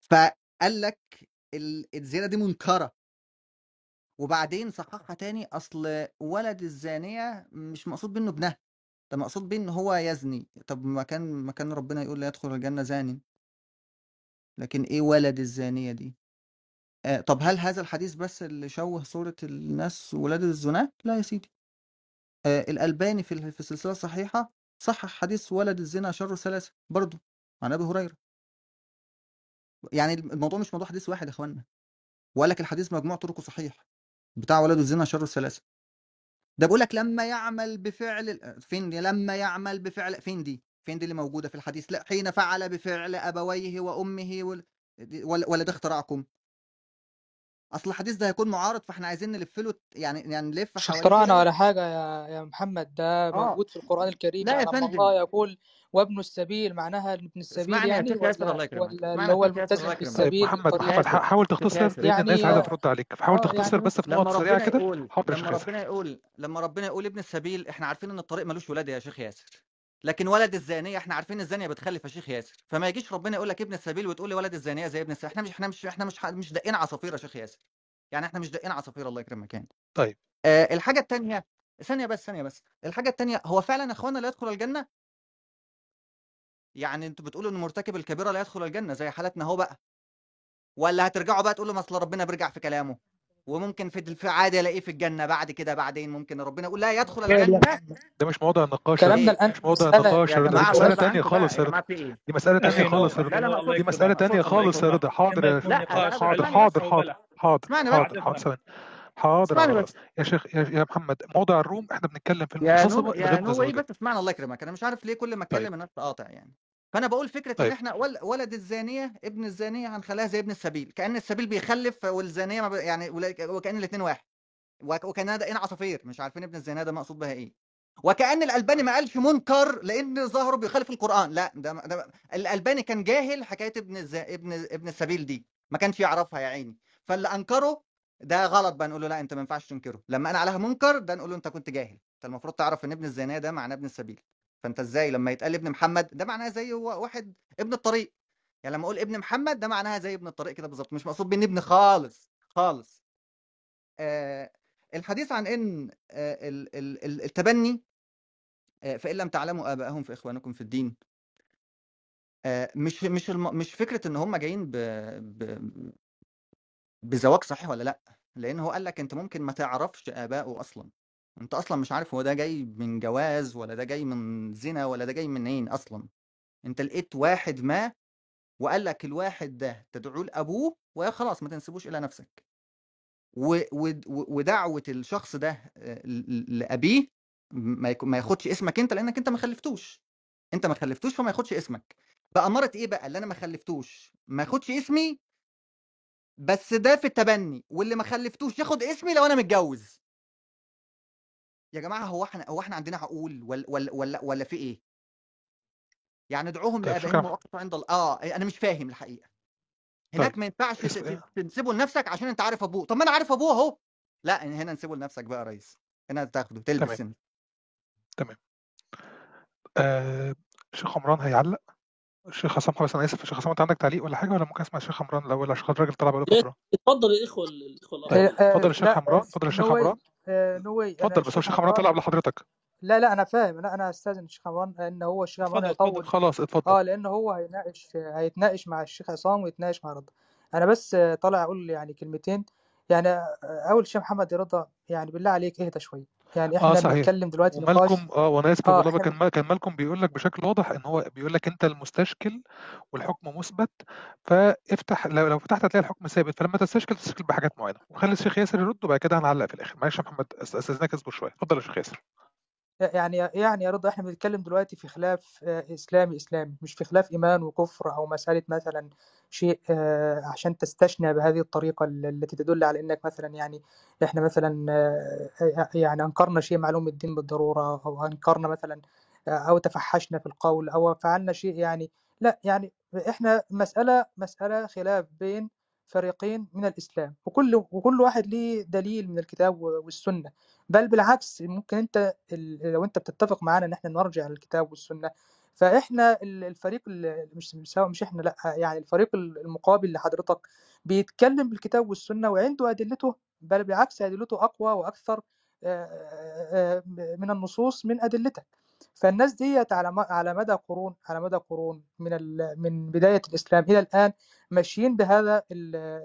Speaker 4: فقال لك ال- الزيادة دي منكرة. وبعدين صححها تاني أصل ولد الزانية مش مقصود بأنه ابنها ده مقصود بيه إن هو يزني. طب ما كان ما كان ربنا يقول لا يدخل الجنة زاني. لكن إيه ولد الزانية دي؟ آه طب هل هذا الحديث بس اللي شوه صورة الناس ولاد الزنا لا يا سيدي. آه الألباني في في السلسلة الصحيحة صحح حديث ولد الزنا شر ثلاثة برضه عن أبي هريرة. يعني الموضوع مش موضوع حديث واحد يا إخوانا وقال لك الحديث مجموع طرقه صحيح بتاع ولد الزنا شر الثلاثة ده بيقول لك لما يعمل بفعل ال- فين دي؟ لما يعمل بفعل فين دي؟ فين دي اللي موجودة في الحديث؟ لا حين فعل بفعل أبويه وأمه وال... ولا ده اختراعكم أصل الحديث ده هيكون معارض فإحنا عايزين نلف له يعني يعني نلف
Speaker 8: مش
Speaker 4: حواليه
Speaker 8: اختراعنا ولا حاجة يا يا محمد ده
Speaker 4: آه.
Speaker 8: موجود في القرآن الكريم.
Speaker 4: لا يا
Speaker 8: يعني لما
Speaker 4: فندم.
Speaker 8: الله يقول وابن السبيل معناها ابن السبيل
Speaker 4: يا
Speaker 8: يعني اللي
Speaker 4: يا
Speaker 8: هو
Speaker 4: يكرمك.
Speaker 3: طيب
Speaker 8: بالسبيل
Speaker 3: محمد محمد حاول تختصر لأن الناس
Speaker 8: يعني
Speaker 3: عايزة
Speaker 8: آه
Speaker 3: ترد عليك. فحاول
Speaker 8: آه،
Speaker 3: تختصر
Speaker 8: يعني
Speaker 3: بس في نقط
Speaker 4: لما
Speaker 3: سريعة
Speaker 4: ربنا
Speaker 3: كده. يا
Speaker 4: لما ربنا يقول لما ربنا يقول ابن السبيل إحنا عارفين إن الطريق ملوش ولادة يا شيخ ياسر. لكن ولد الزانية إحنا عارفين الزانية بتخلف يا شيخ ياسر فما يجيش ربنا يقول لك ابن السبيل وتقول لي ولد الزانية زي ابن السبيل إحنا مش إحنا مش إحنا مش مش دقين عصافير يا شيخ ياسر. يعني إحنا مش دقين عصافير الله يكرمك يعني.
Speaker 3: طيب.
Speaker 4: آه الحاجة الثانية ثانية بس ثانية بس. الحاجة الثانية هو فعلا يا إخوانا لا يدخل الجنة؟ يعني أنتوا بتقولوا إن مرتكب الكبيرة لا يدخل الجنة زي حالتنا أهو بقى. ولا هترجعوا بقى تقولوا ما أصل ربنا بيرجع في كلامه؟ وممكن في في عادي الاقيه في الجنه بعد كده بعدين ممكن ربنا يقول لا يدخل الجنه
Speaker 3: ده مش موضوع النقاش يا
Speaker 8: كلامنا
Speaker 3: رضا
Speaker 4: إيه
Speaker 8: الآن
Speaker 3: مش موضوع
Speaker 8: مسألة
Speaker 3: النقاش
Speaker 4: جماعة
Speaker 3: مساله
Speaker 4: بقى
Speaker 3: خالص
Speaker 4: يا
Speaker 3: رضا
Speaker 4: إيه
Speaker 3: دي مساله
Speaker 9: أخي
Speaker 3: خالص يا رضا دي مساله
Speaker 9: صوتك
Speaker 3: خالص يا رضا حاضر يا حاضر حاضر حاضر حاضر حاضر حاضر ثواني حاضر آه، يا شيخ يا, يا محمد موضع الروم إحنا بنتكلم في المغتصبه
Speaker 4: يا نو
Speaker 3: إيه
Speaker 4: بس اسمعنا الله يكرمك أنا مش عارف ليه كل ما
Speaker 3: طيب
Speaker 4: اتكلم الناس تقاطع يعني فأنا بقول فكرة إن
Speaker 3: طيب.
Speaker 4: إحنا ول- ولد الزانية ابن الزانية هنخليها زي ابن السبيل كأن السبيل بيخلف والزانية ب... يعني وكأن الاثنين واحد. وك- وكأن ده عصافير مش عارفين ابن الزانية ده مقصود بها إيه. وكأن الألباني ما قالش منكر لأن ظهره بيخالف القرآن. لا ده, ده الألباني كان جاهل حكاية ابن الز... ابن ابن السبيل دي. ما كانش يعرفها يا عيني. فاللي أنكره ده غلط بقى نقول له لا أنت ما ينفعش تنكره. لما قال عليها منكر ده نقول له أنت كنت جاهل. أنت المفروض تعرف إن ابن الزانية ده معناه ابن السبيل. فأنت إزاي لما يتقال ابن محمد ده معناه زي هو واحد ابن الطريق. يعني لما أقول ابن محمد ده معناها زي ابن الطريق كده بالظبط مش مقصود بين ابن خالص خالص. آه الحديث عن إن آه ال- ال- ال- التبني آه فإن لم تعلموا ابائهم فإخوانكم في الدين. آه مش مش. مش فكرة إن هم جايين ب... ب... بزواج صحيح ولا لأ لأن هو قال لك أنت ممكن ما تعرفش ابائه أصلا. أنت أصلا مش عارف هو ده جاي من جواز ولا ده جاي من زنا ولا ده جاي منين أصلا. أنت لقيت واحد ما وقال لك الواحد ده تدعوه لأبوه وخلاص ما تنسبوش إلى نفسك. و... و... ودعوة الشخص ده آه، ل- لأبيه ما. ما ياخدش اسمك أنت لأنك أنت ما خلفتوش. أنت ما خلفتوش فما ياخدش اسمك. بأمارة إيه بقى؟ اللي أنا ما خلفتوش. ما ياخدش اسمي بس ده في التبني واللي ما خلفتوش ياخد اسمي لو أنا متجوز. يا جماعة هو إحنا هو إحنا عندنا عقول ولا ولا ولا, ولا في إيه؟ يعني ادعوهم
Speaker 3: طيب
Speaker 4: لابائهم واقسطوا عند الله. آه أنا مش فاهم الحقيقة.
Speaker 3: طيب.
Speaker 4: هناك ما ينفعش تنسبه لنفسك عشان أنت عارف أبوه. طب ما أنا عارف أبوه أهو. لا هنا نسيبه لنفسك بقى يا ريس. هنا تاخده تلبس
Speaker 3: تمام.
Speaker 4: انت
Speaker 3: تمام. آه... شيخ عمران هيعلق؟ الشيخ عصام خلاص أنا آسف. الشيخ عصام أنت عندك تعليق ولا حاجة ولا ممكن أسمع الشيخ عمران الأول؟ عشان خاطر الراجل طلع بقاله
Speaker 5: يا
Speaker 3: فترة.
Speaker 5: اتفضل يا اخوه الاخوه
Speaker 3: طيب
Speaker 5: الافاضل
Speaker 8: آه،
Speaker 3: اتفضل
Speaker 8: آه،
Speaker 3: الشيخ عمران اتفضل الشيخ عمران.
Speaker 8: نوي أنا
Speaker 3: اتفضل بس هو
Speaker 8: الشيخ
Speaker 3: عمران طلع قبل حضرتك.
Speaker 8: لا لا أنا فاهم. لا أنا أستاذن الشيخ عمران إن هو الشيخ عمران هيطول.
Speaker 3: خلاص اتفضل.
Speaker 8: آه لأن هو هيناقش هيتناقش مع الشيخ عصام ويتناقش مع رضا. أنا بس آه، طالع أقول يعني كلمتين. يعني آه، أول شيء محمد رضا يعني بالله عليك اهدى شوية. يعني
Speaker 3: آه
Speaker 8: إحنا
Speaker 3: صحيح.
Speaker 8: بنتكلم دلوقتي نقاش
Speaker 3: ومالكم آه وأنا آسف
Speaker 8: آه
Speaker 3: والله
Speaker 8: إحنا
Speaker 3: كان كان مالكم بيقول لك بشكل واضح إن هو بيقول لك أنت المستشكل والحكم مثبت فافتح لو, لو فتحت هتلاقي الحكم ثابت فلما تستشكل تستشكل بحاجات معينة. وخلي الشيخ ياسر يرد وبعد كده هنعلق في الآخر. معلش يا محمد استاذنك اصبر شوية. اتفضل يا شيخ ياسر.
Speaker 8: يعني يعني يا رضا إحنا بنتكلم دلوقتي في خلاف آه، إسلامي إسلامي مش في خلاف إيمان وكفر أو مسألة مثلا شيء آه، عشان تستشنع بهذه الطريقة ال- التي تدل على إنك مثلا يعني إحنا مثلا آه، يعني أنكرنا شيء معلوم الدين بالضرورة أو أنكرنا مثلا أو تفحشنا في القول أو فعلنا شيء يعني. لا يعني إحنا مسألة مسألة خلاف بين فريقين من الإسلام وكل وكل واحد ليه دليل من الكتاب والسنة. بل بالعكس ممكن أنت لو أنت بتتفق معانا إن إحنا نرجع للكتاب والسنة فإحنا ال- الفريق ال- مش مش إحنا لأ يعني الفريق المقابل لحضرتك بيتكلم بالكتاب والسنة وعنده أدلته بل بالعكس أدلته أقوى وأكثر من النصوص من أدلتك. فالناس ديت على على مدى قرون على مدى قرون من من بداية الإسلام إلى الآن ماشيين بهذا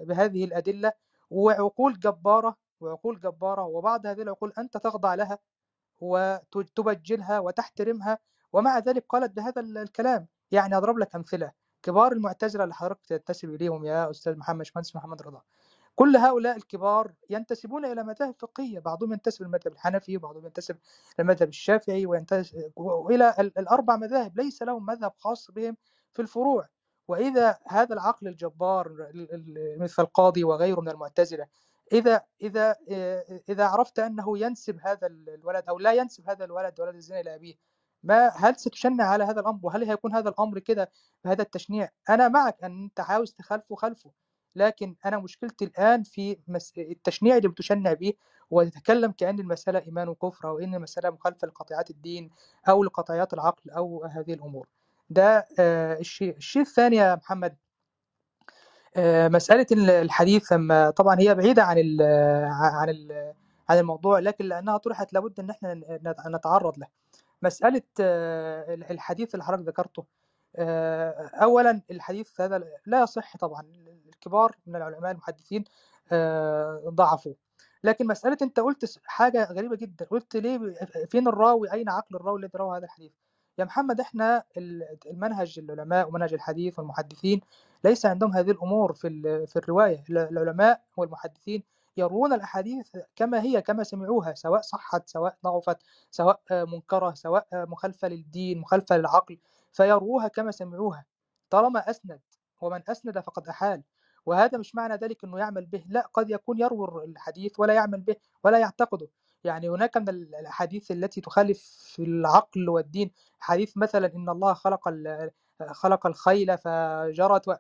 Speaker 8: بهذه الأدلة وعقول جبارة وعقول جبارة وبعض هذه العقول أنت تخضع لها وتبجلها وتحترمها ومع ذلك قالت بهذا ال- الكلام. يعني أضرب لك أمثلة. كبار المعتزلة اللي حضرتك تنتسب إليهم يا أستاذ محمد باشمهندس محمد رضا. كل هؤلاء الكبار ينتسبون إلى مذاهب فقهية. بعضهم ينتسب للمذهب الحنفي وبعضهم ينتسب للمذهب الشافعي وينتسب وإلى ال- الأربع مذاهب. ليس لهم مذهب خاص بهم في الفروع. وإذا هذا العقل الجبار ال- ال- مثل القاضي وغيره من المعتزلة إذا إذا إذا عرفت أنه ينسب هذا الولد أو لا ينسب هذا الولد ولد الزنا إلى أبيه ما هل ستشنع على هذا الأمر وهل هيكون هذا الأمر كده بهذا التشنيع أنا معك أن أنت عاوز تخالفه خلفه لكن أنا مشكلتي الآن في. التشنيع اللي بتشنع به وتتكلم كأن المسألة إيمان وكفر أو إن المسألة مخالفة لقطيعات الدين أو لقطيعات العقل أو هذه الأمور ده الشيء الشيء الثاني يا محمد آه، ال- الحديث لما طبعا هي بعيدة عن ال عن ال عن الموضوع لكن لأنها طرحت لابد إن إحنا نت- نتعرض له. مسألة آه، الحديث اللي حضرتك ذكرته آه، أولا الحديث هذا لا يصح طبعا. الكبار من العلماء المحدثين ضعفوه. لكن مسألة أنت قلت حاجة غريبة جدا. قلت ليه فين الراوي؟ أين عقل الراوي الذي روى هذا الحديث؟ يا محمد إحنا ال- المنهج العلماء ومنهج الحديث والمحدثين ليس عندهم هذه الأمور في في الرواية. ال- العلماء والمحدثين يروون الأحاديث كما هي كما سمعوها سواء صحت سواء ضعفت سواء منكرة سواء مخالفة للدين مخالفة للعقل فيروها كما سمعوها. طالما أسند ومن أسند فقد أحال. وهذا مش معنى ذلك أنه يعمل به لا قد يكون يروي الحديث ولا يعمل به ولا يعتقده. يعني هناك من الأحاديث التي تخالف العقل والدين حديث مثلا إن الله خلق خلق الخيل فجرت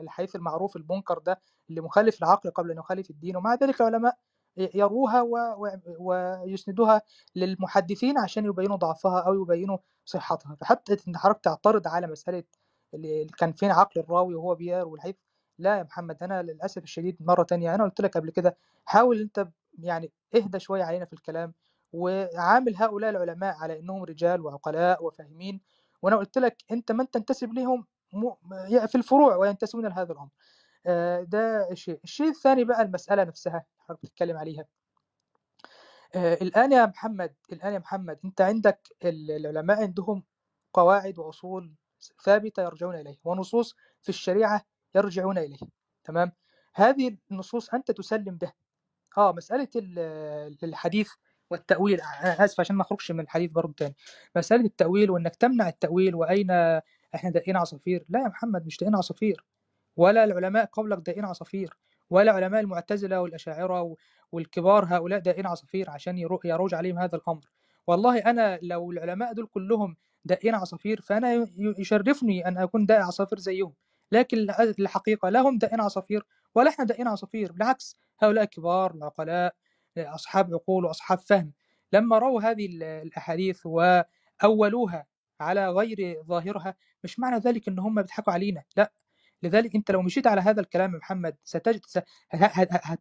Speaker 8: الحديث المعروف المنكر ده اللي مخالف العقل قبل أن يخالف الدين ومع ذلك العلماء يروها ويسندوها للمحدثين عشان يبينوا ضعفها أو يبينوا صحتها. فحتى إن حضرتك تعترض على مسألة اللي كان فين عقل الراوي وهو بيروي الحديث لا يا محمد أنا للأسف الشديد مرة تانية أنا قلت لك قبل كده حاول أنت يعني اهدى شوية علينا في الكلام وعامل هؤلاء العلماء على إنهم رجال وعقلاء وفاهمين وأنا قلت لك أنت من تنتسب لهم في الفروع وينتسبون لهذا الأمر. ده شيء. الشيء الثاني بقى المسألة نفسها حضرتك بتتكلم عليها. الآن يا محمد الآن يا محمد أنت عندك العلماء عندهم قواعد وأصول ثابتة يرجعون اليه ونصوص في الشريعة يرجعون اليه تمام؟ هذه النصوص أنت تسلم بها. آه مسألة الحديث والتأويل أنا آسف عشان ما أخرجش من الحديث برضه تاني. مسألة التأويل وإنك تمنع التأويل وأين إحنا دقين عصافير؟ لا يا محمد مش دقين عصافير. ولا العلماء قبلك دقين عصافير. ولا علماء المعتزلة والأشاعرة والكبار هؤلاء دقين عصافير عشان يروج عليهم هذا الأمر. والله أنا لو العلماء دول كلهم دقين عصافير فأنا يشرفني أن أكون دائع عصافير زيهم. لكن الحقيقة لا هم دقين عصافير. ولا إحنا دقين عصافير بالعكس هؤلاء كبار العقلاء أصحاب عقول وأصحاب فهم. لما رأوا هذه الأحاديث وأولوها على غير ظاهرها مش معنى ذلك إن هم بيضحكوا علينا لأ. لذلك أنت لو مشيت على هذا الكلام يا محمد ستجد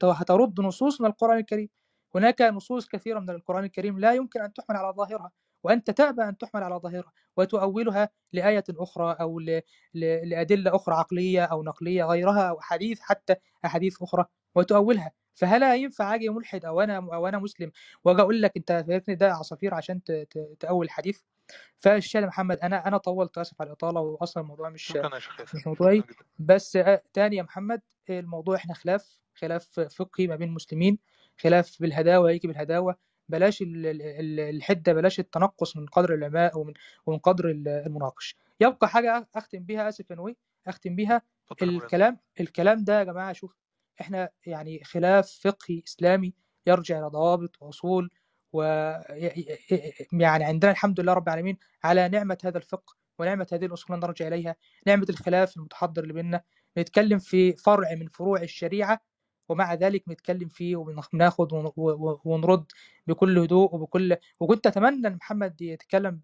Speaker 8: هترد نصوص من القرآن الكريم. هناك نصوص كثيرة من القرآن الكريم لا يمكن أن تحمل على ظاهرها. وأنت تأبى أن تحمل على ظاهرها وتؤولها لآية أخرى أو لأدلة أخرى عقلية أو نقلية غيرها أو حديث حتى أحاديث أخرى وتؤولها. فهل ينفع أجي ملحد أو أنا أو أنا مسلم وأجي أقول لك أنت فاكرني ده عصافير عشان تاول الحديث؟ فالشيخ محمد أنا أنا طولت آسف على الإطالة واصلا الموضوع مش مش موضوعي. بس تاني يا محمد الموضوع إحنا خلاف خلاف فقهي ما بين المسلمين خلاف بالهداوة يجي بالهداوة. بلاش الحدة بلاش التنقص من قدر العلماء ومن ومن قدر المناقش. يبقى حاجة أختم بيها آسف يا نوي أختم بيها الكلام الكلام ده يا جماعة شوف إحنا يعني خلاف فقهي إسلامي يرجع إلى ضوابط وأصول و يعني عندنا الحمد لله رب العالمين على نعمة هذا الفقه ونعمة هذه الأصول نرجع إليها نعمة الخلاف المتحضر اللي بيننا. نتكلم في فرع من فروع الشريعة ومع ذلك نتكلم فيه وناخد ونرد بكل هدوء وبكل وكنت أتمنى إن محمد يتكلم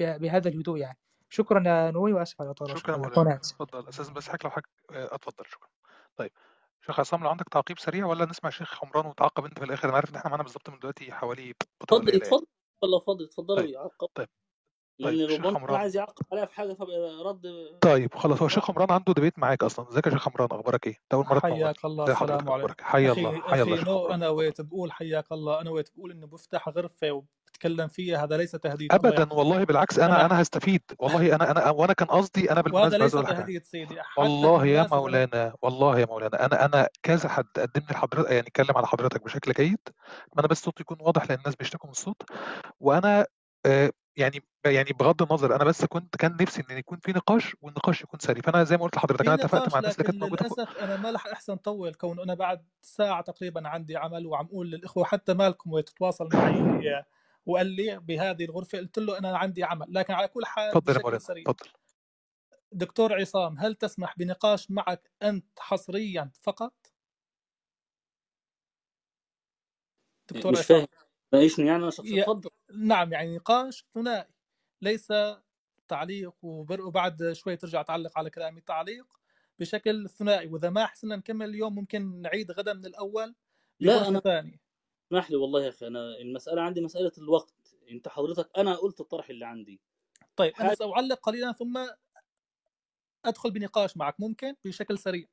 Speaker 8: بهذا الهدوء يعني. شكرا يا نوي واسف على
Speaker 3: الاطاله شكرا اتفضل. أساسا بس حضرتك لو حضرتك اتفضل. شكرا. طيب. شيخ عصام لو عندك تعقيب سريع ولا نسمع شيخ عمران وتعقب أنت في الآخر؟ أنا عارف إن إحنا معانا بالظبط من دلوقتي حوالي
Speaker 5: اتفضل اتفضل والله فضل اتفضلوا
Speaker 3: طيب.
Speaker 5: يعقب.
Speaker 3: طيب.
Speaker 5: لأن
Speaker 3: طيب شيخ
Speaker 5: ربما
Speaker 3: عمران
Speaker 5: عايز يعقب عليها في حاجة فرد
Speaker 3: طيب خلاص هو شيخ عمران عنده debate معاك أصلا. إزيك يا شيخ عمران أخبارك إيه؟ ده أول مرة
Speaker 9: حياك الله
Speaker 3: ازي حضرتك
Speaker 9: السلام عليكم.
Speaker 3: حيا الله حيا الله
Speaker 9: نو أنا wait بقول حياك الله أنا wait بقول إنه بفتح غرفة وبتكلم فيها هذا ليس تهديد
Speaker 3: ابدا والله بالعكس
Speaker 9: أنا
Speaker 3: أنا هستفيد. والله أنا أنا وأنا كان قصدي
Speaker 9: أنا
Speaker 3: بالمناسبة عايز
Speaker 9: ليس تهديد سيدي
Speaker 3: والله يا مولانا والله يا مولانا أنا أنا كذا حد قدم لي لحضرتك يعني اتكلم على حضرتك بشكل جيد أنا بس صوتي يكون واضح لأن الناس بيشتكوا من الصوت. وأنا آه، يعني يعني بغض النظر أنا بس كنت كان نفسي إن يكون في نقاش والنقاش يكون سريع. فأنا زي ما قلت لحضرتك أنا اتفقت مع الناس اللي
Speaker 9: لكن
Speaker 3: كانت موجوده
Speaker 9: للأسف أنا ما رح أحسن طول كون أنا بعد ساعة تقريبا عندي عمل وعم أقول للإخوة حتى مالكم ويتواصل معي <laughs> وقال لي بهذه الغرفة قلت له أنا عندي عمل لكن على كل حال
Speaker 3: اتفضل يا
Speaker 9: سريع.
Speaker 3: اتفضل.
Speaker 9: دكتور عصام هل تسمح بنقاش معك أنت حصريا فقط؟ دكتور
Speaker 5: مش
Speaker 9: عصام.
Speaker 5: فاهم. ناقشني يعني أنا شخصيا
Speaker 9: ي...
Speaker 5: اتفضل
Speaker 9: نعم يعني نقاش ثنائي ليس تعليق وبعد شوي ترجع تعلق على كلامي تعليق بشكل ثنائي. وإذا ما حسنا نكمل اليوم ممكن نعيد غدا من الأول
Speaker 5: لا أنا
Speaker 9: ثانية
Speaker 5: اسمح لي والله يا أخي أنا المسألة عندي مسألة الوقت. أنت حضرتك أنا قلت الطرح اللي عندي.
Speaker 9: طيب
Speaker 5: أنا
Speaker 9: سأعلق قليلا ثم أدخل بنقاش معك. ممكن؟ بشكل سريع.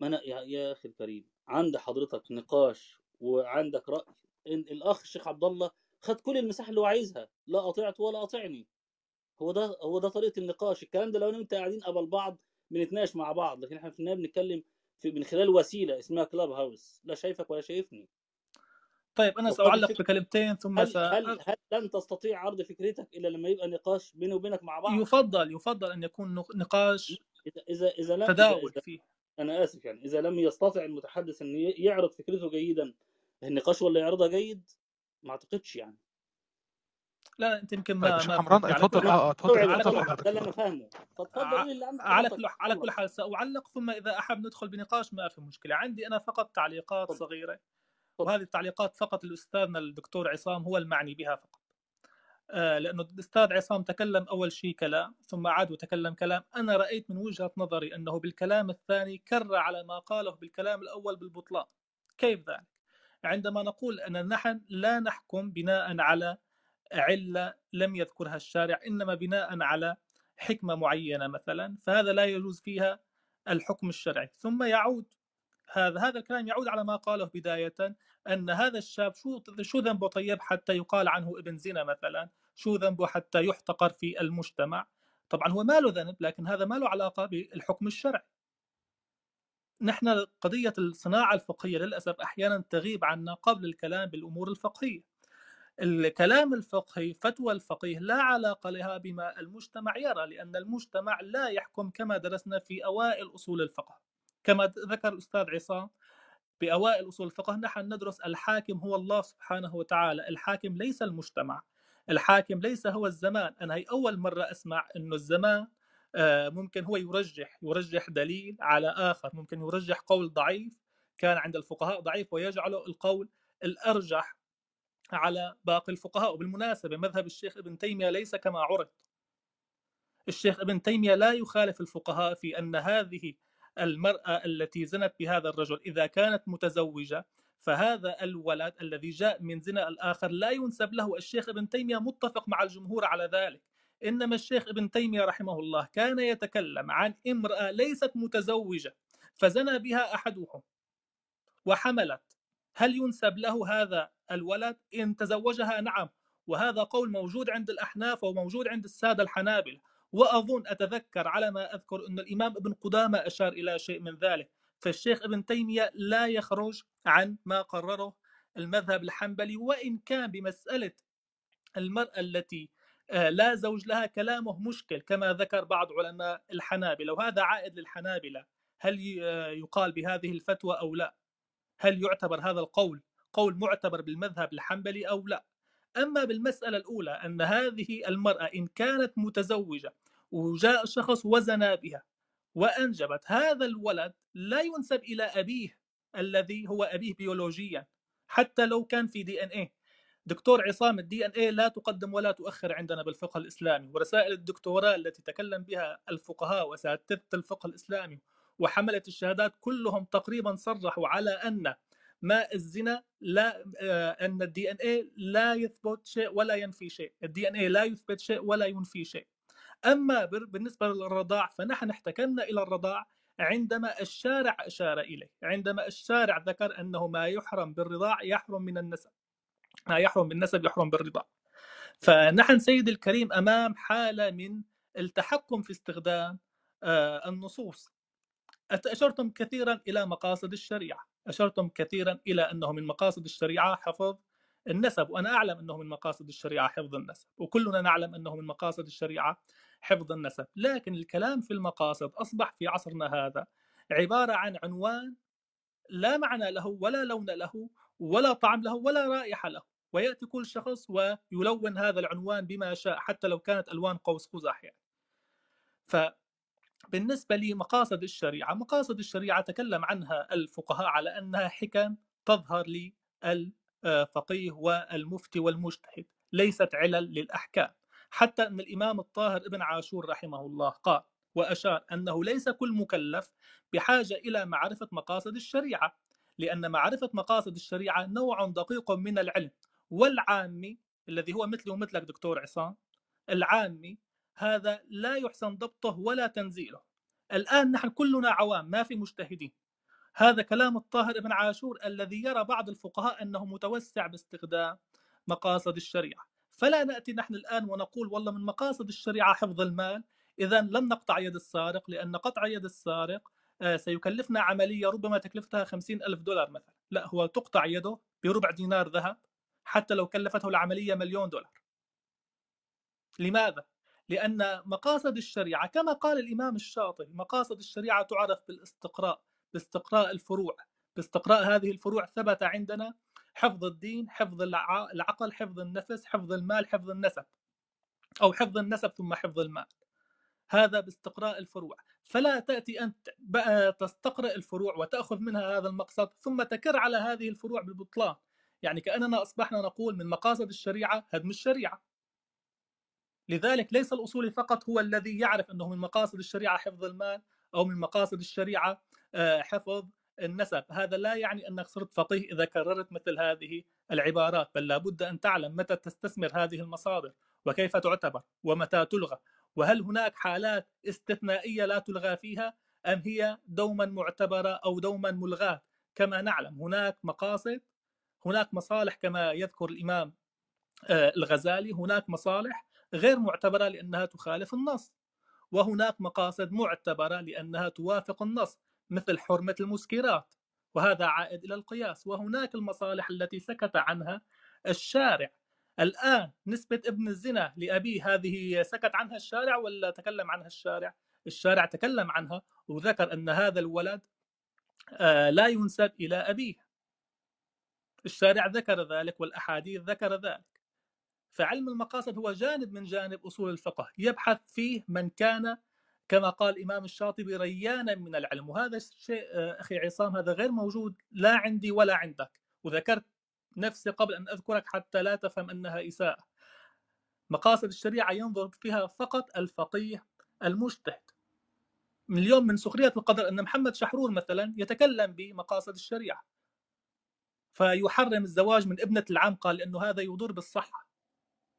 Speaker 5: ما أنا يا, يا أخي الكريم عند حضرتك نقاش وعندك رأي إن الأخ الشيخ عبد الله خد كل المساحة اللي هو عايزها لا أطيعت ولا أطيعني. هو ده هو ده طريقة النقاش. الكلام ده لو أنا وانت قاعدين قبل بعض بنتناقش مع بعض لكن إحنا في النهاية بنتكلم في من خلال وسيلة اسمها كلاب هاوس لا شايفك ولا شايفني.
Speaker 9: طيب أنا
Speaker 5: سأعلق
Speaker 9: بكلمتين ثم
Speaker 5: هل
Speaker 9: س...
Speaker 5: هل هل لن تستطيع عرض فكرتك إلا لما يبقى نقاش بيني وبينك مع بعض؟
Speaker 9: يفضل يفضل أن يكون نق- نقاش
Speaker 5: إذا إذا إذا لم
Speaker 9: تداول
Speaker 5: إذا
Speaker 9: فيه.
Speaker 5: أنا آسف يعني إذا لم يستطع المتحدث أن يعرض فكرته جيدا النقاش ولا يعرضها جيد؟ ما أعتقدش يعني.
Speaker 9: لا أنت يمكن
Speaker 3: طيب
Speaker 9: ما فهمتني على
Speaker 3: اتفضل. أنا آه اتفضل
Speaker 5: ده اللي أنا فاهمه. فاتفضل اللي عندك
Speaker 9: على كل على كل حال سأعلق ثم إذا أحب ندخل بنقاش ما في مشكلة. عندي أنا فقط تعليقات
Speaker 5: اتفضل.
Speaker 9: وهذه التعليقات فقط الأستاذنا الدكتور عصام هو المعني بها فقط. آه، لأنه الأستاذ عصام تكلم أول شيء كلام ثم عاد وتكلم كلام. أنا رأيت من وجهة نظري أنه بالكلام الثاني كر على ما قاله بالكلام الأول بالبطلان. كيف ذلك؟ عندما نقول أن نحن لا نحكم بناء على علة لم يذكرها الشارع إنما بناء على حكمة معينة مثلا فهذا لا يجوز فيها الحكم الشرعي. ثم يعود هذا هذا الكلام يعود على ما قاله بداية أن هذا الشاب شو شو ذنبه طيب حتى يقال عنه ابن زنا مثلا؟ شو ذنبه حتى يحتقر في المجتمع؟ طبعا هو ما له ذنب لكن هذا ما له علاقة بالحكم الشرعي. نحن قضية الصناعة الفقهية للأسف أحيانا تغيب عنا قبل الكلام بالأمور الفقهية. الكلام الفقهي فتوى الفقيه لا علاقة لها بما المجتمع يرى لأن المجتمع لا يحكم كما درسنا في أوائل أصول الفقه. كما ذكر الأستاذ عصام بأوائل أصول الفقه نحن ندرس الحاكم هو الله سبحانه وتعالى الحاكم ليس المجتمع الحاكم ليس هو الزمان. أنا هي أول مرة أسمع أنه الزمان ممكن هو يرجح يرجح دليل على آخر. ممكن يرجح قول ضعيف كان عند الفقهاء ضعيف ويجعله القول الأرجح على باقي الفقهاء. وبالمناسبة مذهب الشيخ ابن تيمية ليس كما عرض. الشيخ ابن تيمية لا يخالف الفقهاء في أن هذه المرأة التي زنت بهذا الرجل إذا كانت متزوجة فهذا الولد الذي جاء من زنا الآخر لا ينسب له. الشيخ ابن تيمية متفق مع الجمهور على ذلك. إنما الشيخ ابن تيمية رحمه الله كان يتكلم عن امرأة ليست متزوجة فزنى بها أحدهم وحملت. هل ينسب له هذا الولد؟ إن تزوجها نعم وهذا قول موجود عند الأحناف وموجود عند السادة الحنابلة. وأظن أتذكر على ما أذكر أن الإمام ابن قدامة أشار إلى شيء من ذلك. فالشيخ ابن تيمية لا يخرج عن ما قرره المذهب الحنبلي وإن كان بمسألة المرأة التي لا زوج لها كلامه مشكل كما ذكر بعض علماء الحنابلة. وهذا عائد للحنابلة. هل آه، يقال بهذه الفتوى أو لا؟ هل يعتبر هذا القول قول معتبر بالمذهب الحنبلي أو لا؟ أما بالمسألة الأولى أن هذه المرأة إن كانت متزوجة وجاء شخص وزنا بها وأنجبت هذا الولد لا ينسب إلى أبيه الذي هو أبيه بيولوجيا حتى لو كان في DNA. دكتور عصام ال DNA لا تقدم ولا تؤخر عندنا بالفقه الإسلامي ورسائل الدكتوراه التي تكلم بها الفقهاء واساتذه الفقه الإسلامي وحمله الشهادات كلهم تقريبا صرحوا على أن ماء الزنا لا آه، أن ال DNA لا يثبت شيء ولا ينفي شيء ال DNA لا يثبت شيء ولا ينفي شيء. أما بالنسبة للرضاع فنحن احتكمنا إلى الرضاع عندما الشارع أشار إليه عندما الشارع ذكر أنه ما يحرم بالرضاع يحرم من النسب. ما يحرم بالنسب يحرم بالرضاع فنحن سيد الكريم أمام حالة من التحكم في استخدام آه، النصوص. أشرتم كثيرا إلى مقاصد الشريعة. أشرتم كثيرا إلى أنه من مقاصد الشريعة حفظ النسب وأنا أعلم أنه من مقاصد الشريعة حفظ النسب وكلنا نعلم أنه من مقاصد الشريعة حفظ النسب. لكن الكلام في المقاصد أصبح في عصرنا هذا عبارة عن عنوان لا معنى له ولا لون له ولا طعم له ولا رائحة له ويأتي كل شخص ويلون هذا العنوان بما شاء حتى لو كانت ألوان قوس قزح يعني ف بالنسبة لمقاصد الشريعة مقاصد الشريعة تكلم عنها الفقهاء على أنها حكم تظهر للفقيه والمفتي والمجتهد ليست علل للأحكام. حتى أن الإمام الطاهر ابن عاشور رحمه الله قال وأشار أنه ليس كل مكلف بحاجة إلى معرفة مقاصد الشريعة. لأن معرفة مقاصد الشريعة نوع دقيق من العلم. والعامي الذي هو مثلي ومثلك دكتور عصام العامي هذا لا يحسن ضبطه ولا تنزيله. الآن نحن كلنا عوام ما في مجتهدين. هذا كلام الطاهر بن عاشور الذي يرى بعض الفقهاء أنه متوسع باستخدام مقاصد الشريعة. فلا نأتي نحن الآن ونقول والله من مقاصد الشريعة حفظ المال إذا لن نقطع يد السارق لأن قطع يد السارق سيكلفنا عملية ربما تكلفتها خمسين ألف دولار مثلا. لا هو تقطع يده بربع دينار ذهب حتى لو كلفته العملية مليون دولار. لماذا؟ لأن مقاصد الشريعة كما قال الإمام الشاطبي مقاصد الشريعة تعرف بالاستقراء باستقراء الفروع. باستقراء هذه الفروع ثبت عندنا حفظ الدين حفظ العقل حفظ النفس حفظ المال حفظ النسب أو حفظ النسب ثم حفظ المال. هذا باستقراء الفروع. فلا تأتي أنت تستقرأ الفروع وتأخذ منها هذا المقصد ثم تكر على هذه الفروع بالبطلان. يعني كأننا أصبحنا نقول من مقاصد الشريعة هدم الشريعة. لذلك ليس الأصولي فقط هو الذي يعرف أنه من مقاصد الشريعة حفظ المال أو من مقاصد الشريعة آه، حفظ النسب. هذا لا يعني أنك صرت فقيه إذا كررت مثل هذه العبارات بل لابد أن تعلم متى تستثمر هذه المصادر وكيف تعتبر ومتى تلغى. وهل هناك حالات استثنائية لا تلغى فيها؟ أم هي دوما معتبرة أو دوما ملغاة؟ كما نعلم هناك مقاصد هناك مصالح كما يذكر الإمام آه، الغزالي هناك مصالح غير معتبرة لأنها تخالف النص وهناك مقاصد معتبرة لأنها توافق النص مثل حرمة المسكرات وهذا عائد إلى القياس وهناك المصالح التي سكت عنها الشارع. الآن نسبة ابن الزنا لأبيه هذه سكت عنها الشارع ولا تكلم عنها الشارع الشارع تكلم عنها وذكر أن هذا الولد آه، لا ينسب إلى أبيه. الشارع ذكر ذلك والأحاديث ذكر ذلك. فعلم المقاصد هو جانب من جانب أصول الفقه. يبحث فيه من كان كما قال الإمام الشاطبي ريانا من العلم. وهذا الشيء آه، أخي عصام هذا غير موجود لا عندي ولا عندك. وذكرت نفسي قبل أن أذكرك حتى لا تفهم أنها إساءة. مقاصد الشريعة ينظر فيها فقط الفقيه المجتهد. من اليوم من سخرية القدر أن محمد شحرور مثلا يتكلم بمقاصد الشريعة. فيحرم الزواج من ابنة العم قال لأنه هذا يضر بالصحة.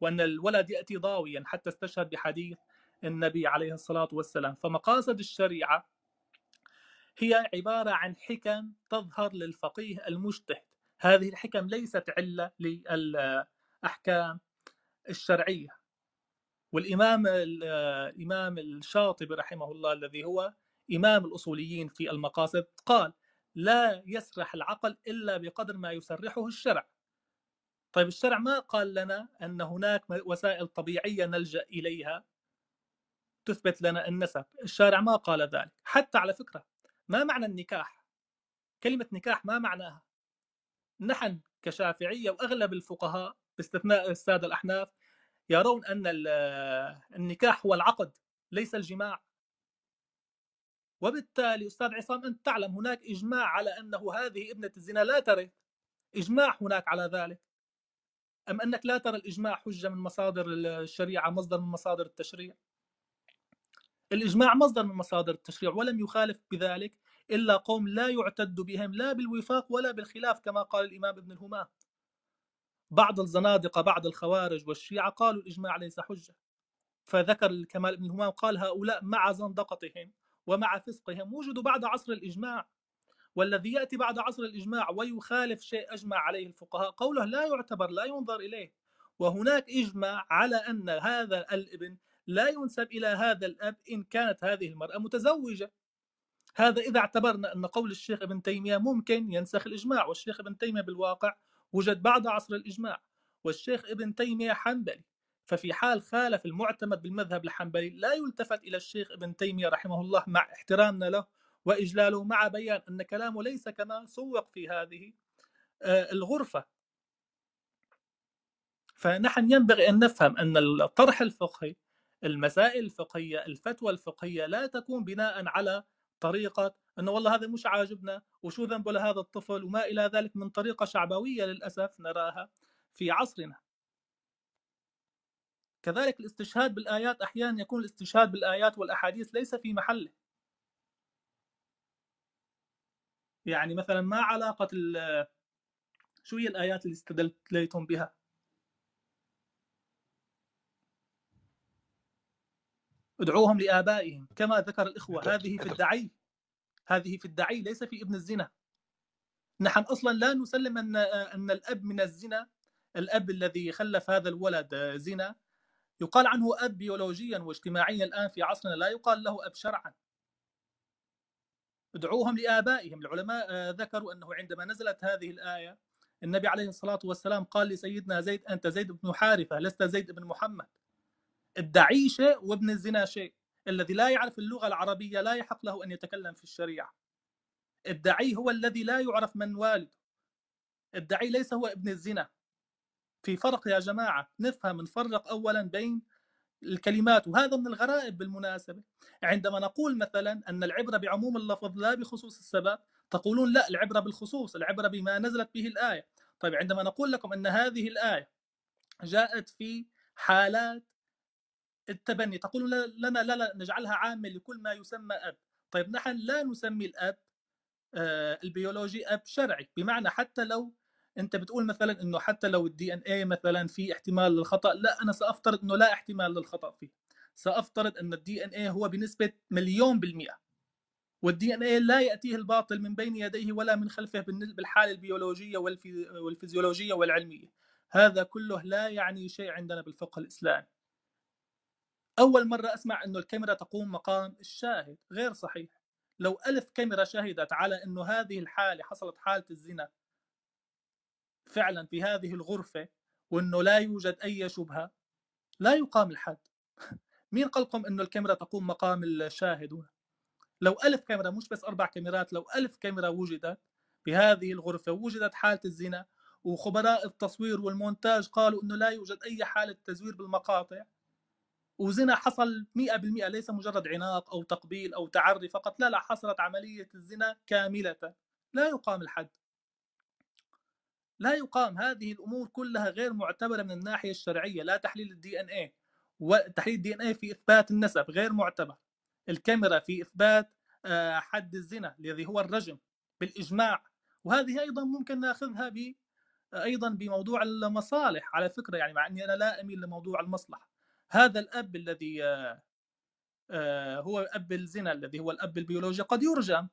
Speaker 9: وأن الولد يأتي ضاويا حتى استشهد بحديث النبي عليه الصلاة والسلام. فمقاصد الشريعة هي عبارة عن حكم تظهر للفقيه المجتهد. هذه الحكم ليست علة للأحكام الشرعية. والإمام الإمام الشاطبي رحمه الله الذي هو إمام الأصوليين في المقاصد قال لا يسرح العقل إلا بقدر ما يسرحه الشرع طيب الشرع ما قال لنا أن هناك وسائل طبيعية نلجأ إليها تثبت لنا النسب؟ الشارع ما قال ذلك. حتى على فكرة ما معنى النكاح؟ كلمة نكاح ما معناها؟ نحن كشافعية وأغلب الفقهاء باستثناء السادة الأحناف يرون أن النكاح هو العقد ليس الجماع. وبالتالي أستاذ عصام أنت تعلم هناك إجماع على أنه هذه ابنة الزنا لا ترث. إجماع هناك على ذلك. أم أنك لا ترى الإجماع حجة من مصادر الشريعة مصدر من مصادر التشريع؟ الإجماع مصدر من مصادر التشريع ولم يخالف بذلك. إلا قوم لا يعتد بهم لا بالوفاق ولا بالخلاف كما قال الإمام ابن الهمام. بعض الزنادقة بعض الخوارج والشيعة قالوا الإجماع ليس حجة. فذكر الكمال ابن الهمام قال هؤلاء مع زندقتهم ومع فسقهم وجدوا بعد عصر الإجماع. والذي يأتي بعد عصر الإجماع ويخالف شيء أجمع عليه الفقهاء قوله لا يعتبر لا ينظر إليه. وهناك إجماع على أن هذا الابن لا ينسب إلى هذا الأب إن كانت هذه المرأة متزوجة. هذا إذا اعتبرنا أن قول الشيخ ابن تيمية ممكن ينسخ الإجماع والشيخ ابن تيمية بالواقع وجد بعد عصر الإجماع والشيخ ابن تيمية حنبلي ففي حال خالف المعتمد بالمذهب الحنبلي لا يلتفت إلى الشيخ ابن تيمية رحمه الله مع احترامنا له وإجلاله مع بيان أن كلامه ليس كما سوق في هذه آه، الغرفة. فنحن ينبغي أن نفهم أن الطرح الفقهي المسائل الفقهية الفتوى الفقهية لا تكون بناء على طريقة أنه والله هذا مش عاجبنا وشو ذنبه لهذا الطفل وما إلى ذلك من طريقة شعبوية للأسف نراها في عصرنا. كذلك الاستشهاد بالآيات أحيانا يكون الاستشهاد بالآيات والأحاديث ليس في محله. يعني مثلا ما علاقة شو هي الآيات اللي استدليتم بها. ادعوهم لآبائهم كما ذكر الإخوة هذه في الدعي هذه في الدعي ليس في ابن الزنا. نحن أصلا لا نسلم أن أن الأب من الزنا الأب الذي خلف هذا الولد زنا. يقال عنه أب بيولوجيا واجتماعيا الآن في عصرنا لا يقال له أب شرعا. ادعوهم لآبائهم. العلماء ذكروا أنه عندما نزلت هذه الآية النبي عليه الصلاة والسلام قال لسيدنا زيد أنت زيد بن حارثة لست زيد بن محمد. الدعي شيء وابن الزنا شيء. الذي لا يعرف اللغة العربية لا يحق له أن يتكلم في الشريعة. الدعي هو الذي لا يعرف من والده. الدعي ليس هو ابن الزنا. في فرق يا جماعة نفهم نفرق أولا بين الكلمات وهذا من الغرائب بالمناسبة. عندما نقول مثلا أن العبرة بعموم اللفظ لا بخصوص السبب تقولون لا العبرة بالخصوص العبرة بما نزلت به الآية. طيب عندما نقول لكم أن هذه الآية جاءت في حالات التبني تقول لنا لا لا نجعلها عامة لكل ما يسمى أب. طيب نحن لا نسمي الأب آه، البيولوجي أب شرعي. بمعنى حتى لو أنت بتقول مثلا إنه حتى لو ال DNA مثلا في احتمال للخطأ لا أنا سأفترض إنه لا احتمال للخطأ فيه. سأفترض إن ال DNA هو بنسبة مليون بالمئة. وال DNA لا يأتيه الباطل من بين يديه ولا من خلفه بالحالة البيولوجية والفيزيولوجية والعلمية. هذا كله لا يعني شيء عندنا بالفقه الإسلامي. أول مرة أسمع إنه الكاميرا تقوم مقام الشاهد غير صحيح. لو ألف كاميرا شهدت على إنه هذه الحالة حصلت حالة الزنا فعلا في هذه الغرفة وأنه لا يوجد أي شبهة لا يقام الحد. <laughs> مين قال لكم أنه الكاميرا تقوم مقام الشاهد لو ألف كاميرا مش بس أربع كاميرات لو ألف كاميرا وجدت بهذه الغرفة وجدت حالة الزنا وخبراء التصوير والمونتاج قالوا أنه لا يوجد أي حالة تزوير بالمقاطع وزنا حصل 100% ليس مجرد عناق أو تقبيل أو تعري فقط. لا لا حصلت عملية الزنا كاملة. لا يقام الحد. لا يقام. هذه الأمور كلها غير معتبرة من الناحية الشرعية لا تحليل ال DNA وتحليل ال DNA في إثبات النسب غير معتبر. الكاميرا في إثبات آه، حد الزنا الذي هو الرجم بالإجماع. وهذه أيضا ممكن ناخذها ب أيضا بموضوع المصالح على فكرة يعني مع إني أنا لا أميل لموضوع المصلحة. هذا الأب الذي آه، هو اب الزنا الذي هو الأب البيولوجي قد يرجم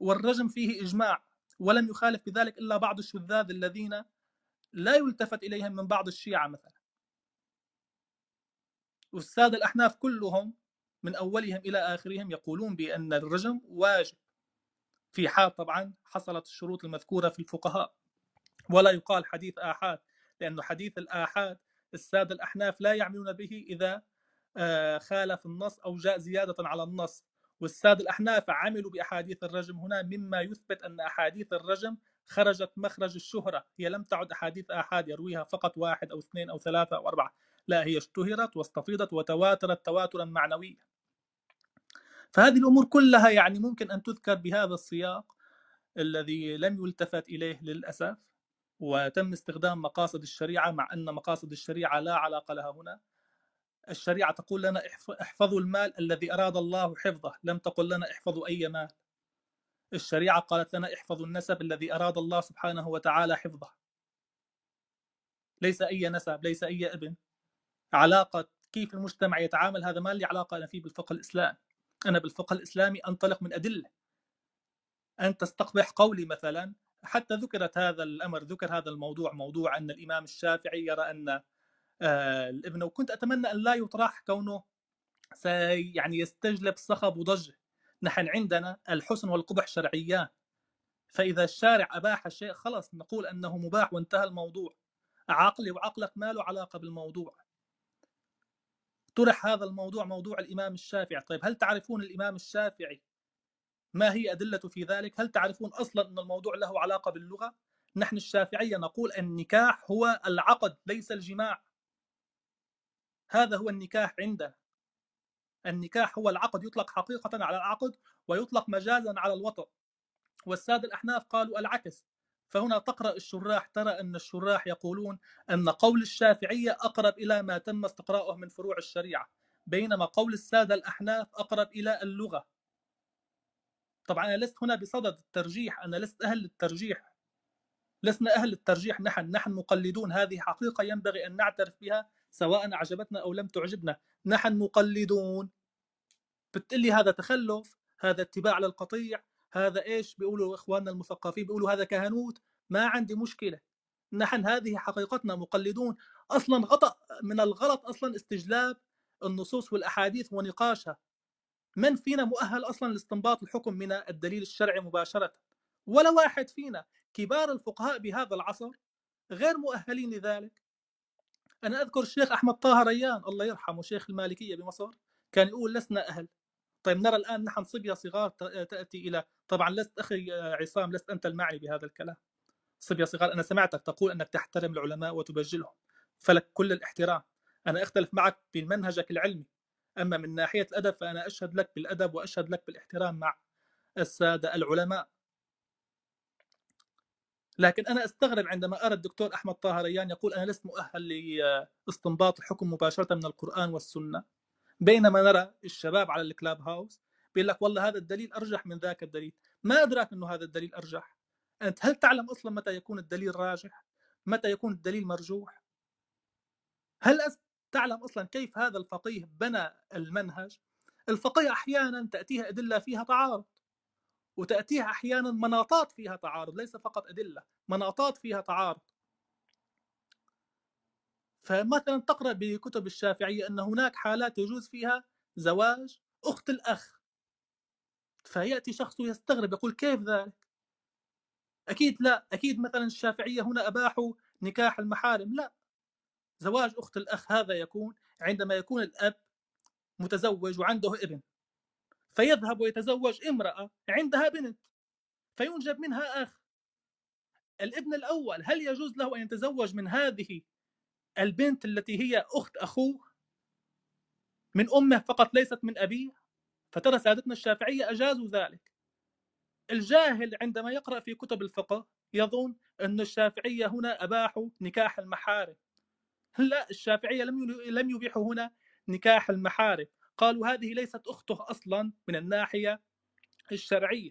Speaker 9: والرجم فيه إجماع ولم يخالف بذلك إلا بعض الشذاذ الذين لا يلتفت إليهم من بعض الشيعة مثلا. والسادة الأحناف كلهم من أولهم إلى آخرهم يقولون بأن الرجم واجب. في حال طبعا حصلت الشروط المذكورة في الفقهاء ولا يقال حديث آحاد لأنه حديث الآحاد السادة الأحناف لا يعملون به إذا آه، خالف النص أو جاء زيادة على النص. والسادة الأحناف عملوا بأحاديث الرجم. هنا مما يثبت أن أحاديث الرجم خرجت مخرج الشهرة. هي لم تعد أحاديث آحاد يرويها فقط واحد أو اثنين أو ثلاثة أو أربعة. لا هي اشتهرت واستفيضت وتواترت تواترا معنويا. فهذه الأمور كلها يعني ممكن أن تذكر بهذا السياق الذي لم يلتفت إليه للأسف. وتم استخدام مقاصد الشريعة مع أن مقاصد الشريعة لا علاقة لها هنا. الشريعة تقول لنا احفظوا المال الذي أراد الله حفظه لم تقل لنا احفظوا أي مال. الشريعة قالت لنا احفظوا النسب الذي أراد الله سبحانه وتعالى حفظه. ليس أي نسب ليس أي ابن. علاقة كيف المجتمع يتعامل هذا ما لي علاقة أنا فيه بالفقه الإسلامي. أنا بالفقه الإسلامي أنطلق من أدلة. أن تستقبح قولي مثلا حتى ذكرت هذا الأمر ذكر هذا الموضوع موضوع أن الإمام الشافعي يرى أن آه، الابن وكنت أتمنى أن لا يطرح كونه سي يعني يستجلب صخب وضجة. نحن عندنا الحسن والقبح شرعيان. فإذا الشارع أباح الشيء خلص نقول أنه مباح وانتهى الموضوع. عقلي وعقلك ما له علاقة بالموضوع. طرح هذا الموضوع موضوع الإمام الشافعي. طيب هل تعرفون الإمام الشافعي ما هي ادلته في ذلك؟ هل تعرفون أصلا أن الموضوع له علاقة باللغة؟ نحن الشافعية نقول النكاح هو العقد ليس الجماع. هذا هو النكاح عندنا النكاح هو العقد يطلق حقيقة على العقد ويطلق مجازا على الوطء. والسادة الأحناف قالوا العكس. فهنا تقرأ الشراح ترى أن الشراح يقولون أن قول الشافعية أقرب إلى ما تم استقراؤه من فروع الشريعة بينما قول السادة الأحناف أقرب إلى اللغة. طبعا أنا لست هنا بصدد الترجيح أنا لست أهل للترجيح لسنا أهل الترجيح نحن نحن مقلدون. هذه حقيقة ينبغي أن نعترف بها سواء أعجبتنا أو لم تعجبنا. نحن مقلدون. بتقلي هذا تخلف هذا اتباع للقطيع هذا إيش؟ بيقولوا إخواننا المثقفين بيقولوا هذا كهنوت. ما عندي مشكلة. نحن هذه حقيقتنا مقلدون. أصلا خطا من الغلط أصلا استجلاب النصوص والأحاديث ونقاشها. من فينا مؤهل أصلا لاستنباط الحكم من الدليل الشرعي مباشرة؟ ولا واحد فينا. كبار الفقهاء بهذا العصر غير مؤهلين لذلك. أنا أذكر الشيخ أحمد طه ريان الله يرحمه شيخ المالكية بمصر كان يقول لسنا أهل. طيب نرى الآن نحن صبيه صغار تأتي إلى طبعا لست أخي عصام لست أنت المعني بهذا الكلام. صبيه صغار أنا سمعتك تقول أنك تحترم العلماء وتبجلهم. فلك كل الاحترام. أنا أختلف معك في منهجك العلمي. أما من ناحية الأدب فأنا أشهد لك بالأدب وأشهد لك بالاحترام مع السادة العلماء. لكن أنا أستغرب عندما أرى الدكتور أحمد طه ريان يقول أنا لست مؤهل لاستنباط الحكم مباشرة من القرآن والسنة. بينما نرى الشباب على الكلاب هاوس بيقول لك والله هذا الدليل أرجح من ذاك الدليل. ما أدراك إنه هذا الدليل أرجح؟ أنت هل تعلم أصلا متى يكون الدليل راجح؟ متى يكون الدليل مرجوح؟ هل تعلم أصلا كيف هذا الفقيه بنى المنهج؟ الفقيه أحيانا تاتيها أدلة فيها تعارض وتاتيها أحيانا مناطات فيها تعارض ليس فقط أدلة مناطات فيها تعارض. فمثلا تقرأ بكتب الشافعية أن هناك حالات يجوز فيها زواج أخت الأخ. فيأتي شخص يستغرب يقول كيف ذلك؟ أكيد لا أكيد مثلا الشافعية هنا أباحوا نكاح المحارم لا. زواج أخت الأخ هذا يكون عندما يكون الأب متزوج وعنده ابن فيذهب ويتزوج امرأة عندها بنت فينجب منها أخ. الابن الأول هل يجوز له أن يتزوج من هذه البنت التي هي أخت أخوه؟ من أمه فقط ليست من أبيه؟ فترى سادتنا الشافعية أجازوا ذلك. الجاهل عندما يقرأ في كتب الفقه يظن أن الشافعية هنا أباحوا نكاح المحارم. <laughs> لا الشافعية لم لم يبيحوا هنا نكاح المحارم. قالوا هذه ليست أخته أصلا من الناحية الشرعية.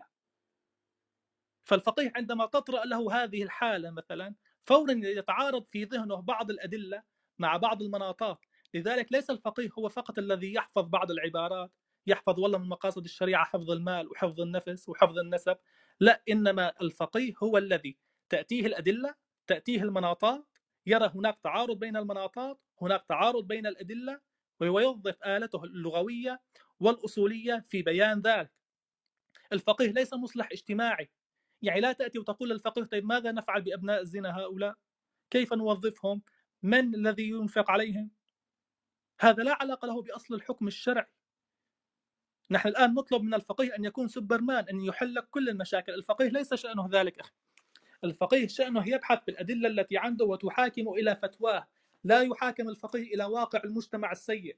Speaker 9: فالفقيه عندما تطرأ له هذه الحالة مثلا فورا يتعارض في ذهنه بعض الأدلة مع بعض المناطات لذلك ليس الفقيه هو فقط الذي يحفظ بعض العبارات يحفظ والله من مقاصد الشريعة حفظ المال وحفظ النفس وحفظ النسب لا إنما الفقيه هو الذي تأتيه الأدلة تأتيه المناطات يرى هناك تعارض بين المناطات هناك تعارض بين الأدلة ويوظف آلته اللغوية والأصولية في بيان ذلك. الفقيه ليس مصلح اجتماعي. يعني لا تأتي وتقول للفقيه طيب ماذا نفعل بأبناء الزنا هؤلاء؟ كيف نوظفهم؟ من الذي ينفق عليهم؟ هذا لا علاقة له بأصل الحكم الشرعي. نحن الآن نطلب من الفقيه أن يكون سوبرمان أن يحل كل المشاكل. الفقيه ليس شأنه ذلك أخي. الفقيه شأنه يبحث بالأدلة التي عنده وتحاكم إلى فتواه. لا يحاكم الفقيه إلى واقع المجتمع السيء.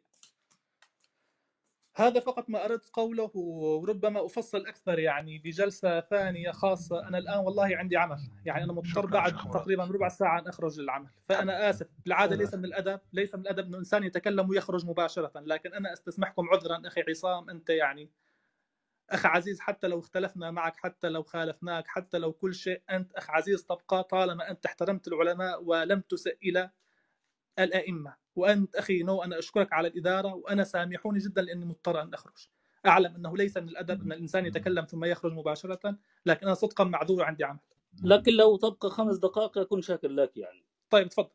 Speaker 9: هذا فقط ما أردت قوله وربما أفصل أكثر يعني بجلسة ثانية خاصة. أنا الآن والله عندي عمل. يعني أنا مضطر بعد تقريبا ربع ساعة أن أخرج للعمل. فأنا آسف. بالعادة ليس من الأدب ليس من الأدب أن الإنسان يتكلم ويخرج مباشرة. لكن أنا أستسمحكم عذرا أخي عصام. أنت يعني أخ عزيز حتى لو اختلفنا معك حتى لو خالفناك حتى لو كل شيء أنت أخ عزيز تبقى طالما أنت احترمت العلماء ولم تسئ إلى الأئمة. وأنت أخي نو أنا أشكرك على الإدارة وأنا سامحوني جدا لأني مضطر أن أخرج. أعلم أنه ليس من الأدب أن الإنسان يتكلم ثم يخرج مباشرة لكن أنا صدقا معذور عندي عمل.
Speaker 5: لكن لو تبقى خمس دقائق أكون شاكر لك يعني.
Speaker 9: طيب تفضل.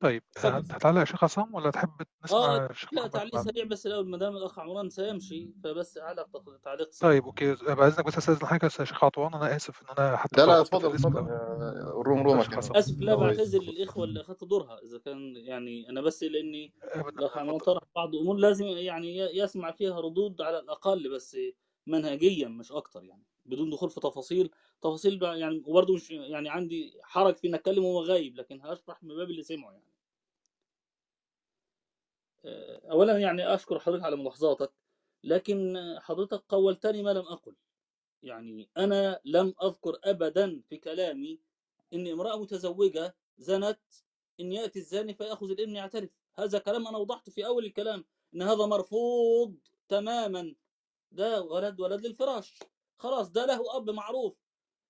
Speaker 3: طيب هتعلق يا شيخ عصام ولا تحب نسمع
Speaker 5: آه لا تعليق سريع بس الأول ما دام الأخ عمران سيمشي فبس علق تعليق
Speaker 3: سريع. طيب okay باذنك بس استاذن حضرتك يا شيخ عطوان أنا آسف إن أنا حتى
Speaker 10: لا لا اتفضل اتفضل. روم رومك
Speaker 5: آسف لا بعتذر للإخوة اللي أخذت دورها إذا كان يعني أنا بس لأني الأخ عمران طرح بعض الأمور لازم يعني يسمع فيها ردود على الأقل بس منهجيا مش أكتر يعني بدون دخول في تفاصيل. تفاصيل يعني وبرضه مش يعني عندي حرج في ان أتكلم وهو غايب لكن هشرح من باب اللي سمعه يعني. اولا يعني أشكر حضرتك على ملاحظاتك لكن حضرتك قولتني ما لم أقل. يعني أنا لم أذكر ابدا في كلامي إن امرأة متزوجة زنت إن يأتي الزاني فيأخذ الابن يعترف. هذا كلام أنا وضحته في أول الكلام إن هذا مرفوض تماما. ده ولد ولد للفراش. خلاص ده له أب معروف.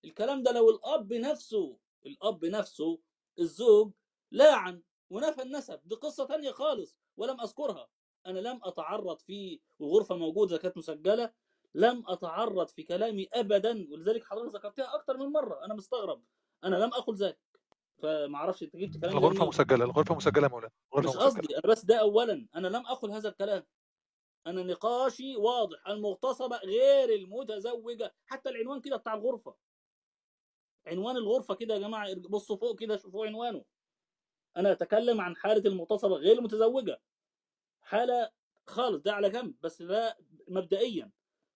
Speaker 5: الكلام ده لو الأب نفسه الأب نفسه الزوج لاعن. ونفى النسب دي قصة ثانية خالص ولم أذكرها. أنا لم أتعرض في والغرفه موجوده كانت مسجلة لم أتعرض في كلامي ابدا ولذلك حضرتك ذكرتها أكثر من مرة أنا مستغرب. أنا لم أقل ذلك. فما أعرفش أنت جبت كلام
Speaker 3: الغرفة مسجلة الغرفة مسجلة يا مولانا
Speaker 5: مش قصدي أنا بس ده اولا. أنا لم أقل هذا الكلام. أنا نقاشي واضح المغتصبة غير المتزوجة. حتى العنوان كده بتاع الغرفة. عنوان الغرفة كده يا جماعة بصوا فوق كده شوفوا عنوانه. أنا أتكلم عن حالة المغتصبة غير المتزوجه حالة خالص ده على جنب بس ده مبدئيا.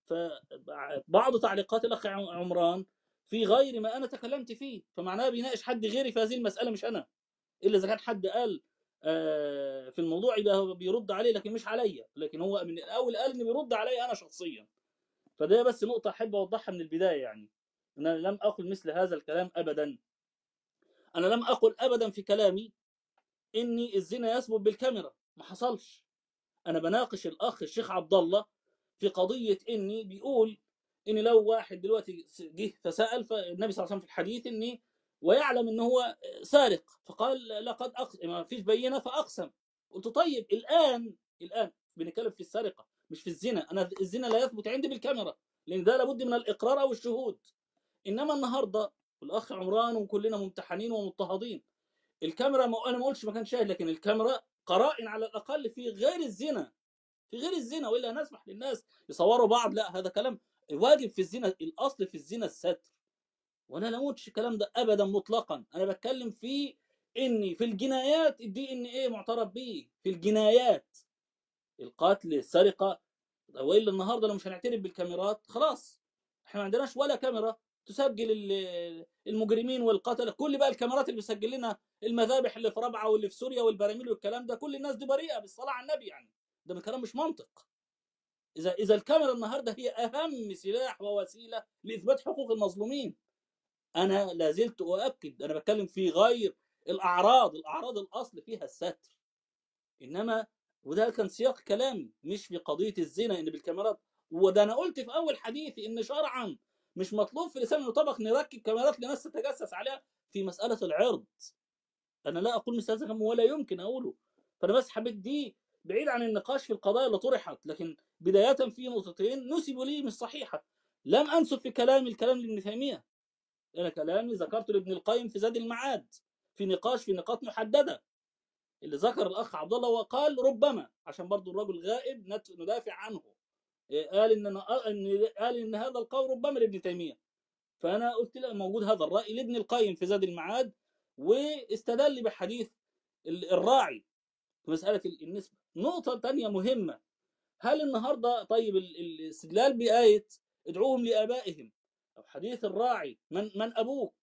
Speaker 5: فبعض تعليقات الأخ عمران في غير ما أنا تكلمت فيه فمعناها بيناقش حد غيري في هذه المسألة مش أنا. إلا إذا كان حد قال في الموضوع ده بيرد عليه لكن مش عليا. لكن هو من الأول قال إنه بيرد عليا أنا شخصيا. فده بس نقطة أحب أوضحها من البداية يعني. أنا لم أقل مثل هذا الكلام ابدا. أنا لم أقل ابدا في كلامي إني الزنا يثبت بالكاميرا. ما حصلش. أنا بناقش الأخ الشيخ عبد الله في قضية إني بيقول ان لو واحد دلوقتي جه فسأل فالنبي صلى الله عليه وسلم في الحديث إني ويعلم ان هو سارق. فقال لقد أقسم ما فيش بينة فأقسم. قلت طيب الآن الآن بنتكلم في السرقة مش في الزنا. أنا الزنا لا يثبت عندي بالكاميرا لأن ده لابد من الإقرار أو الشهود. إنما النهارده الأخ عمران وكلنا ممتحنين ومضطهدين. الكاميرا ما أنا ما قلتش ما كان شاهد لكن الكاميرا قرائن على الأقل في غير الزنا في غير الزنا وإلا نسمح للناس يصوروا بعض لا هذا كلام واجب في الزنا الأصل في الزنا الستر. وأنا لا قلتش الكلام ده ابدا مطلقا. أنا بتكلم في إني في الجنايات الدي إن إيه معترف به في الجنايات. القتل السرقة وإلا النهارده لو مش هنعترف بالكاميرات خلاص. إحنا ما عندناش ولا كاميرا. تسجل ال- المجرمين والقتلة كل بقى الكاميرات اللي بتسجل لنا المذابح اللي في رابعة واللي في سوريا والبراميل والكلام ده كل الناس دي بريئة بالصلاة على النبي يعني. ده كلام مش منطق. إذا إذا الكاميرا النهارده هي أهم سلاح ووسيلة لإثبات حقوق المظلومين. أنا لا زلت أؤكد أنا بتكلم في غير الأعراض الأعراض الأصل فيها الستر. إنما وده كان سياق كلامي مش في قضية الزنا إن بالكاميرات. وده أنا قلت في أول حديثي إن شرعا مش مطلوب في لسان المطابق نركب كاميرات لناس تتجسس عليها في مسألة العرض. أنا لا أقول مثل هذا ولا يمكن أقوله. فأنا بس حبيت دي بعيد عن النقاش في القضايا اللي طرحت لكن بداية في نقطتين نسبوا لي مش صحيحة. لم أنسب في كلامي الكلام لابن تيمية. أنا كلامي ذكرته لابن القيم في زاد المعاد في نقاش في نقاط محددة. اللي ذكر الأخ عبد الله وقال ربما عشان برضو الرجل غائب ندافع عنه. قال إن أنا قال إن هذا القول ربما لابن تيمية. فأنا قلت له موجود هذا الرأي لابن القيم في زاد المعاد واستدل بحديث ال- الراعي في مسألة ال- النسبة. نقطة ثانية مهمة. هل النهارده طيب ال- ال- الاستدلال بآية ادعوهم لآبائهم أو حديث الراعي من من أبوك؟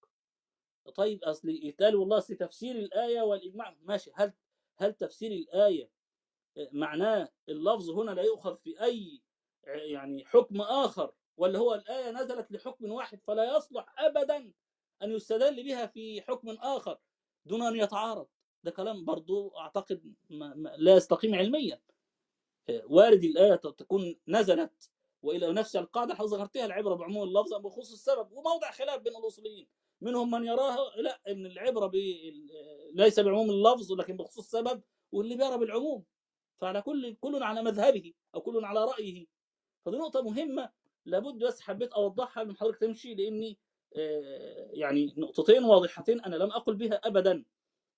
Speaker 5: طيب أصل يتقال والله أصل تفسير الآية والإجماع ماشي. هل هل تفسير الآية معناه اللفظ هنا لا يؤخذ في أي يعني حكم آخر ولا هو الآية نزلت لحكم واحد فلا يصلح ابدا أن يستدل بها في حكم آخر دون أن يتعارض. ده كلام برضو أعتقد ما ما لا يستقيم علميا. وارد الآية تكون نزلت وإلى نفس القاعدة اللي ذكرتها العبرة بعموم اللفظ بخصوص السبب وموضع خلاف بين الأصوليين. منهم من يراها لا إن العبرة ب... ليس بعموم اللفظ ولكن بخصوص السبب واللي بيرى بالعموم. فعلى كل كل على مذهبه أو كل على رأيه. فدي نقطة مهمة لابد بس حبيت أوضحها من حضرتك تمشي لأني آه، يعني نقطتين واضحتين أنا لم أقل بها ابدا.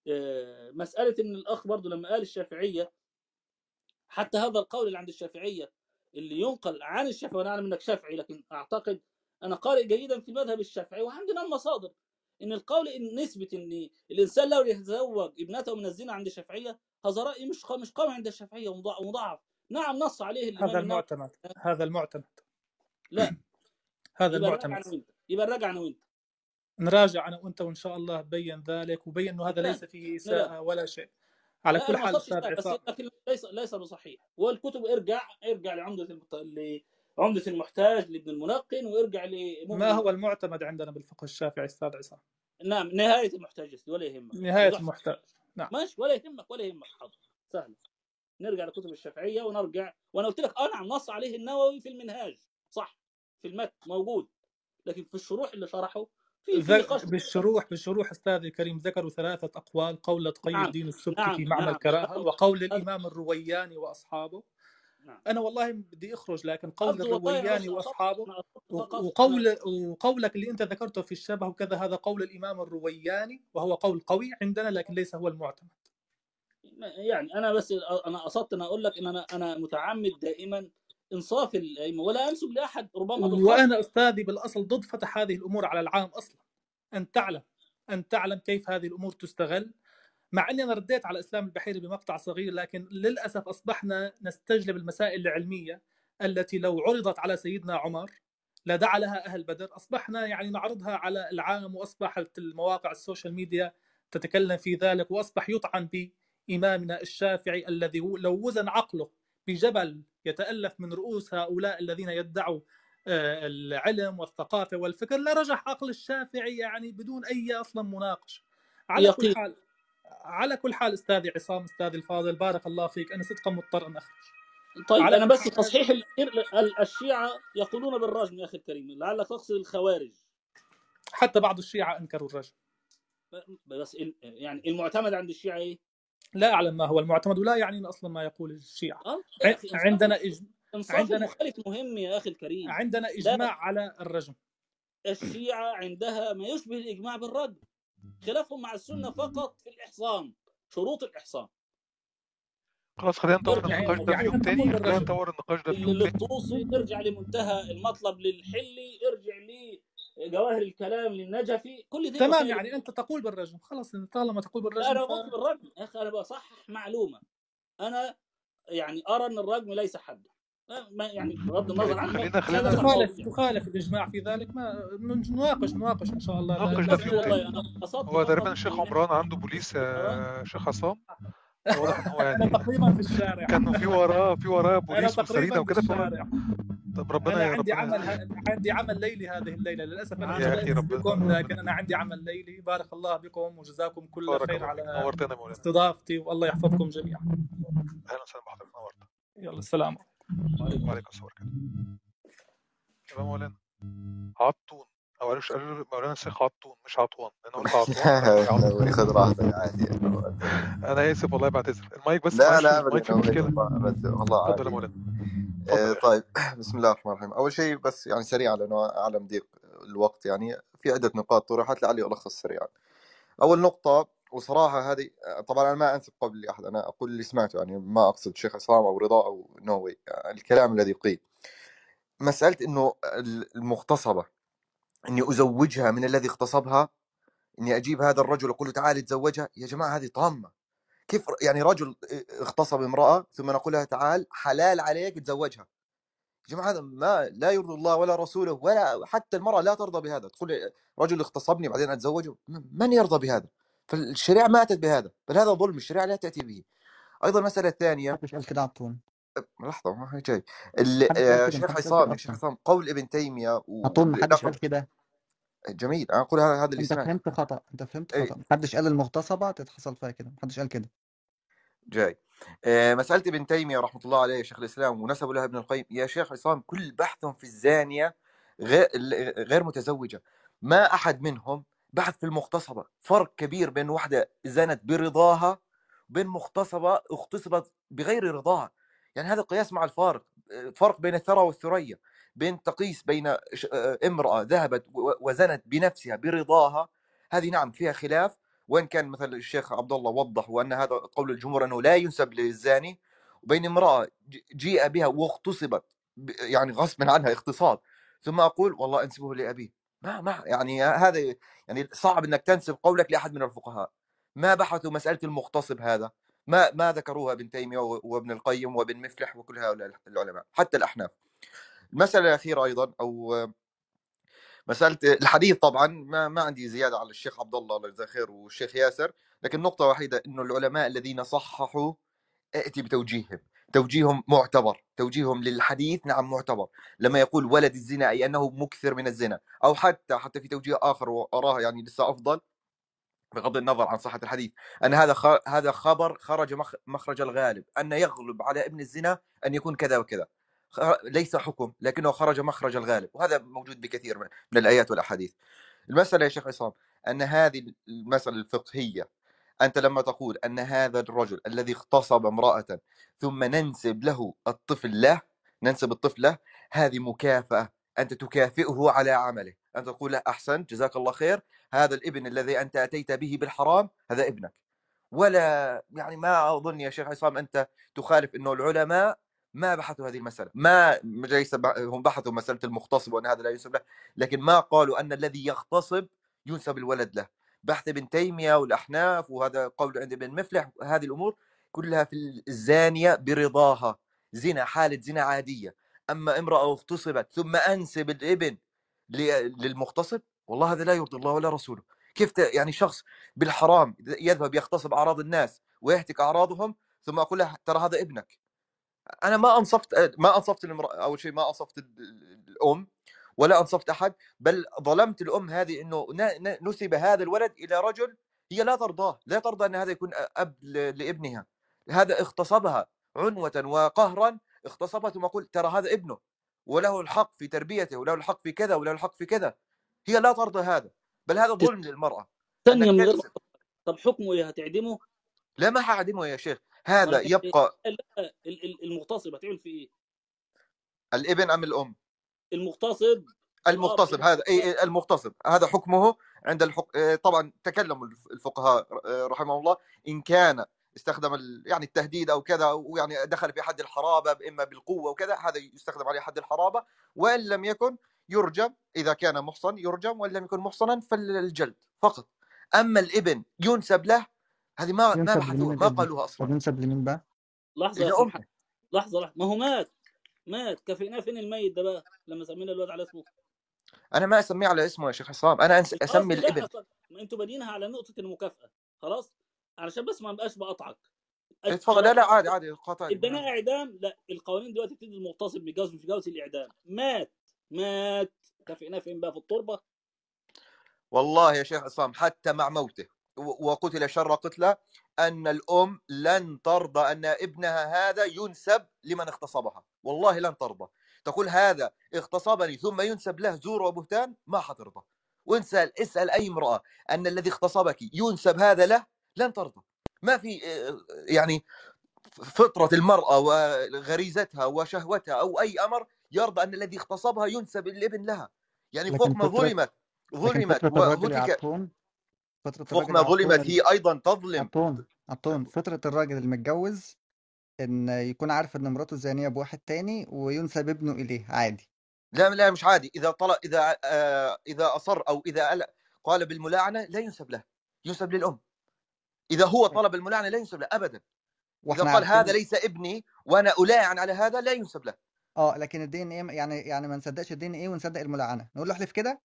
Speaker 5: آه، مسألة إن الأخ برضو لما قال الشافعية حتى هذا القول اللي عند الشافعية اللي ينقل عن الشافعي وأنا أعلم إنك شافعي لكن أعتقد أنا قارئ جيدا في المذهب الشافعي وعندنا المصادر. إن القول إن نسبة إن الإنسان لو يتزوج ابنته من الزنا عند الشافعية هذا راي مش مش قوي عند الشافعية ومضاع- ومضاعف. نعم نص عليه
Speaker 9: هذا المعتمد هذا المعتمد.
Speaker 5: لا. <clears throat>
Speaker 9: هذا المعتمد.
Speaker 5: يبقى نراجع أنا وأنت.
Speaker 9: نراجع أنا وأنت وإن شاء الله بين ذلك وبين إنه هذا
Speaker 5: لا.
Speaker 9: ليس فيه
Speaker 5: لا
Speaker 9: إساءة ولا شيء. على كل حال
Speaker 5: أستاذ بس
Speaker 9: عصام.
Speaker 5: لكن ليس ليس بصحيح. والكتب ارجع ارجع لعمدة المت... لعمده المحتاج لابن الملقن وارجع لمؤمن.
Speaker 9: ما هو المعتمد عندنا بالفقه الشافعي أستاذ عصام؟
Speaker 5: نعم نهاية المحتاج ولا يهمك.
Speaker 9: نهاية
Speaker 5: وضحت
Speaker 9: المحتاج. نعم.
Speaker 5: ماشي ولا يهمك ولا يهمك. حاضر. سهل. نرجع لكتب الشافعية ونرجع وأنا قلت لك آه نعم نص عليه النووي في المنهاج. صح في المتن موجود لكن في الشروح اللي شرحه في في
Speaker 9: ذك... بالشروح بالشروح استاذي الكريم ذكروا ثلاثة أقوال قول تقي
Speaker 5: نعم
Speaker 9: الدين السبكي
Speaker 5: نعم
Speaker 9: في معنى
Speaker 5: نعم. الكراهة
Speaker 9: وقول الإمام الروياني وأصحابه.
Speaker 5: نعم.
Speaker 9: أنا والله بدي أخرج لكن قول الروياني
Speaker 5: وأصحابه أنا
Speaker 9: وقول وقولك اللي أنت ذكرته في الشبه وكذا هذا قول الإمام الروياني وهو قول قوي عندنا لكن ليس هو المعتمد.
Speaker 5: يعني أنا بس أنا قصدت إن أقول لك إن أنا أنا متعمد دائما إنصاف الأئمة ولا انسب لأحد ربما
Speaker 9: وأنا أستاذي بالأصل ضد فتح هذه الأمور على العام أصلا. أن تعلم أن تعلم كيف هذه الأمور تستغل. مع إني أنا رديت على إسلام البحيري بمقطع صغير لكن للأسف أصبحنا نستجلب المسائل العلمية التي لو عرضت على سيدنا عمر لدعا لها أهل بدر. أصبحنا يعني نعرضها على العام وأصبحت المواقع ال social media تتكلم في ذلك وأصبح يطعن بامامنا الشافعي الذي لو وزن عقله بجبل يتألف من رؤوس هؤلاء الذين يدعوا آه، العلم والثقافة والفكر لرجح عقل الشافعي يعني بدون أي أصلا مناقشة. على كل
Speaker 5: يقين.
Speaker 9: حال على كل حال أستاذي عصام أستاذي الفاضل بارك الله فيك أنا صدقا مضطر أن أخرج.
Speaker 5: طيب
Speaker 9: على
Speaker 5: أنا
Speaker 9: كل
Speaker 5: بس تصحيح الشيعة يقولون بالرجم يا أخي الكريم لعلك تقصد الخوارج.
Speaker 9: حتى بعض الشيعة أنكروا الرجم.
Speaker 5: بس يعني المعتمد عند الشيعة إيه؟
Speaker 9: لا أعلم ما هو المعتمد ولا يعنينا أصلا ما يقول
Speaker 5: أخي انصاف
Speaker 9: عندنا إج...
Speaker 5: انصاف
Speaker 9: عندنا
Speaker 5: المخالف مهم يا أخي الكريم.
Speaker 9: عندنا
Speaker 5: لا
Speaker 9: إجماع على الرجم.
Speaker 5: الشيعة عندها ما يشبه الإجماع بالرد. خلافهم مع السنة فقط في الإحصان شروط الإحصان.
Speaker 3: خلاص خلينا نطور النقاش ده في
Speaker 9: يعني
Speaker 3: يوم
Speaker 9: انت
Speaker 3: تاني. خلينا
Speaker 9: بالرجم
Speaker 3: نطور النقاش ده في يوم تاني.
Speaker 5: للطوسي ترجع لمنتهى المطلب للحلي. ارجع لجواهر الكلام للنجفي كل دي
Speaker 9: تمام يعني أنت تقول بالرجم. خلاص طالما تقول
Speaker 5: لا
Speaker 9: بالرجم أنا.
Speaker 5: بقول بالرجم يا أخي أنا بصحح معلومة. أنا يعني أرى إن الرجم ليس حدا. ما يعني بغض النظر عن
Speaker 3: خلينا خلينا
Speaker 9: تخالف تخالف الإجماع في ذلك. ما نناقش نناقش إن شاء الله. لا,
Speaker 3: ناقش
Speaker 9: لا
Speaker 3: ده في هو تقريبا الشيخ
Speaker 5: ان
Speaker 3: عمران عنده بوليس
Speaker 5: آه،
Speaker 3: يا شيخ عصام <laughs> واضح إن هو يعني
Speaker 9: تقريبا في الشارع.
Speaker 3: كانوا في وراه في وراه بوليس وسرينه وكده طب ربنا
Speaker 9: أنا
Speaker 3: يا
Speaker 9: عندي
Speaker 3: ربنا
Speaker 9: عمل ه... عندي عمل ليلي هذه الليلة للأسف أنا
Speaker 3: يا أخي
Speaker 9: بكم لكن أنا عندي عمل ليلي. بارك الله بكم وجزاكم كل خير على
Speaker 3: نورتنا يا مولانا
Speaker 9: استضافتي والله يحفظكم جميعا.
Speaker 3: أهلا وسهلا بحضرتك. نورتنا
Speaker 9: يلا السلام
Speaker 5: وعليكم
Speaker 3: وعليكم السلام ورحمة الله. يبقى مولانا عطون. أو قالوا قالوا مولانا الشيخ عطون مش عطوان. لأن قلت عطوان <laughs> <laughs>
Speaker 10: خذ راحتك عادي.
Speaker 3: أنا آسف والله بعتذر. المايك بس
Speaker 10: لا لا
Speaker 3: المايك
Speaker 10: نوري
Speaker 3: مشكله
Speaker 10: ابدا. والله
Speaker 3: اتفضل يا
Speaker 10: عادي.
Speaker 3: مولانا
Speaker 10: آه، طيب. <clears throat> بسم الله الرحمن الرحيم. أول شيء بس يعني سريعا لأنه اعلم ضيق الوقت يعني. في عدة نقاط طرحت لعلي ألخص سريعا. أول نقطة وصراحة هذه طبعا أنا ما أنسب قول لأحد. أنا أقول اللي سمعته يعني ما أقصد شيخ عصام أو رضا أو نووي. الكلام الذي قيل مسألة إنه المغتصبة إني أزوجها من الذي اغتصبها إني أجيب هذا الرجل أقول له تعال تزوجها يا جماعة هذه طامة. كيف يعني رجل اغتصب امرأة ثم نقول لها تعال حلال عليك تزوجها. يا جماعة هذا ما لا يرضي الله ولا رسوله ولا حتى المرأة لا ترضى بهذا. تقول رجل اغتصبني بعدين أتزوجه؟ من يرضى بهذا؟ فالشريعة ما أتت بهذا. بل هذا ظلم الشريعة لا تأتي به. أيضا المساله الثانية
Speaker 4: مش كده عطون
Speaker 10: لحظة ما هي جاي ال-
Speaker 4: محدش قال كده
Speaker 10: شيخ
Speaker 4: محدش قال
Speaker 10: عصام
Speaker 4: كده
Speaker 10: يا شيخ
Speaker 4: أصلا
Speaker 10: عصام قول ابن تيمية
Speaker 4: عطون محدش قال كده.
Speaker 10: جميل. أنا أقول هذا هذا اللي
Speaker 4: أنت
Speaker 10: سمعته.
Speaker 4: فهمت خطأ أنت فهمت
Speaker 10: اي
Speaker 4: خطأ. محدش قال المغتصبة تتحصل فيها كده محدش قال كده.
Speaker 10: جاي. آه، مسألة ابن تيمية رحمة الله عليه شيخ الإسلام ونسبوا لها ابن القيم. يا شيخ عصام كل بحثهم في الزانية غير غير متزوجة. ما أحد منهم بحث في المغتصبة. فرق كبير بين واحدة زنت برضاها وبين مغتصبة اغتصبت بغير رضاها. يعني هذا قياس مع الفارق. فرق بين الثرى والثريا. بين تقيس بين امرأة ذهبت وزنت بنفسها برضاها. هذه نعم فيها خلاف. وإن كان مثلا الشيخ عبد الله وضح وأن هذا قول الجمهور أنه لا ينسب للزاني وبين امرأة ج- جيء بها واغتصبت يعني غصبا عنها اغتصاب. ثم أقول والله أنسبه لأبيه. ما ما يعني هذا يعني صعب إنك تنسب قولك لأحد من الفقهاء. ما بحثوا مسألة المغتصب هذا؟ ما ما ذكروها ابن تيمية و- وابن القيم وابن مفلح وكل هؤلاء العلماء حتى الأحناف. المساله الاخيره أيضا أو مساله الحديث طبعا ما ما عندي زيادة على الشيخ عبد الله الله يجزاه خير والشيخ ياسر لكن نقطة وحيدة إنه العلماء الذين صححوا ائتي بتوجيههم توجيههم معتبر توجيههم للحديث نعم معتبر لما يقول ولد الزنا أي أنه مكثر من الزنا أو حتى حتى في توجيه آخر وأراه يعني لسه أفضل بغض النظر عن صحة الحديث أن هذا. هذا خبر خرج مخ... مخرج الغالب أن يغلب على ابن الزنا أن يكون كذا وكذا. ليس حكم لكنه خرج مخرج الغالب وهذا موجود بكثير من, الآيات والأحاديث. المسألة يا شيخ عصام أن هذه المسألة الفقهية أنت لما تقول أن هذا الرجل الذي اغتصب امرأة ثم ننسب له الطفل له ننسب الطفل له هذه مكافأة أنت تكافئه على عمله. أنت تقول له أحسن جزاك الله خير هذا الابن الذي أنت أتيت به بالحرام هذا ابنك. ولا يعني ما أظن يا شيخ عصام أنت تخالف أنه العلماء ما بحثوا هذه المسألة ما ليس هم بحثوا مسألة المغتصب وأن هذا لا ينسب له لكن ما قالوا أن الذي يغتصب ينسب الولد له. بحث ابن تيمية والأحناف وهذا قول عند ابن مفلح هذه الأمور كلها في الزانية برضاها. زنا حالة زنا عادية. أما امرأة اغتصبت ثم أنسب الابن للمغتصب والله هذا لا يرضي الله ولا رسوله. كيف. يعني شخص بالحرام يذهب يغتصب أعراض الناس ويهتك أعراضهم ثم أقول له ترى هذا ابنك. أنا ما أنصفت ما أنصفت المرأة أول شيء ما أنصفت ال- ال- الأم ولا أنصفت أحد بل ظلمت الأم هذه إنه نسب هذا الولد إلى رجل هي لا ترضاه لا ترضى أن هذا يكون أب لابنها. هذا اغتصبها عنوة وقهرا اغتصبها ثم قل ترى هذا ابنه وله الحق في تربيته وله الحق في كذا وله الحق في كذا. هي لا ترضى هذا بل هذا ظلم للمرأة
Speaker 5: ثانية
Speaker 10: أنك
Speaker 5: من غير
Speaker 10: تغتصب
Speaker 5: طب حكمه إيه هتعدمه؟
Speaker 10: لا ما حعدمه يا شيخ. هذا يبقى
Speaker 5: المغتصب هتعمل فيه إيه؟
Speaker 10: الإبن أم الأم؟
Speaker 5: المغتصب.
Speaker 10: المغتصب هذا إي المغتصب. هذا حكمه عند الحك... إيه، طبعا الف- الفقهاء آه، رحمهم الله إن كان استخدم ال... يعني التهديد أو كذا ويعني دخل في حد الحرابة إما بالقوة وكذا هذا يستخدم عليه حد الحرابة. وإن لم يكن يرجم إذا كان محصن يرجم وإن لم يكن محصنا فالجلد فقط. أما الإبن ينسب له هذه ما ما
Speaker 4: ينسب
Speaker 10: بحثوها ما؟ قالوها أصلا.
Speaker 4: طب ينسب لمين بقى؟
Speaker 10: امه
Speaker 5: لحظة لحظة. ما هو مات مات. كفيناه فين الميت ده بقى؟ لما سمينا الواد على اسمه.
Speaker 10: أنا ما أسميه على اسمه يا شيخ عصام. أنا أنس- أسمي
Speaker 5: لا الإبن. أنتوا بادينها على نقطة المكافأة. خلاص؟ علشان بس ما ابقاش بقطعك
Speaker 10: اتفضل. لا لا عادي عادي. قاطعني
Speaker 5: اديناه إعدام. لا القوانين دلوقتي بتدي المغتصب متجوز مش متجوز الإعدام. مات. مات. كفيناه فين بقى؟ في التربة؟
Speaker 10: والله يا شيخ عصام حتى مع موته. وقتل شر قتلى أن الأم لن ترضى أن ابنها هذا ينسب لمن اغتصبها. والله لن ترضى. تقول هذا اغتصبني ثم ينسب له زور وبهتان ما حترضى. وانسال اسأل أي امرأة أن الذي اغتصبك ينسب هذا له لن ترضى. ما في آه، يعني فطرة المرأة وغريزتها وشهوتها أو أي أمر يرضى أن الذي اغتصبها ينسب الابن لها. يعني فوق ما ظلمت ظلمت وهتك
Speaker 4: فطرة
Speaker 10: فوق ما ظلمت هي أيضا تظلم.
Speaker 4: عطون عطون فطرة الراجل المتجوز إن يكون عارف إن مراته زانية بواحد تاني وينسب ابنه إليه عادي.
Speaker 10: لا لا مش عادي. إذا طلع إذا آه إذا أصر أو إذا قال- بالملاعنة لا ينسب له ينسب للأم. إذا هو طلب الملاعنة لا ينسب له ابدا.
Speaker 4: إذا
Speaker 10: قال هذا ليس ابني وأنا ألاعن على هذا لا ينسب له.
Speaker 4: آه لكن ال DNA يعني يعني ما نصدقش ال DNA ونصدق الملاعنة. نقول له احلف كده؟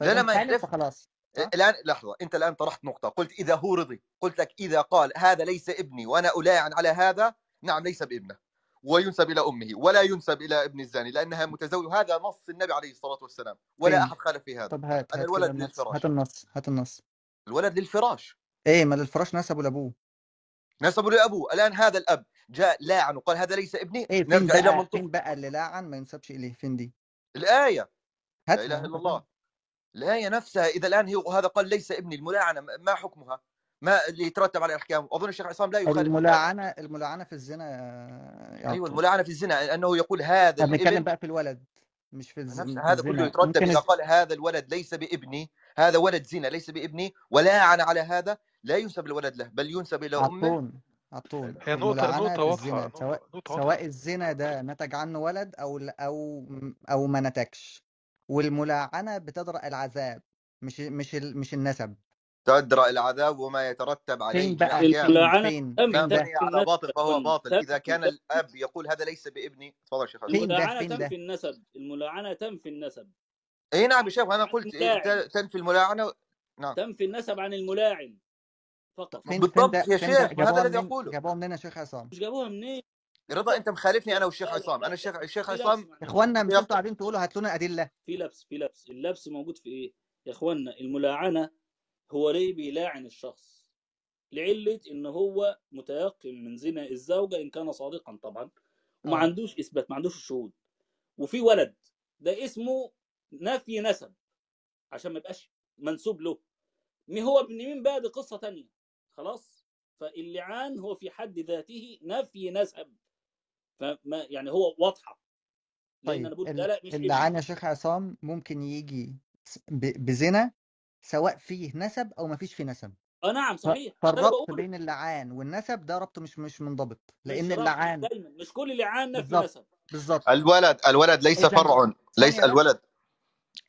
Speaker 10: لا لا ما يحلف
Speaker 4: فخلاص صح؟
Speaker 10: الآن لحظة أنت الآن طرحت نقطة قلت إذا هو رضي قلت لك إذا قال هذا ليس ابني وأنا ألاعن على هذا نعم ليس بابنه وينسب إلى أمه ولا ينسب إلى ابن الزاني لأنها متزوجة هذا نص النبي عليه الصلاة والسلام ولا؟ أحد خالف في هذا.
Speaker 4: طب هات هات
Speaker 10: الولد
Speaker 4: النص
Speaker 10: للفراش.
Speaker 4: هات النص هات النص.
Speaker 10: الولد للفراش.
Speaker 4: إيه ما للفراش نسبه لأبوه.
Speaker 10: نسبوا لأبوه. الآن هذا الأب جاء لاعن وقال هذا ليس ابني
Speaker 4: إيه فين
Speaker 10: نرجع إلى
Speaker 4: بقى
Speaker 10: منطق
Speaker 4: فين بقى اللي لاعن ما ينسبش إليه فين دي؟
Speaker 10: الآية.
Speaker 4: هات
Speaker 10: لا إله
Speaker 4: هات
Speaker 10: إلا الله. الايه نفسها إذا الآن هي هذا قال ليس ابني الملاعنة ما حكمها؟ ما اللي يترتب على الأحكام؟ أظن الشيخ عصام لا يخالف
Speaker 4: الملاعنة الملاعنة في الزنا
Speaker 10: أيوه
Speaker 4: عطون
Speaker 10: الملاعنة في الزنا أنه يقول هذا
Speaker 4: بنتكلم
Speaker 10: الابن
Speaker 4: بقى في الولد مش في الز...
Speaker 10: نفس
Speaker 4: في
Speaker 10: هذا كله
Speaker 4: الزنا.
Speaker 10: يترتب
Speaker 4: ممكن الز...
Speaker 10: قال هذا الولد ليس بابني هذا ولد زنا ليس بابني ولاعن على هذا لا ينسب الولد له بل ينسب إلى أمه.
Speaker 4: عطون عطون.
Speaker 3: هي نقطة
Speaker 4: الملاعنة
Speaker 3: نقطة واضحة
Speaker 4: الزنا سواء الزنا ده نتج عنه ولد أو ل- أو أو ما نتجش. والملاعنة بتدرأ العذاب مش مش. مش النسب.
Speaker 10: تدرى العذاب وما يترتب عليه
Speaker 4: فين بقى؟
Speaker 5: الملاعنة؟
Speaker 10: على باطل فهو. باطل إذا كان
Speaker 5: تم
Speaker 10: الأب يقول هذا ليس بابني تفضل شيخ
Speaker 5: الملاعنة
Speaker 4: فين
Speaker 5: تم
Speaker 4: ده؟
Speaker 5: في النسب الملاعنة تم في النسب.
Speaker 10: اي نعم يا شيخ أنا
Speaker 5: عن
Speaker 10: قلت ت- تنفي الملاعنة نعم.
Speaker 5: تم في النسب عن الملاعن فقط.
Speaker 10: بالضبط يا شيخ هذا الذي أقوله.
Speaker 4: جابوها منين يا شيخ عصام؟
Speaker 5: مش جابوها منين؟
Speaker 10: رضا أنت مخالفني أنا والشيخ عصام. أنا الشيخ الشيخ عصام
Speaker 4: يا اخوانا مش أنتوا قاعدين تقولوا هات لنا أدلة.
Speaker 5: في لبس في لبس. اللبس موجود في إيه؟ يا اخوانا الملاعنة هو ليه بيلاعن الشخص لعلة إن هو متيقن من زنا الزوجة إن كان صادقا طبعا وما
Speaker 4: آه.
Speaker 5: عندوش إثبات ما عندوش الشهود وفي ولد ده اسمه نفي نسب عشان ما يبقاش منسوب له. مين هو ابن مين بقى؟ دي قصة تانية. خلاص؟ فاللعان هو في حد ذاته نفي نسب. فما يعني هو لأن أنا
Speaker 4: طيب ال-
Speaker 5: ده لا مش
Speaker 4: يا شيخ عصام ممكن يجي بزنا سواء فيه نسب أو ما فيش فيه نسب.
Speaker 5: آه نعم صحيح.
Speaker 4: فالربط بين اللعان والنسب ده ربط مش مش منضبط
Speaker 5: لأن
Speaker 4: اللعان
Speaker 5: دايما مش كل لعان
Speaker 4: بالظبط
Speaker 5: نسب
Speaker 4: بالظبط
Speaker 10: الولد الولد ليس فرع ليس الولد.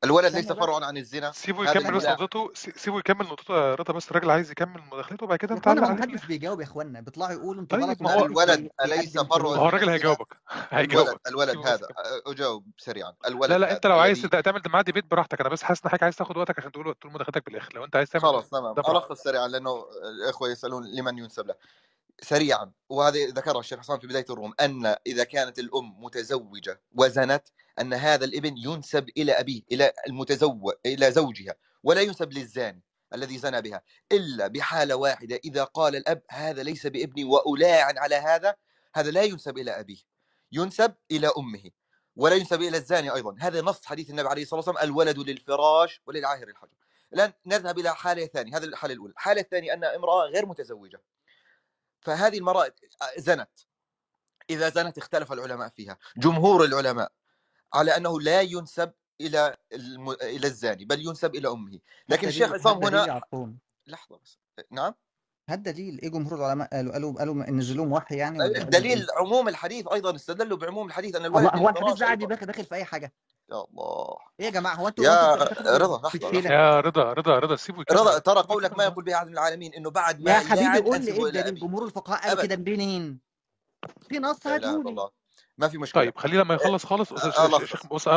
Speaker 10: الولد ليس
Speaker 4: ثانية بس.
Speaker 10: فرع عن الزنا.
Speaker 3: سيبه يكمل بس نقطته سي- سيبه يكمل نقطته يا رضا بس الراجل عايز يكمل مداخلته وبعد كده انت
Speaker 4: ما
Speaker 3: الآخر
Speaker 4: بيجاوب يا اخوانا. بيطلعوا يقولوا أنتوا غلط
Speaker 3: طيب ما هو
Speaker 10: الولد
Speaker 4: بي-
Speaker 10: أليس
Speaker 4: بيقدم
Speaker 10: فرع
Speaker 3: ما
Speaker 4: حلول
Speaker 3: هو الراجل هيجاوبك
Speaker 10: الولد
Speaker 3: هيجاوبك
Speaker 10: الولد
Speaker 3: بس
Speaker 10: هذا. أجاوب سريعا.
Speaker 3: لا
Speaker 10: الولد
Speaker 3: لا
Speaker 10: هذا
Speaker 3: انت لو عايز تعمل معاه debate براحتك. أنا بس حاسس انك عايز تاخد وقتك عشان تقول تقول مداخلتك بالآخر. لو أنت عايز تعمل
Speaker 10: خلاص تمام. ألخص سريعا لأنه الإخوة يسألون لمن ينسب له. سريعا. وهذه ذكرها الشيخ حسام في بداية الروم أن إذا كانت الأم متزوجة وزنت أن هذا الابن ينسب إلى أبيه إلى المتزوج إلى زوجها ولا ينسب للزاني الذي زنى بها إلا بحالة واحدة إذا قال الأب هذا ليس بابني وألاعن على هذا. هذا لا ينسب إلى أبيه ينسب إلى أمه ولا ينسب إلى الزاني أيضا. هذا نص حديث النبي عليه الصلاة والسلام الولد للفراش وللعاهر الحجر. الآن نذهب إلى حالة ثانية هذه الحالة الأولى. الحالة الثانية أن امرأة غير متزوجة. فهذه المرأة زنت. إذا زنت اختلف العلماء فيها. جمهور العلماء. على أنه لا ينسب إلى الم... إلى الزاني بل ينسب إلى أمه. لكن الشيخ عصام هنا لحظة بس. نعم؟
Speaker 4: هل دليل. إيه جمهور العلماء؟ قالوا قالوا قالوا نزلوهم وحي يعني ولا
Speaker 10: دليل عموم الحديث أيضا استدلوا بعموم الحديث أن
Speaker 4: الولد هو الحديث ده داخل داخل في أي حاجة.
Speaker 10: يا الله.
Speaker 4: إيه يا جماعة هو أنتوا
Speaker 10: يا رضا
Speaker 3: يا رضا رضا رضا سيبوا
Speaker 10: رضا ترى قولك ما يقول به أحد من العالمين إنه بعد ما
Speaker 4: يا حبيبي قول لي إيه الدليل جمهور الفقهاء قالوا كده منين في نص هاتولي
Speaker 10: ما في مشكلة.
Speaker 3: طيب خلينا لما يخلص خالص. شيخ بص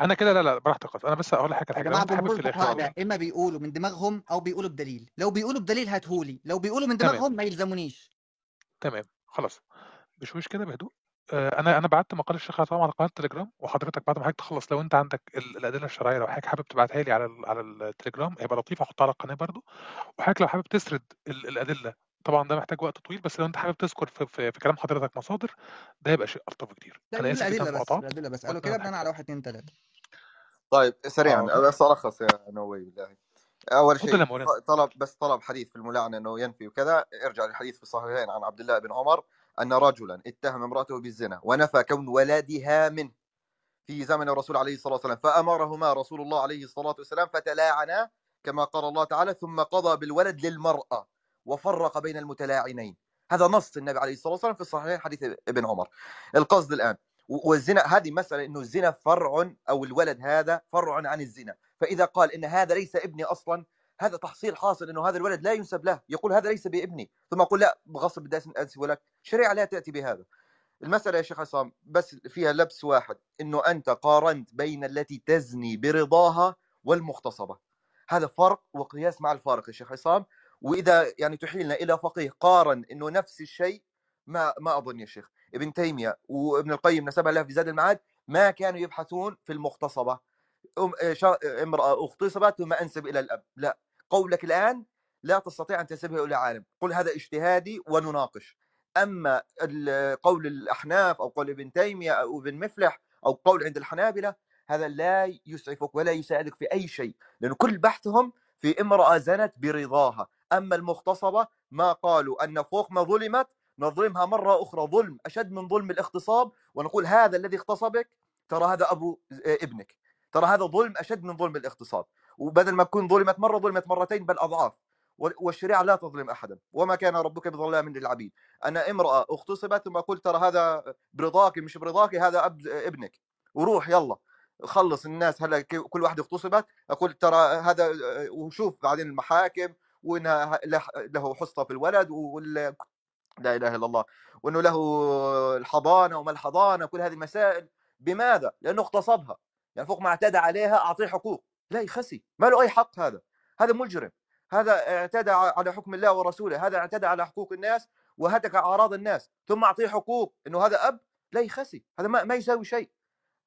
Speaker 3: أنا كده لا لا براحتك خالص. أنا بس أقول لك حاجة
Speaker 4: يا جماعة جمهور الفقهاء إما بيقولوا من دماغهم أو بيقولوا بدليل. لو بيقولوا بدليل هاتهولي. لو بيقولوا من دماغهم ما يلزمونيش.
Speaker 3: تمام خلاص. بشويش كده بهدوء. أنا أنا بعت مقال الشيخ عصام على قناة التليجرام وحضرتك بعد ما حضرتك تخلص لو أنت عندك الأدلة الشرعية لو حضرتك حابب تبعتها لي على على التليجرام هيبقى لطيف احطها على القناة برده وحضرتك لو حابب تسرد الأدلة طبعا ده محتاج وقت طويل بس لو أنت حابب تذكر في, في, في كلام حضرتك مصادر ده هيبقى شيء ألطف كتير
Speaker 4: أنا آسف الأدلة بس الأدلة بس. قالوا كده بناء على 1 2 3
Speaker 10: طيب سريعا آه. بس الخص يا نووي بالله أول شيء طلب بس طلب حديث في الملاعنه إنه ينفي وكذا. ارجع للحديث في الصحيحين عن عبد الله بن عمر. أن رجلا اتهم امرأته بالزنا ونفى كون ولدها منه. في زمن الرسول عليه الصلاة والسلام فأمرهما رسول الله عليه الصلاة والسلام فتلاعنا كما قال الله تعالى ثم قضى بالولد للمرأة وفرق بين المتلاعنين. هذا نص النبي عليه الصلاة والسلام في الصحيحين حديث ابن عمر. القصد الآن والزنا هذه مسألة إنه الزنا فرع أو الولد هذا فرع عن الزنا. فإذا قال إن هذا ليس ابني أصلا هذا تحصيل حاصل إنه هذا الولد لا ينسب له. يقول هذا ليس بابني. ثم أقول لا بغصب بدي أنسب لك الشريعه لا تأتي بهذا. المسألة يا شيخ عصام بس فيها لبس واحد إنه أنت قارنت بين التي تزني برضاها والمغتصبة. هذا فرق وقياس مع الفارق يا شيخ عصام. وإذا يعني تحيلنا إلى فقيه قارن إنه نفس الشيء ما ما أظن يا شيخ. ابن تيمية وابن القيم نسبها له في زاد المعاد ما كانوا يبحثون في المغتصبة. امرأة أغتصبت ثم أنسب إلى الأب. لا. قولك الآن لا تستطيع أن تنسبها إلى عالم. قل هذا اجتهادي ونناقش. أما قول الأحناف أو قول ابن تيمية أو ابن مفلح أو قول عند الحنابلة هذا لا يسعفك ولا يساعدك في أي شيء لأن كل بحثهم في امرأة زنت برضاها. أما المغتصبة ما قالوا أن فوق ما ظلمت نظلمها مرة أخرى ظلم أشد من ظلم الاغتصاب. ونقول هذا الذي اغتصبك ترى هذا أبو ابنك. ترى هذا ظلم أشد من ظلم الاغتصاب. وبدل ما تكون ظلمت مرة ظلمت مرتين بل أضعاف. والشريعة لا تظلم أحدا. وما كان ربك بظلام للعبيد. أنا امرأة اغتصبت ثم قلت ترى هذا برضاك مش برضاك هذا أب ابنك. وروح يلا. خلص الناس هلا كل واحد اغتصبت؟ أقول ترى هذا وشوف بعدين المحاكم وانها له حصة في الولد وال لا إله إلا الله. وإنه له الحضانة وما الحضانة كل هذه المسائل. بماذا؟ لأنه اغتصبها. يعني فوق ما اعتدى عليها أعطيه حقوق. لا يخسي ما له أي حق هذا هذا مجرم هذا اعتدى على حكم الله ورسوله هذا اعتدى على حقوق الناس وهتك أعراض الناس ثم أعطيه حقوق إنه هذا أب لا يخسي هذا ما, ما يساوي شيء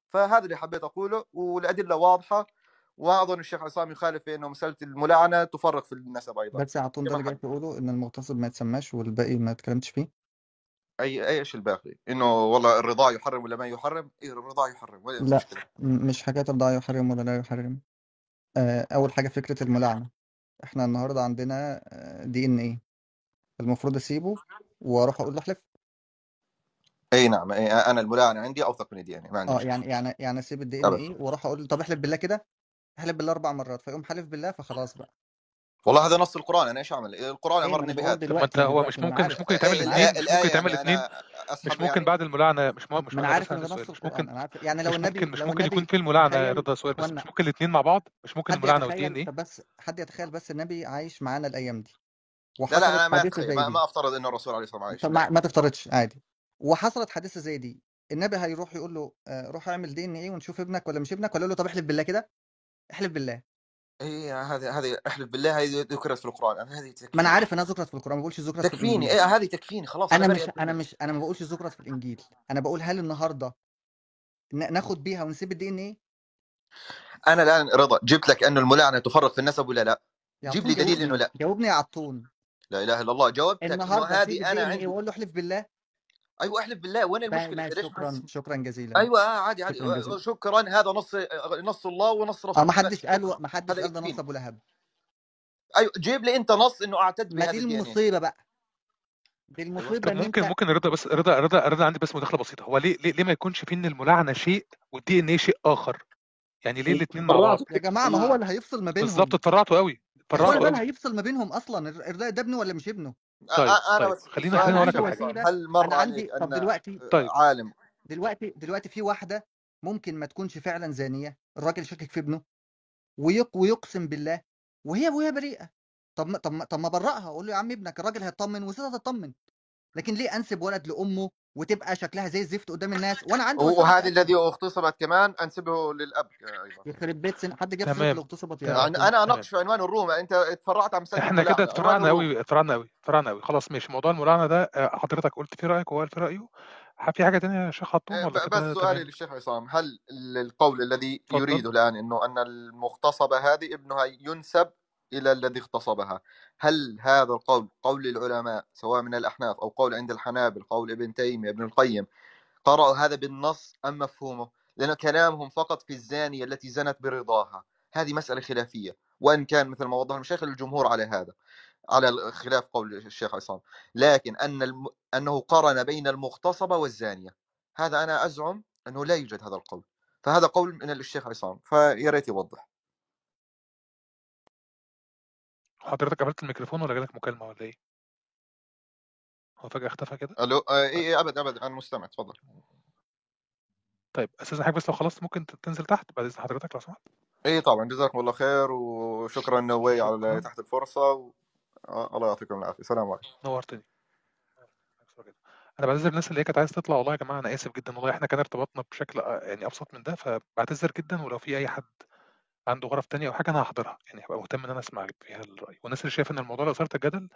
Speaker 10: فهذا اللي حبيت أقوله والأدلة واضحة وأظن الشيخ عصام يخالف في إنه مسألة الملاعنة تفرق في النسب أيضا
Speaker 4: بس اعطون ده اللي جاي تقوله إن المغتصب ما يتسماش والباقي ما تكلمتش فيه
Speaker 10: أي أي إيش الباقي؟ إنه والله الرضاع يحرم ولا ما يحرم؟ اي الرضاع يحرم ولا
Speaker 4: لا مشكلة. مش حكاية الرضاع يحرم ولا لا يحرم آه، أول حاجة فكرة الملاعنة. إحنا النهارده عندنا DNA؟ المفروض أسيبه وأروح أقول له أحلف.
Speaker 10: أي نعم أي أنا الملاعنة عندي اوثق من ال DNA ما عندي
Speaker 4: آه يعني يعني يعني أسيب ال DNA وأروح أقول له طب احلف بالله كده احلف بالله أربع مرات فيقوم حلف بالله فخلاص بقى.
Speaker 10: والله هذا نص القرآن أنا إيش أعمل؟ القرآن
Speaker 4: أيوه
Speaker 10: امرني بهذا.
Speaker 3: ما أنت
Speaker 4: دلوقتي
Speaker 3: هو مش ممكن مش ممكن يتعمل
Speaker 10: الآية
Speaker 3: اثنين مش ممكن يتعمل
Speaker 10: يعني
Speaker 3: اثنين.
Speaker 10: أنا
Speaker 3: مش ممكن
Speaker 10: يعني
Speaker 3: بعد الملاعنة مش مو... مش
Speaker 4: ما
Speaker 3: أنا.
Speaker 4: عارف إن ده نص
Speaker 3: مش
Speaker 4: القران
Speaker 3: ممكن
Speaker 4: يعني لو
Speaker 3: مش
Speaker 4: النبي
Speaker 3: ممكن مش ممكن يكون في الملاعنه يا رضا سؤال بس مش ممكن الاثنين مع بعض مش ممكن
Speaker 4: حد
Speaker 3: الملاعنة والدي ان
Speaker 4: يتخيل
Speaker 3: إيه
Speaker 4: طب بس حد يتخيل بس النبي عايش معانا الأيام دي
Speaker 10: لا لا أنا ما ما, أفترض انه الرسول عليه الصلاة والسلام عايش
Speaker 4: ما تفترضش عادي. وحصلت حادثة زي دي النبي هيروح يقول له آه، روح اعمل دي ان إيه ونشوف ابنك ولا مش ابنك ولا يقول له طب احلف بالله كده احلف بالله.
Speaker 10: اي هذه هذه أحلف بالله هذه ذكرت في القرآن أنا هذه
Speaker 4: ما أنا
Speaker 10: تكفيني.
Speaker 4: عارف إنها ذكرت في القرآن ما بقولش ذكرت في
Speaker 10: تكفيني
Speaker 4: الإنجيل.
Speaker 10: اي هذه تكفيني خلاص
Speaker 4: أنا
Speaker 10: أنا
Speaker 4: مش
Speaker 10: أنا
Speaker 4: مش أنا ما بقولش ذكرت في الإنجيل. أنا بقول هل النهارده ناخد بيها ونسيب الدي ان إيه
Speaker 10: أنا الآن رضا جبت لك أنه الملاعنة تفرق في النسب ولا لا؟ جيب لي دليل
Speaker 4: إنه
Speaker 10: لا.
Speaker 4: جاوبني يا عطون
Speaker 10: لا إله إلا الله جاوبتك
Speaker 4: النهارده
Speaker 10: هذه
Speaker 4: أنا إيه
Speaker 10: عندي.
Speaker 4: واقول له احلف بالله.
Speaker 10: أيوه أحلف بالله وين
Speaker 4: ما-
Speaker 10: المشكلة؟
Speaker 4: شكرا
Speaker 10: بس؟
Speaker 4: شكرا جزيلا
Speaker 10: أيوه آه عادي عادي
Speaker 4: شكرا جزيلا.
Speaker 10: آه، شكرا هذا نص نص الله ونص
Speaker 4: آه
Speaker 10: رسوله
Speaker 4: ما
Speaker 10: بس
Speaker 4: حدش قال ما حدش قال ده نص
Speaker 10: يكفيني
Speaker 4: أبو لهب.
Speaker 10: أيوه جيب لي أنت نص إنه أعتد
Speaker 4: ما
Speaker 10: بهذا
Speaker 4: دي
Speaker 10: إيه.
Speaker 4: المصيبة بقى. دي
Speaker 10: أيوه
Speaker 4: المصيبه
Speaker 3: طب
Speaker 4: إن
Speaker 3: ممكن
Speaker 4: أنت
Speaker 3: ممكن رضا بس رضا رضا رضا عندي بس مداخلة بسيطة. هو ليه ليه, ليه ما يكونش في إن الملاعنة شيء والدي إن إيه شيء آخر؟ يعني ليه الاثنين مع بعض؟
Speaker 4: يا جماعة ما هو اللي هيفصل ما
Speaker 3: بالظبط
Speaker 4: بينهم
Speaker 3: اتفرعتوا قوي
Speaker 4: هو
Speaker 3: اتفرعتوا
Speaker 4: اللي
Speaker 3: قوي
Speaker 4: هيفصل ما بينهم أصلا ده ابنه ولا مش ابنه؟
Speaker 3: طيب
Speaker 10: آه، أنا
Speaker 3: طيب
Speaker 10: بس
Speaker 3: خلينا
Speaker 10: سؤال
Speaker 3: خلينا
Speaker 4: أنا
Speaker 3: أقول لك على
Speaker 4: حاجة.
Speaker 10: هل مر
Speaker 4: أنا عندي طب دلوقتي
Speaker 3: طيب.
Speaker 10: عالم؟
Speaker 4: دلوقتي دلوقتي في واحدة ممكن ما تكونش فعلا زانية الراجل شاكك في ابنه ويق ويقسم بالله وهي وهي بريئة. طب ما طب ما طب ما برئها أقول له يا عم ابنك الراجل هيطمن وستها تطمن لكن ليه أنسب ولد لأمه وتبقى شكلها زي الزفت قدام الناس وأنا عندي اتاكد
Speaker 10: الذي اغتصبت كمان أنسبه للأب أيضا
Speaker 4: يخرب بيت سن حد جاب سيره الاغتصبت يا
Speaker 3: تمام
Speaker 10: يعني
Speaker 3: أنا
Speaker 10: أناقش في عنوان الروم أنت اتفرعت عن
Speaker 3: إحنا كده اتفرعنا قوي اتفرعنا قوي اتفرعنا قوي خلاص ماشي. موضوع الملاعنه ده آه، حضرتك قلت فيه رأيك وهو قال فيه رأيه. في حاجة تانية يا شيخ حطوم
Speaker 10: آه،
Speaker 3: ولا
Speaker 10: بس سؤالي للشيخ عصام. هل القول الذي يريده الآن إنه أن المغتصبة هذه ابنها ينسب إلى الذي اغتصبها. هل هذا القول قول العلماء سواء من الأحناف أو قول عند الحنابل قول ابن تيمية ابن القيم قرأوا هذا بالنص أم مفهومه؟ لأن كلامهم فقط في الزانية التي زنت برضاها. هذه مسألة خلافية. وإن كان مثل ما وضح المشايخ الجمهور على هذا على خلاف قول الشيخ عصام. لكن أن الم... أنه قارن بين المغتصبه والزانية. هذا أنا أزعم أنه لا يوجد هذا القول. فهذا قول من الشيخ عصام. فيا ريت يوضح.
Speaker 3: حضرتك قفلت الميكروفون ولا جالك مكالمة ولا إيه؟ هو فجأة اختفى كده؟
Speaker 10: ألو آه، اي إيه، ابد ابد أنا مستمع تفضل
Speaker 3: طيب أستاذ حضرتك بس لو خلصت ممكن تنزل تحت بعد إذن حضرتك لو سمحت.
Speaker 10: اي طبعا جزاكم الله خير وشكرا نوي على تحت الفرصة و... آه، الله يعطيكم العافية السلام عليكم.
Speaker 3: نورتني. أنا بعتذر الناس اللي هي كانت عايزة تطلع والله يا جماعة أنا آسف جدا والله إحنا كان ارتباطنا بشكل آه، يعني أبسط من ده فبعتذر جدا ولو في أي حد عنده غرف تانية أو حاجة أنا هحضرها يعني هبقى مهتم إن أنا أسمع فيها الراي والناس اللي شايفة إن الموضوع ده إثارة الجدل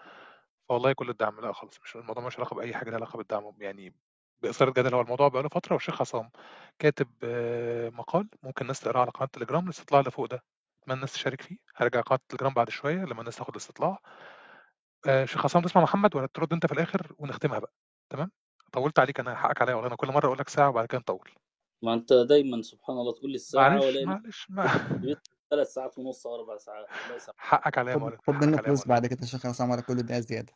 Speaker 3: فوالله كل الدعم لأ خالص مش الموضوع مش علاقة بأي حاجة لها علاقة بالدعم يعني بإثارة الجدل هو الموضوع بقاله فترة والشيخ عصام كاتب آه، مقال ممكن الناس تقراه على قناة تليجرام الاستطلاع اللي فوق ده اتمنى الناس تشارك فيه هرجع قناة تليجرام بعد شوية لما الناس تاخد الاستطلاع. آه، شيخ عصام تسمع محمد ولا ترد أنت في الآخر ونختمها بقى تمام؟ طولت عليك أنا حقك عليا والله أنا كل مرة أقول لك ساعة وبعد كده نطول.
Speaker 5: ما أنت دايما سبحان الله تقول لي الساعة
Speaker 3: معلش
Speaker 5: ولا
Speaker 3: معلش ما <laughs>
Speaker 5: ثلاث ساعات ونص أو أربع ساعات.
Speaker 3: حقك عليا يا مولد
Speaker 4: خد
Speaker 3: يا
Speaker 4: فلوس بعد كده يا شيخ عصام على كل دقيقة زيادة.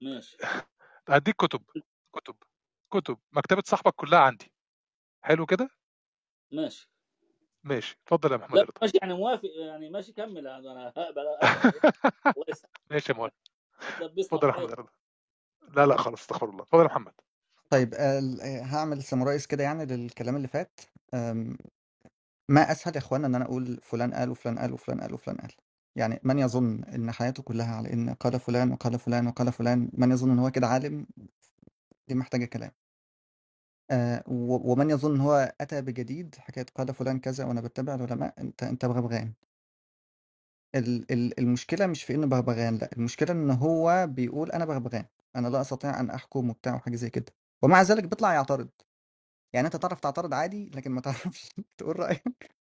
Speaker 5: ماشي. <laughs>
Speaker 3: هديك كتب كتب كتب. مكتبة صاحبك كلها عندي. حلو كده؟
Speaker 5: ماشي.
Speaker 3: ماشي. اتفضل يا محمد
Speaker 5: لا ماشي يعني موافق يعني ماشي كمل. أنا هقبل أقبل. <laughs> الله يسامحك.
Speaker 3: ماشي يا مولد.
Speaker 5: تلبسنا
Speaker 3: اتفضل يا محمد رضا. لا لا خلاص استغفر الله. اتفضل يا محمد.
Speaker 4: طيب ال- هعمل سمرايز كده يعني للكلام اللي فات. أم، ما اسهل يا إخوانا إن أنا أقول فلان قال وفلان قال وفلان قال وفلان قال. يعني من يظن إن حياته كلها على إن قال فلان وقال فلان وقال فلان؟ من يظن إن هو كده عالم؟ دي محتاجة كلام. آه ومن يظن إن هو أتى بجديد حكاية قال فلان كذا وأنا بتبع العلماء؟ أنت أنت بغبغان. ال- ال- المشكلة مش في إنه بغبغان لأ المشكلة إن هو بيقول أنا بغبغان. أنا لا أستطيع أن أحكم وبتاع وحاجة زي كده. ومع ذلك بيطلع يعترض. يعني أنت تعرف تعترض عادي لكن ما تعرفش <laughs> تقول رأيك.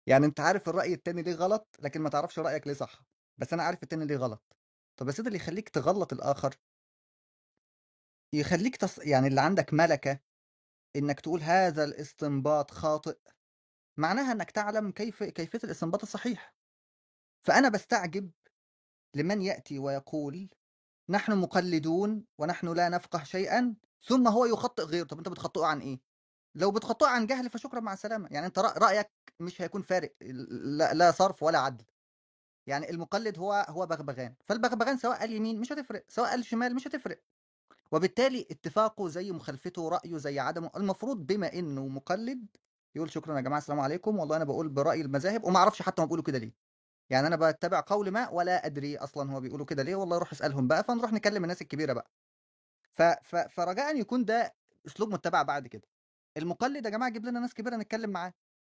Speaker 4: يعني أنت عارف الرأي التاني ليه غلط لكن ما تعرفش رأيك ليه صح. بس أنا عارف التاني ليه غلط. طب يا سيدي اللي يخليك تغلط الآخر؟ يخليك تص... يعني اللي عندك ملكة إنك تقول هذا الاستنباط خاطئ معناها إنك تعلم كيف كيفية الاستنباط الصحيح. فأنا بستعجب لمن يأتي ويقول نحن مقلدون ونحن لا نفقه شيئا ثم هو يخطئ غيره. طب أنت بتخطئه عن إيه؟ لو بتخطئه عن جهل فشكرا مع السلامة. يعني أنت رأيك مش هيكون فارق لا, لا صرف ولا عدل. يعني المقلد هو هو بغبغان. فالبغبغان سواء قال يمين مش هتفرق سواء قال شمال مش هتفرق. وبالتالي اتفاقه زي مخالفته رأيه زي عدمه. المفروض بما إنه مقلد يقول شكرا يا جماعة السلام عليكم. والله أنا بقول برأي المذاهب وما أعرفش حتى هم بيقولوا كده ليه. يعني أنا بتبع قول ما ولا أدري أصلا هو بيقولوا كده ليه والله روح اسألهم بقى فنروح نكلم الناس الكبيرة بقى. ف... ف... فرجاء يكون ده أسلوب متبع بعد كده. المقلد يا جماعة جيب لنا ناس كبيرة نتكلم معاه.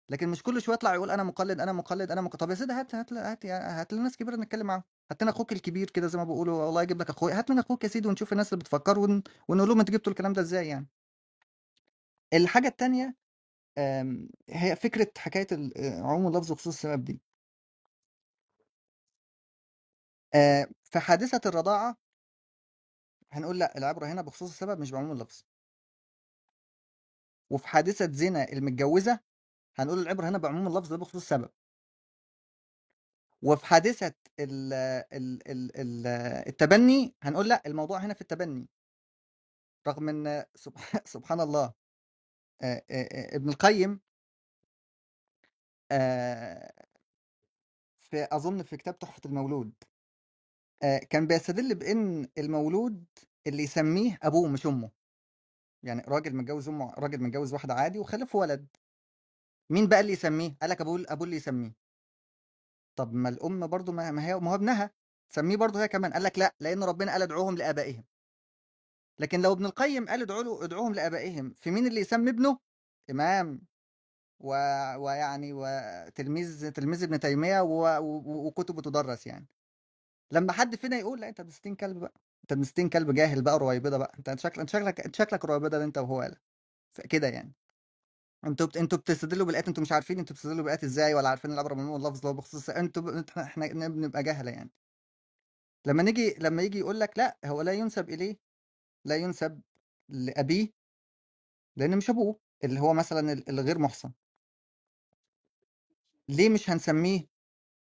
Speaker 4: لكن مش كل شوية يطلع يقول أنا مقلد أنا مقلد أنا مقلد. طب يا سيدي هات هات هات هات لنا ناس كبيرة نتكلم معاهم. هات لنا أخوك الكبير كده زي ما بيقولوا والله يجيب لك اخويا هات لنا أخوك يا سيدي ونشوف الناس اللي بتفكر ون... ونقول لهم أنتوا جبتوا الكلام ده إزاي يعني. الحاجة الثانية هي فكرة حكاية ال- عموم اللفظ وخصوص السبب دي. آه، في حادثة الرضاعة هنقول لأ العبرة هنا بخصوص السبب مش بعموم اللفظ. وفي حادثة زنا المتجوزة هنقول العبرة هنا بعموم اللفظ ده بخصوص السبب. وفي حادثة ال ال ال ال التبني هنقول لأ الموضوع هنا في التبني. رغم سبح- <laughs> سبحان الله ابن القيم في أظن في كتاب تحفة المولود. آه، كان بيستدل بإن المولود اللي يسميه أبوه مش أمه. يعني راجل متجوز أمه راجل متجوز واحدة عادي وخلف ولد. مين بقى اللي يسميه؟ قال لك أبوه أبوه اللي يسميه. طب ما الأم برضو ما ما هي ما هو ابنها. تسميه برضو هي كمان. قال لك لأ لأن ربنا قال ادعوهم لآبائهم. لكن لو ابن القيم قال ادعوا له ادعوهم لآبائهم في مين اللي يسمي ابنه؟ إمام. و... ويعني وتلميذ تلميذ ابن تيمية و... و... وكتبه تدرس يعني. لما حد فينا يقول لا أنت ابن 60 كلب بقى أنت ابن 60 كلب جاهل بقى رويبضه بقى أنت شكلك أنت شكلك أنت شكلك رويبضه ده أنت وهو قال كده يعني. أنتوا بت... أنتوا بتستدلوا بالآيات أنتوا مش عارفين أنتوا بتستدلوا بالآيات إزاي ولا عارفين العبره من اللفظ اللي هو بخصوص أنتوا ب... إحنا إحنا بنبقى جهلة يعني. لما نيجي لما يجي يقول لك لا هو لا ينسب إليه لا ينسب لأبيه لأن مش أبوه اللي هو مثلا ال- الغير محصن. ليه مش هنسميه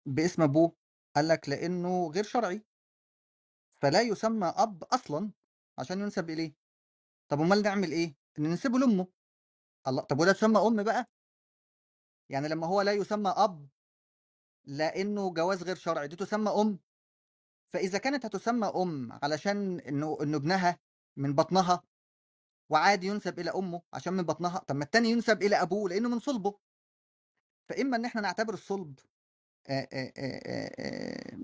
Speaker 4: باسم أبوه؟ قال لك لأنه غير شرعي. فلا يسمى أب أصلا عشان ينسب إليه. طب أمال نعمل إيه؟ إن ننسبه لأمه. الله طب وده تسمى أم بقى؟ يعني لما هو لا يسمى أب لأنه جواز غير شرعي دي تسمى أم. فإذا كانت هتسمى أم علشان إنه إنه ابنها من بطنها وعادي ينسب إلى أمه عشان من بطنها طب ما التاني ينسب إلى أبوه لأنه من صلبه. فإما إن إحنا نعتبر الصلب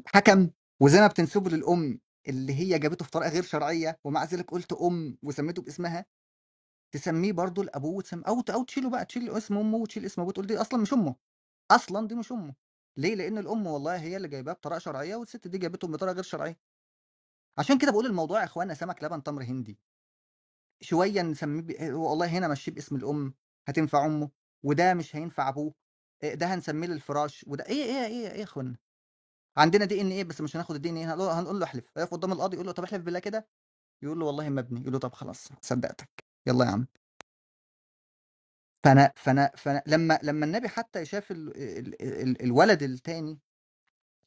Speaker 4: حكم وزي ما بتنسبه للأم اللي هي جابته في طريقة غير شرعية ومع ذلك قلت أم وسميته باسمها تسميه برضه لأبوه وتسم أو أو تشيله بقى تشيل اسم أمه وتشيل اسم أبوه تقول دي أصلا مش أمه أصلا دي مش أمه. ليه؟ لأن الأم والله هي اللي جايباه بطريقة شرعية والست دي جابته بطريقه غير شرعية. عشان كده بقول الموضوع يا إخوانا سمك لبن تمر هندي. شوية نسميه ب... والله هنا مشيه باسم الأم هتنفع أمه وده مش هينفع أبوه. ده هنسميه للفراش وده إيه إيه إيه إيه يا إخوانا؟ عندنا دي إن إيه بس مش هناخد الدي إن إيه هنقول له احلف يقف قدام القاضي يقول له طب احلف بالله كده يقول له والله ما يقول له طب خلاص صدقتك يلا يا عم. فأنا فأنا فأنا لما لما النبي حتى شاف ال ال ال الولد التاني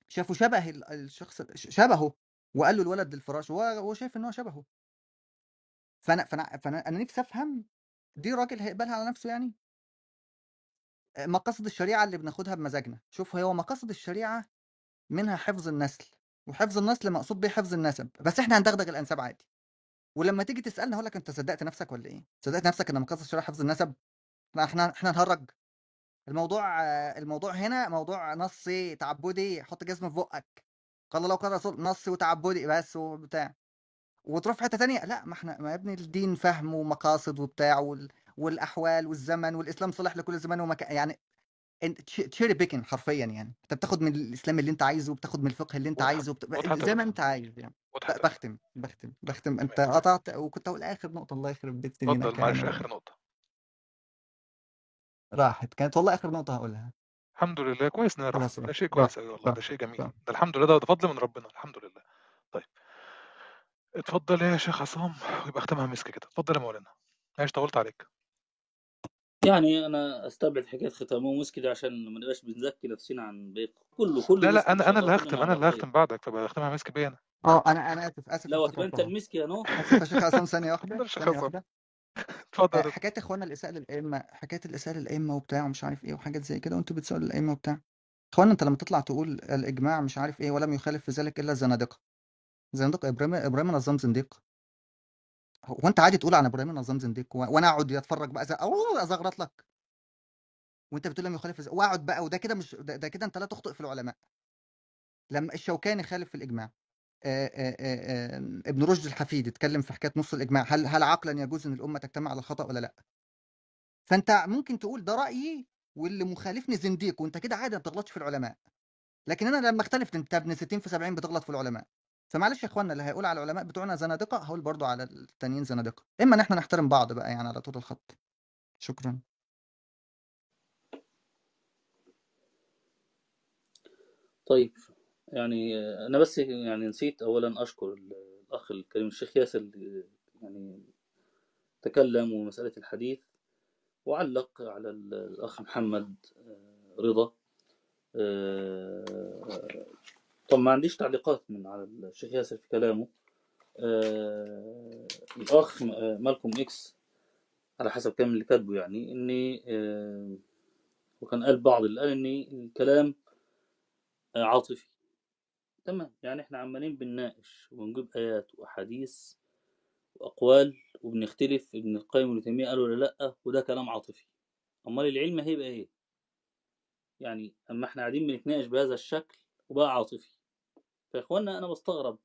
Speaker 4: شافه شبه ال- الشخص شبهه وقال له الولد الفراش وهو هو شايف إن هو شبهه. فأنا فأنا فأنا أنا نفسي أفهم دي راجل هيقبلها على نفسه يعني؟ مقاصد الشريعة اللي بناخدها بمزاجنا. شوف هو مقاصد الشريعة منها حفظ النسل وحفظ النسل مقصود بيه حفظ النسب بس إحنا هندغدغ الأنساب عادي. ولما تيجي تسألني هقول لك أنت صدقت نفسك ولا إيه؟ صدقت نفسك إن مقاصد الشريعة حفظ النسب؟ لا إحنا إحنا نهرج الموضوع الموضوع هنا موضوع نصي تعبدي حط جزمه في بقك. قال الله قال رسول نصي وتعبدي بس وبتاع. وتروح في حتة تانية لا ما إحنا ما يا ابني الدين فهم ومقاصد وبتاع وال... والأحوال والزمن والإسلام صالح لكل زمان ومكان يعني تشيري بيكن حرفيا يعني. أنت بتاخد من الإسلام اللي أنت عايزه وبتاخد من الفقه اللي
Speaker 3: أنت
Speaker 4: عايزه وبت... زي ما أنت عايز يعني.
Speaker 3: وضحت
Speaker 4: ب- بختم بختم بختم. أنت قطعت وكنت أقول آخر نقطة الله يخرب بيت سنينك
Speaker 3: اتفضل معلش آخر نقطة.
Speaker 4: راحت كانت والله آخر نقطة هقولها.
Speaker 3: الحمد لله كويس
Speaker 4: خلاص
Speaker 3: ده شيء كويس أوي والله ده شيء جميل. ده الحمد لله ده ده فضل من ربنا الحمد لله. طيب. اتفضل يا شيخ عصام ويبقى اختمها مسك كده. اتفضل يا مولانا. معلش طولت عليك.
Speaker 5: يعني أنا أستبعد حكاية ختامه مسك دي عشان ما نبقاش بنزكي نفسنا عن باقي. كله كله
Speaker 3: لا لا
Speaker 5: ان
Speaker 3: أنا
Speaker 5: أنا
Speaker 3: اللي هختم
Speaker 5: أنا
Speaker 3: اللي هختم بعدك فبقى اختمها مسك بيا أنا
Speaker 4: آه أنا أنا آسف آسف
Speaker 5: لو هتبقى انت المسك يا نو
Speaker 4: آسف يا شيخ عصام
Speaker 3: ثانية
Speaker 4: واحدة.
Speaker 3: ثانية
Speaker 4: واحدة. <laughs>
Speaker 3: اتفضل
Speaker 4: آه، حكاية اخوانا الإساءة للأئمة حكاية الإساءة للأئمة وبتاع ومش عارف إيه وحاجات زي كده وأنتوا بتسألوا الائمه وبتاع. اخوانا أنت لما تطلع تقول الإجماع مش عارف إيه ولم يخالف في ذلك إلا الزنادقه زندقه إبراهيم إبراهيم نظام زنديق. هو أنت عادي تقول عن إبراهيم نظام زنديق وأنا أقعد أتفرج بقى أزغرط لك. وأنت بتقول لم يخالف وأقعد بقى وده كده مش ده, ده كده أنت لا تخطئ في العلماء. لما الشوكاني خالف في الإجماع آه، آه، آه، ابن رشد الحفيد اتكلم في حكاية نص الإجماع هل هل عقلا يجوز إن الأمة تجتمع على الخطا ولا لأ؟ فأنت ممكن تقول ده رأيي واللي مخالفني زنديق وأنت كده عادي ما بتغلطش في العلماء. لكن أنا لما أختلف أنت ابن 60 في 70 بتغلط في العلماء. فمعلش يا إخوانا اللي هيقول على العلماء بتوعنا زنادقة هقول برضو على التانيين زنادقة. إما إن إحنا نحترم بعض بقى يعني على طول الخط. شكرا.
Speaker 5: طيب يعني أنا بس يعني نسيت اولا أشكر الأخ الكريم الشيخ ياسر يعني تكلم ومسألة الحديث وعلق على الأخ محمد آه، رضا آه، طب ما عنديش تعليقات من على الشيخ ياسر في كلامه. آه، الأخ مالكم إكس على حسب كلام اللي كاتبه يعني إني وكان قال بعض اللي قال إن الكلام عاطفي. تمام يعني إحنا عمالين بنناقش ونجيب آيات وأحاديث وأقوال وبنختلف ابن القيم وابن تيمية قالوا ولا لأ وده كلام عاطفي. أمال العلم هيبقى إيه؟ يعني أما إحنا قاعدين بنتناقش بهذا الشكل وبقى عاطفي. فيا اخوانا أنا بستغرب.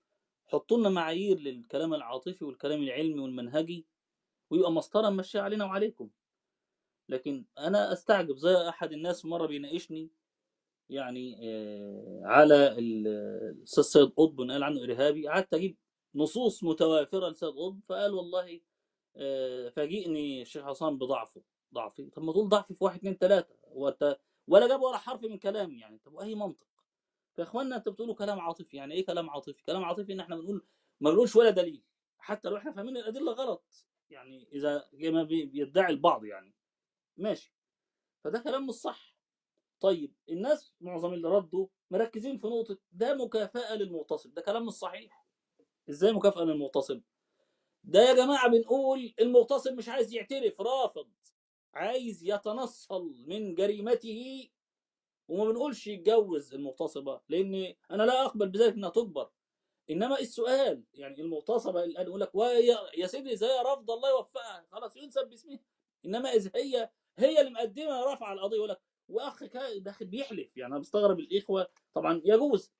Speaker 5: حطوا لنا معايير للكلام العاطفي والكلام العلمي والمنهجي ويبقى مسطرة ماشيه علينا وعليكم. لكن أنا أستعجب. زي أحد الناس مرة بيناقشني يعني آه، على الأستاذ سيد قطب قال عنه إرهابي. قعدت أجيب نصوص متوافرة لسيد قطب فقال والله آه، فاجئني الشيخ حسام بضعفه ضعفي. طب ما تقول ضعفي في واحد اثنين ثلاثة ولا جاب ولا حرف من كلامي يعني. طب وأي منطق؟ فيا إخوانا انت بتقولوا كلام عاطفي. يعني إيه كلام عاطفي؟ كلام عاطفي إن إحنا بنقول ما بنقولش ولا دليل. حتى لو إحنا فاهمين الأدلة غلط. يعني إذا ما بيدعي البعض يعني. ماشي. فده كلام مش صح. طيب الناس معظم اللي ردوا مركزين في نقطة ده مكافأة للمغتصب ده كلام مش صحيح. إزاي مكافأة للمغتصب ده يا جماعة بنقول المغتصب مش عايز يعترف رافض. عايز يتنصل من جريمته وما بنقولش يتجوز المغتصبة لأن أنا لا أقبل بذلك إنها تكبر. إنما السؤال يعني المغتصبة الان يقول لك يا سيدي زي رفض الله يوفقها خلاص ينسب باسمها. إنما إذا هي هي اللي مقدمة رفع القضية يقول لك وأخ داخل بيحلف. يعني أنا بستغرب الإخوة. طبعا يجوز.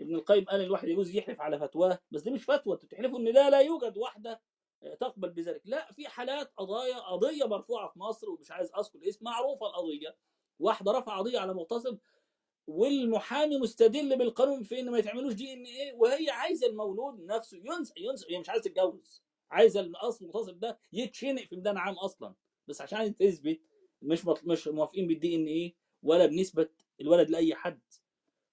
Speaker 5: ابن القيم قال الواحد يجوز يحلف على فتواه بس دي مش فتوى. أنتوا بتحلفوا إن لا لا يوجد واحدة تقبل بذلك. لا في حالات قضايا قضية مرفوعة في مصر ومش عايز أذكر اسم معروفة القضية. واحدة رفع قضية على مغتصب والمحامي مستدل بالقانون في إن ما يتعملوش دي إن إيه وهي عايزة المولود نفسه ينسى ينسى هي مش عايزة تتجوز عايزة الأصل المغتصب ده يتشنق في ميدان عام أصلا بس عشان تثبت مش مش موافقين بالدي إن إيه ولا بنسبة الولد لأي حد.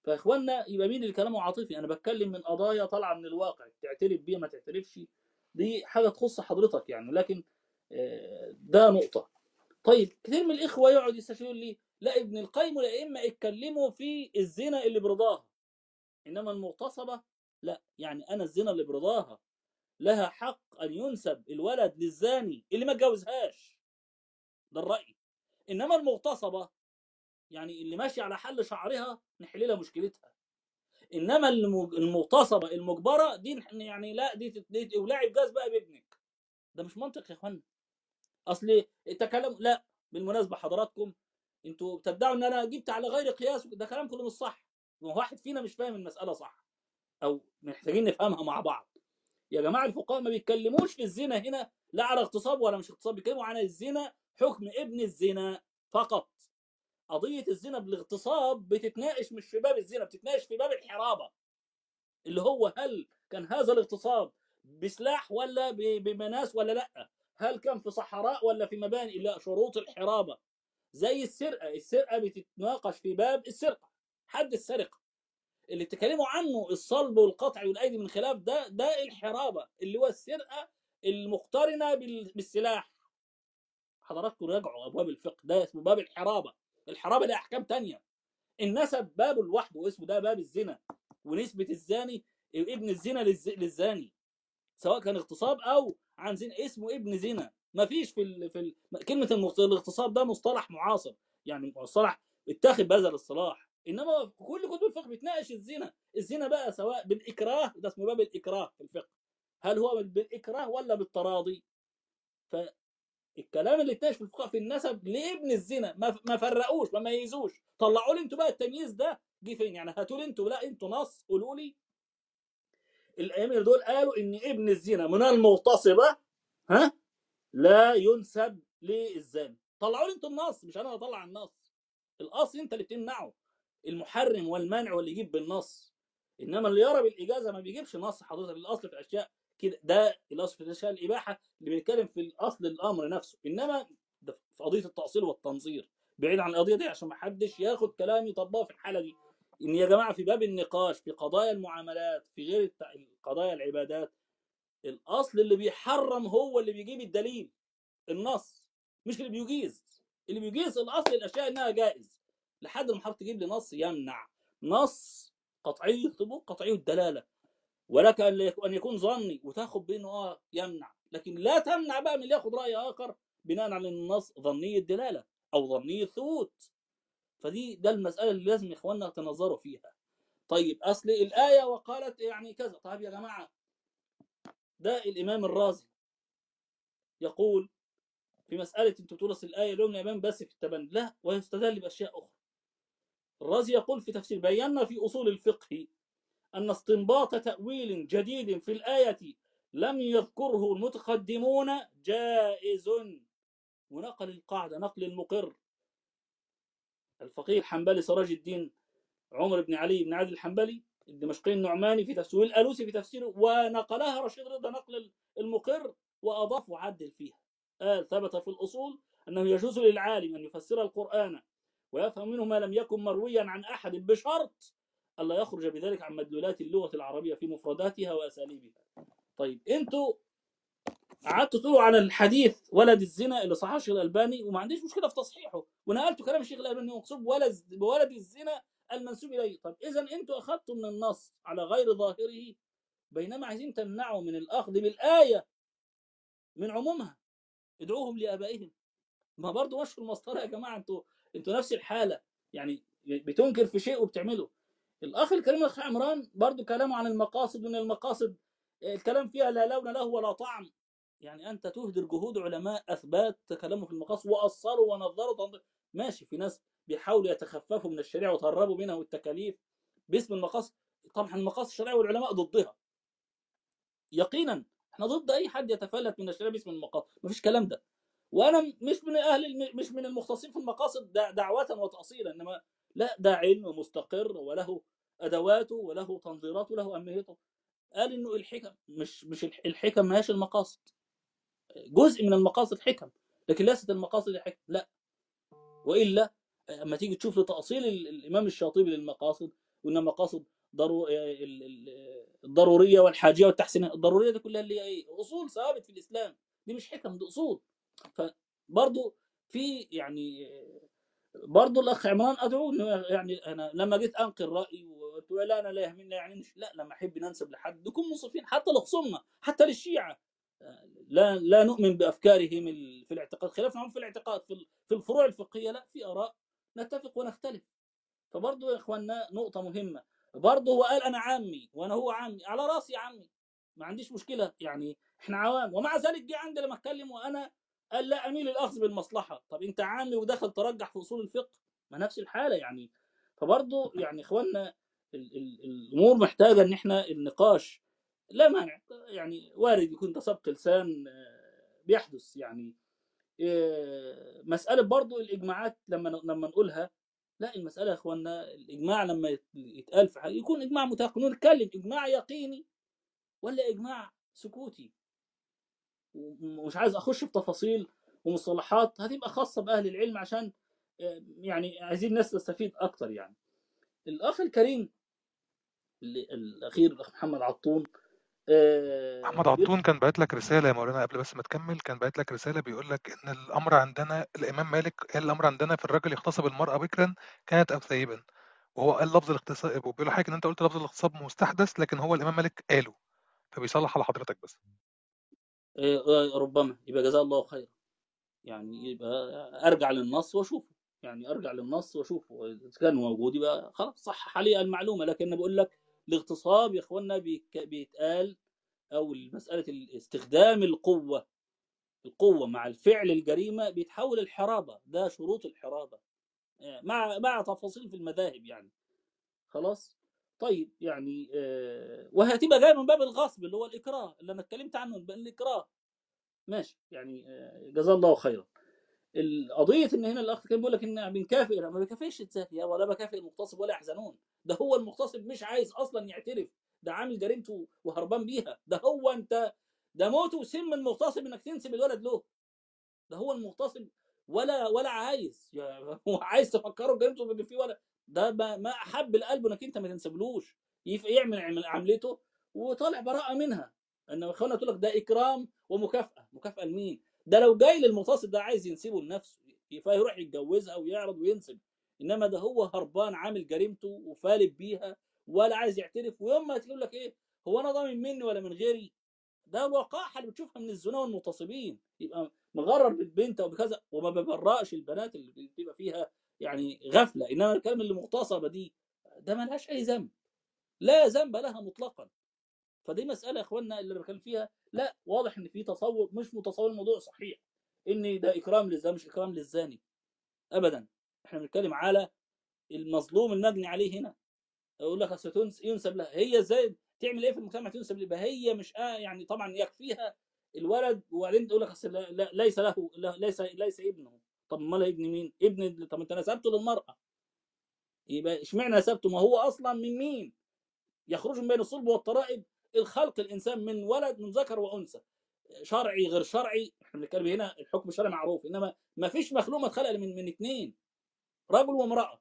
Speaker 5: فإخواننا يبقى مين اللي كلامه عاطفي؟ أنا بتكلم من قضايا طالعة من الواقع تعترف بيها ما تعترفش دي حاجة تخص حضرتك يعني لكن آه، ده نقطة. طيب كثير من الإخوة يقعد يستشير لي لا ابن القيم والائمه اتكلموا في الزنا اللي برضاها. إنما المغتصبة لا يعني أنا الزنا اللي برضاها. لها حق أن ينسب الولد للزاني اللي ما اتجوزهاش. ده الرأي. إنما المغتصبة يعني اللي ماشي على حل شعرها نحل لها مشكلتها. إنما المغتصبة المجبرة دي يعني لا دي, ولاعب جاز بقى بابنك. ده مش منطق يا إخوانا. أصل التكلم لا بالمناسبة حضراتكم أنتوا بتدعوا إن أنا جبت على غير قياس ده كلام كله مش صح. واحد فينا مش فاهم المسألة صح. أو محتاجين نفهمها مع بعض. يا جماعة الفقهاء ما بيتكلموش في الزنا هنا لا على اغتصاب ولا مش اغتصاب بيتكلموا عن الزنا حكم ابن الزنا فقط. قضية الزنا بالاغتصاب بتتناقش مش في باب الزنا بتتناقش في باب الحرابة. اللي هو هل كان هذا الاغتصاب بسلاح ولا بمناس ولا لأ؟ هل كان في صحراء ولا في مباني؟ لا شروط الحرابة. زي السرقة السرقة بتتناقش في باب السرقة حد السرقة. اللي بتتكلموا عنه الصلب والقطع والأيدي من خلاف ده ده الحرابة اللي هو السرقة المقترنة بالسلاح. حضراتكم راجعوا أبواب الفقه ده اسمه باب الحرابة. الحرابة لها أحكام تانية. النسب بابه لوحده اسمه ده باب الزنا ونسبة الزاني ابن الزنا للزاني سواء كان اغتصاب أو عن زنا اسمه ابن زنا. ما فيش في ال... في ال... كلمة الاغتصاب ده مصطلح معاصر. يعني مصطلح اتاخد بهذا الاصطلاح إنما كل كتب الفقه بتناقش الزنا. الزنا بقى سواء بالإكراه ده اسمه باب الإكراه في الفقه. هل هو بالإكراه ولا بالتراضي؟ فالكلام اللي اتناقش في الفقه في النسب لابن الزنا ما, ما فرقوش ما ميزوش. طلعوا لي أنتوا بقى التمييز ده جه فين؟ يعني هاتوا لي أنتوا لا أنتوا نص قولوا لي. الامير دول قالوا إن ابن الزنا من المغتصبة ها؟ لا ينسب للزاني طلعوا لي أنتوا النص مش أنا اطلع النص. الأصل أنت اللي بتمنعه المحرم والمنع واللي يجيب بالنص. إنما اللي يرى بالإجازة ما بيجيبش نص حضرتك الأصل في الأشياء كده. ده الأصل في الأشياء الإباحة اللي بنتكلم في الأصل الأمر نفسه. إنما ده في قضية التأصيل والتنظير. بعيد عن القضية دي عشان ما حدش ياخد كلامي يطبقه في الحالة دي. إن يا جماعة في باب النقاش في قضايا المعاملات في غير قضايا العبادات الأصل اللي بيحرم هو اللي بيجيب الدليل النص مش اللي بيجيز. اللي بيجيز الأصل الأشياء إنها جائز. لحد ما حضرتك تجيب لي نص يمنع. نص قطعي الثبوت قطعي الدلالة. ولك أن يكون- ظني وتاخد بأنه آه يمنع. لكن لا تمنع بقى من اللي ياخد رأي آخر بناء على النص ظني الدلالة أو ظني الثبوت. فدي ده المسألة اللي لازم إخواننا تنظروا فيها. طيب أصل الآية وقالت يعني كذا. طيب يا جماعة ده الإمام الرازي يقول في أنتوا بتقولوا اصل الآية لهم الامام بس في التبني لا ويستدل بأشياء أخرى. الرازي يقول في تفسير بينا في أصول الفقه أن استنباط تأويل جديد في الآية لم يذكره المتقدمون جائز. ونقل القاعدة نقل المقر. الفقيه الحنبلي سراج الدين عمر بن علي بن عادل الحنبلي الدمشقي النعماني في تفسير الالوسي في تفسيره ونقلها رشيد رضا نقل المقر وأضاف وعدل فيها قال ثبت في الأصول أنه يجوز للعالم أن يفسر القرآن ويفهم منه ما لم يكن مرويا عن أحد بشرط الا يخرج بذلك عن مدلولات اللغة العربية في مفرداتها وأساليبها. طيب أنتوا قعدتوا تقولوا عن الحديث ولد الزنا اللي صححه الشيخ الألباني وما عنديش مشكلة في تصحيحه ونقلتوا كلام الشيخ الألباني مقصود ولد بولد الزنا المنسوب إليه. طب إذا أنتوا اخذتوا من النص على غير ظاهره بينما عايزين تمنعوا من الأخذ بالآية من عمومها ادعوهم لآبائهم. ما برضه في المسطرة يا جماعة أنتوا أنتوا نفس الحالة. يعني بتنكر في شيء وبتعمله. الأخ الكريم الأخ عمران برضه كلامه عن المقاصد وإن المقاصد الكلام فيها لا لون له ولا طعم. يعني أنت تهدر جهود علماء أثبات كلامه في المقاصد واصلوا ونظروا تنظير. ماشي في ناس بيحاولوا يتخففوا من الشريعة وتهربوا منها والتكاليف باسم المقاصد طبعا المقاصد الشرعيه والعلماء ضدها. يقينا إحنا ضد أي حد يتفلت من الشريعة باسم المقاصد مفيش كلام ده. وأنا مش من أهل مش من المختصين في المقاصد دع- دعوة وتاصيلا إنما لا ده علم مستقر وله أدواته وله تنظيراته وله أهميته. قال إنه الحكم مش مش الح- الحكم ما هيش المقاصد. جزء من المقاصد حكم لكن ليست المقاصد حكم لا. وإلا أما تيجي تشوف لتأصيل ال- الإمام الشاطبي للمقاصد وإن. ال- ال- الضرورية والحاجية والتحسينيه الضرورية دي كلها اللي هي إيه؟ أصول ثوابت في الإسلام. دي مش حكم دي أصول. فبرضه في يعني برضه الأخ عمران أدعو يعني أنا لما جيت أنقل رأيي وقلت لا أنا لا يهمني يعني مش لا لما أحب ننسب لحد نكون منصفين حتى لخصومنا حتى للشيعة. لا لا نؤمن بأفكارهم في الاعتقاد خلافنا في الاعتقاد في ال- في الفروع الفقهية لا في آراء نتفق ونختلف. فبرضه يا إخواننا نقطة مهمة برضه هو قال أنا عامي وأنا هو عامي على راسي يا عمي ما عنديش مشكلة يعني إحنا عوام. ومع ذلك جه عندي لما اتكلم وأنا قال لا أميل الاخذ بالمصلحة. طب أنت عامي ودخل ترجح في أصول الفقه؟ ما نفس الحالة يعني. فبرضه يعني إخواننا ال- ال- الأمور محتاجة إن إحنا النقاش لا مانع يعني وارد يكون سبق لسان آه، بيحدث يعني آه، مسألة برضه الإجماعات لما لما نقولها لا المسألة يا إخواننا الإجماع لما يت- يتقال في حاجة يكون إجماع متيقن نتكلم إجماع يقيني ولا إجماع سكوتي؟ ومش عايز أخش في تفاصيل ومصطلحات هتبقى خاصة بأهل العلم عشان آه، يعني عايزين الناس تستفيد أكتر يعني. الأخ الكريم اللي الأخير الأخ محمد عطون آه، بيقول
Speaker 3: عطون كان باعت لك رسالة يا مولانا قبل بس ما تكمل كان باعت لك رسالة بيقول لك إن الأمر عندنا الإمام مالك قال الأمر عندنا في الرجل يغتصب المرأة بكرا كانت أو ثيبا وهو قال لفظ الاغتصاب وبيقول حضرتك إن أنت قلت لفظ الاغتصاب مستحدث لكن هو الإمام مالك قاله فبيصلح على حضرتك بس.
Speaker 5: آه، آه، ربما يبقى جزاه الله خيرا. يعني يبقى أرجع للنص وأشوفه يعني أرجع للنص وأشوفه اذا كان موجود يبقى خلاص صحح لي المعلومة لكن بقول لك الاغتصاب يا اخوانا بيتقال أو مسألة استخدام القوة القوة مع الفعل الجريمة بيتحول الحرابه ده شروط الحرابة. آه، مع مع تفاصيل في المذاهب يعني. خلاص؟ طيب يعني آه، وهتبقى جاية من باب الغصب اللي هو الإكراه اللي أنا اتكلمت عنه الإكراه. ماشي يعني آه، جزاه الله خيرا. القضية إن هنا الأخ كان بيقول لك إن بنكافئ ما بكافئش الزانيه ولا بكافئ المغتصب ولا يحزنون. ده هو المغتصب مش عايز أصلا يعترف ده عامل جريمته وهربان بيها. ده هو أنت ده موت وسم المغتصب إنك تنسب الولد له. ده هو المغتصب ولا ولا عايز <laughs> هو عايز تفكره بجريمته ان في ولد. ده ما أحب القلب إنك أنت ما تنسبلوش. يعمل عمل- عملته وطالع براءة منها. انما اخوانا تقول لك ده إكرام ومكافأة. مكافأة لمين؟ ده لو جاي للمغتصب ده عايز ينسبه لنفسه فيروح يتجوزها ويعرض وينسب إنما ده هو هربان عامل جريمته وفالب بيها ولا عايز يعترف ويوم ما تقول لك إيه هو أنا ضامن مني ولا من غيري؟ ده الوقاحه اللي بتشوفها من الزنا والمغتصبين يبقى مغرر بالبنت أو بكذا وما ببرأش البنات اللي بتبقى فيها يعني غفلة إنما الكلام اللي مغتصبة دي ده ملهاش أي ذنب لا ذنب لها مطلقا. فدي مسألة يا إخواننا اللي أنا بتكلم فيها لا واضح إن في تصور مش متصور الموضوع صحيح. إن ده إكرام للزاني مش إكرام للزاني. ابدا. إحنا بنتكلم على المظلوم المجني عليه هنا. أقول لك أصل ينسب لها. هي إزاي تعمل إيه في المجتمع تنسب لها؟ هي مش آه يعني طبعا يكفيها الولد وبعدين تقول لك أصل لا- ليس له لا- ليس ليس ابنه. طب أمال ابن مين؟ ابن طب أنت نسبته للمرأة. يبقى إشمعنى نسبته؟ ما هو أصلا من مين؟ يخرج من بين الصلب والترائب الخلق الإنسان من ولد من ذكر وأنثى. شرعي غير شرعي إحنا بنتكلم هنا الحكم الشرعي معروف إنما ما فيش مخلوق متخلق من من اثنين رجل وامرأة.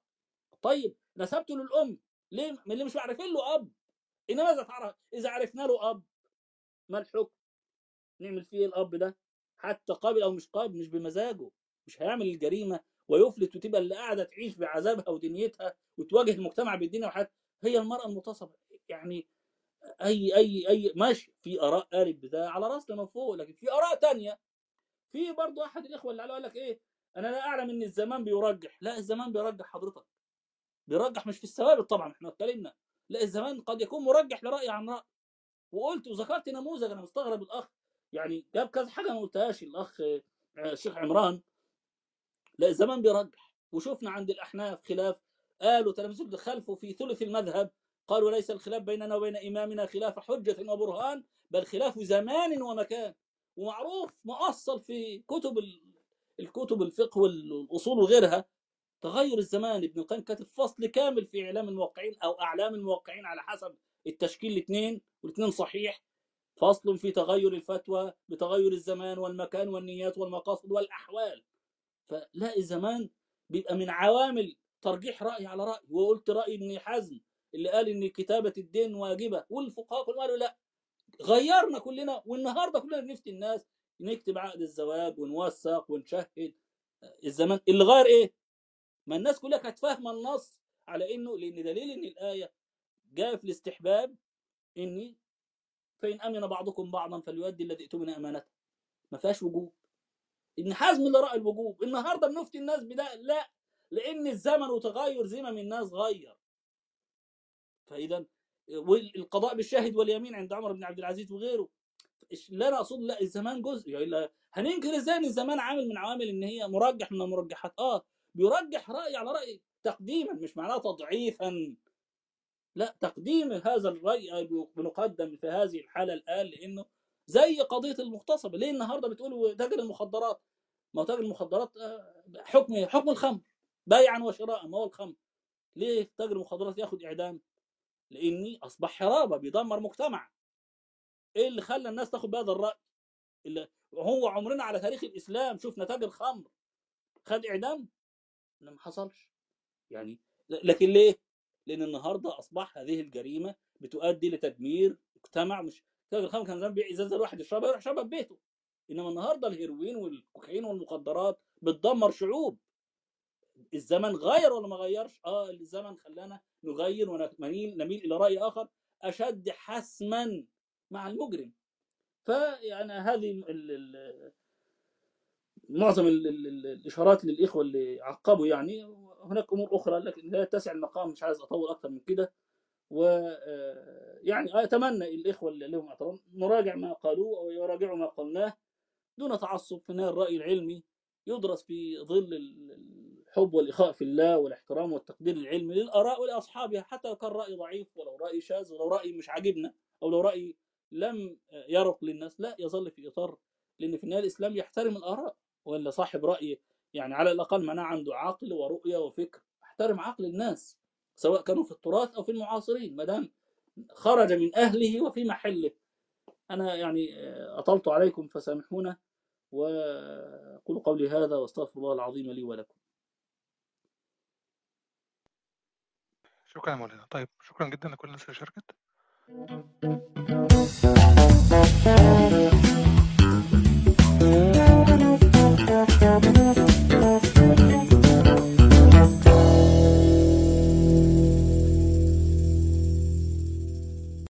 Speaker 5: طيب نسبته للأم ليه اللي مش عارفين له أب؟ إنما إذا تعرف إذا عرفنا له أب ما الحكم؟ نعمل فيه الأب ده حتى قابل أو مش قابل مش بمزاجه مش هيعمل الجريمة ويفلت وتبقى اللي قاعدة تعيش بعذابها ودنيتها وتواجه المجتمع بالدنيا وحياتها. هي المرأة المغتصبه يعني أي أي أي ماشي. في آراء قالب بده على رأسنا من فوق لكن في آراء تانية. في برضه أحد الإخوة اللي قال لك إيه؟ أنا لا أعلم إن الزمان بيرجح. لا الزمان بيرجح حضرتك. بيرجح مش في الثوابت طبعا إحنا اتكلمنا. لا الزمان قد يكون مرجح لرأي عن رأي. وقلت وذكرت نموذج أنا مستغرب الأخ يعني جاب كذا حاجة ما قلتهاش الأخ آه، الشيخ عمران. لا الزمان بيرجح. وشفنا عند الأحناف خلاف. قالوا تلاميذ خلفوا في ثلث المذهب. قالوا ليس الخلاف بيننا وبين إمامنا خلاف حجة وبرهان بل خلاف زمان ومكان. ومعروف مؤصل في كتب ال- الكتب الفقه والأصول وغيرها تغير الزمان. ابن القيم كاتب فصل كامل في إعلام الموقعين أو أعلام الموقعين على حسب التشكيل الاثنين والاثنين صحيح. فصل في تغير الفتوى بتغير الزمان والمكان والنيات والمقاصد والأحوال. فلا الزمان بيبقى من عوامل ترجيح رأي على رأي. وقلت رأي ابن حزم اللي قال إن كتابة الدين واجبة والفقهاء كلهم قالوا لا. غيرنا كلنا والنهاردة كلنا بنفتي الناس نكتب عقد الزواج ونوثق ونشهد. الزمان اللي غير إيه؟ ما الناس كلها كانت فاهمة النص على إنه لأن دليل إن الآية جاء في الاستحباب إني فإن آمن بعضكم بعضا فليؤدي الذي اؤتمن أمانته. ما فيهاش وجوب. ابن حزم اللي رأى الوجوب. النهارده بنفتي الناس بده لا لأن الزمن وتغير زمن الناس غير. فاذا والقضاء بالشاهد واليمين عند عمر بن عبد العزيز وغيره. لا أنا اقصد لا الزمان جزء يعني هننكر إزاي إن الزمان عامل من عوامل إن هي مرجح من المرجحات؟ آه بيرجح رأي على رأي تقديما مش معناه تضعيفا. لا تقديم هذا الرأي بنقدم في هذه الحالة الآن لأنه زي قضية المغتصبه ليه النهارده بتقولوا تاجر المخدرات؟ ما هو تاجر المخدرات آه، حكم حكم الخمر بيعا وشراء ما هو الخمر؟ ليه تاجر المخدرات ياخد إعدام؟ لإني أصبح حرابة بيدمر مجتمع. إيه اللي خلى الناس تاخد بهذا الرأي؟ اللي هو عمرنا على تاريخ الإسلام شفنا تاجر خمر خد إعدام؟ ما حصلش. يعني لكن ليه؟ لأن النهارده أصبح هذه الجريمة بتؤدي لتدمير مجتمع. مش تاجر الخمر كان زمان بيبيع ازازه الواحد يشربها يروح يشربها في بيته. إنما النهارده الهيروين والكوكايين والمخدرات بتدمر شعوب. الزمن غير ولا ما غيرش؟ آه الزمن خلانا نغير ونميل نميل إلى رأي آخر أشد حسما مع المجرم. فيعني هذه معظم ال- ال- ال- الإشارات للإخوة اللي عقبوا يعني. هناك أمور أخرى لكن لا يتسع المقام مش عايز أطول أكثر من كده. و آه، يعني أتمنى الإخوة اللي لهم اعتراض نراجع ما قالوه أو يراجعوا ما قلناه دون تعصب في الرأي العلمي يدرس في ظل الحب والإخاء في الله والإحترام والتقدير العلمي للآراء ولأصحابها حتى لو كان رأي ضعيف ولو رأي شاذ ولو رأي مش عاجبنا أو لو رأي لم يرق للناس لا يظل في إطار لأن في النهاية الإسلام يحترم الآراء ولا صاحب رأي يعني على الأقل ما أنا عنده عقل ورؤية وفكر احترم عقل الناس سواء كانوا في التراث أو في المعاصرين ما دام خرج من أهله وفي محله. أنا يعني آه، أطلت عليكم فسامحونا وأقول قولي هذا وأستغفر الله العظيم لي ولكم.
Speaker 3: شكرا يا مولانا. طيب شكرا جدا لكل الناس اللي شاركت.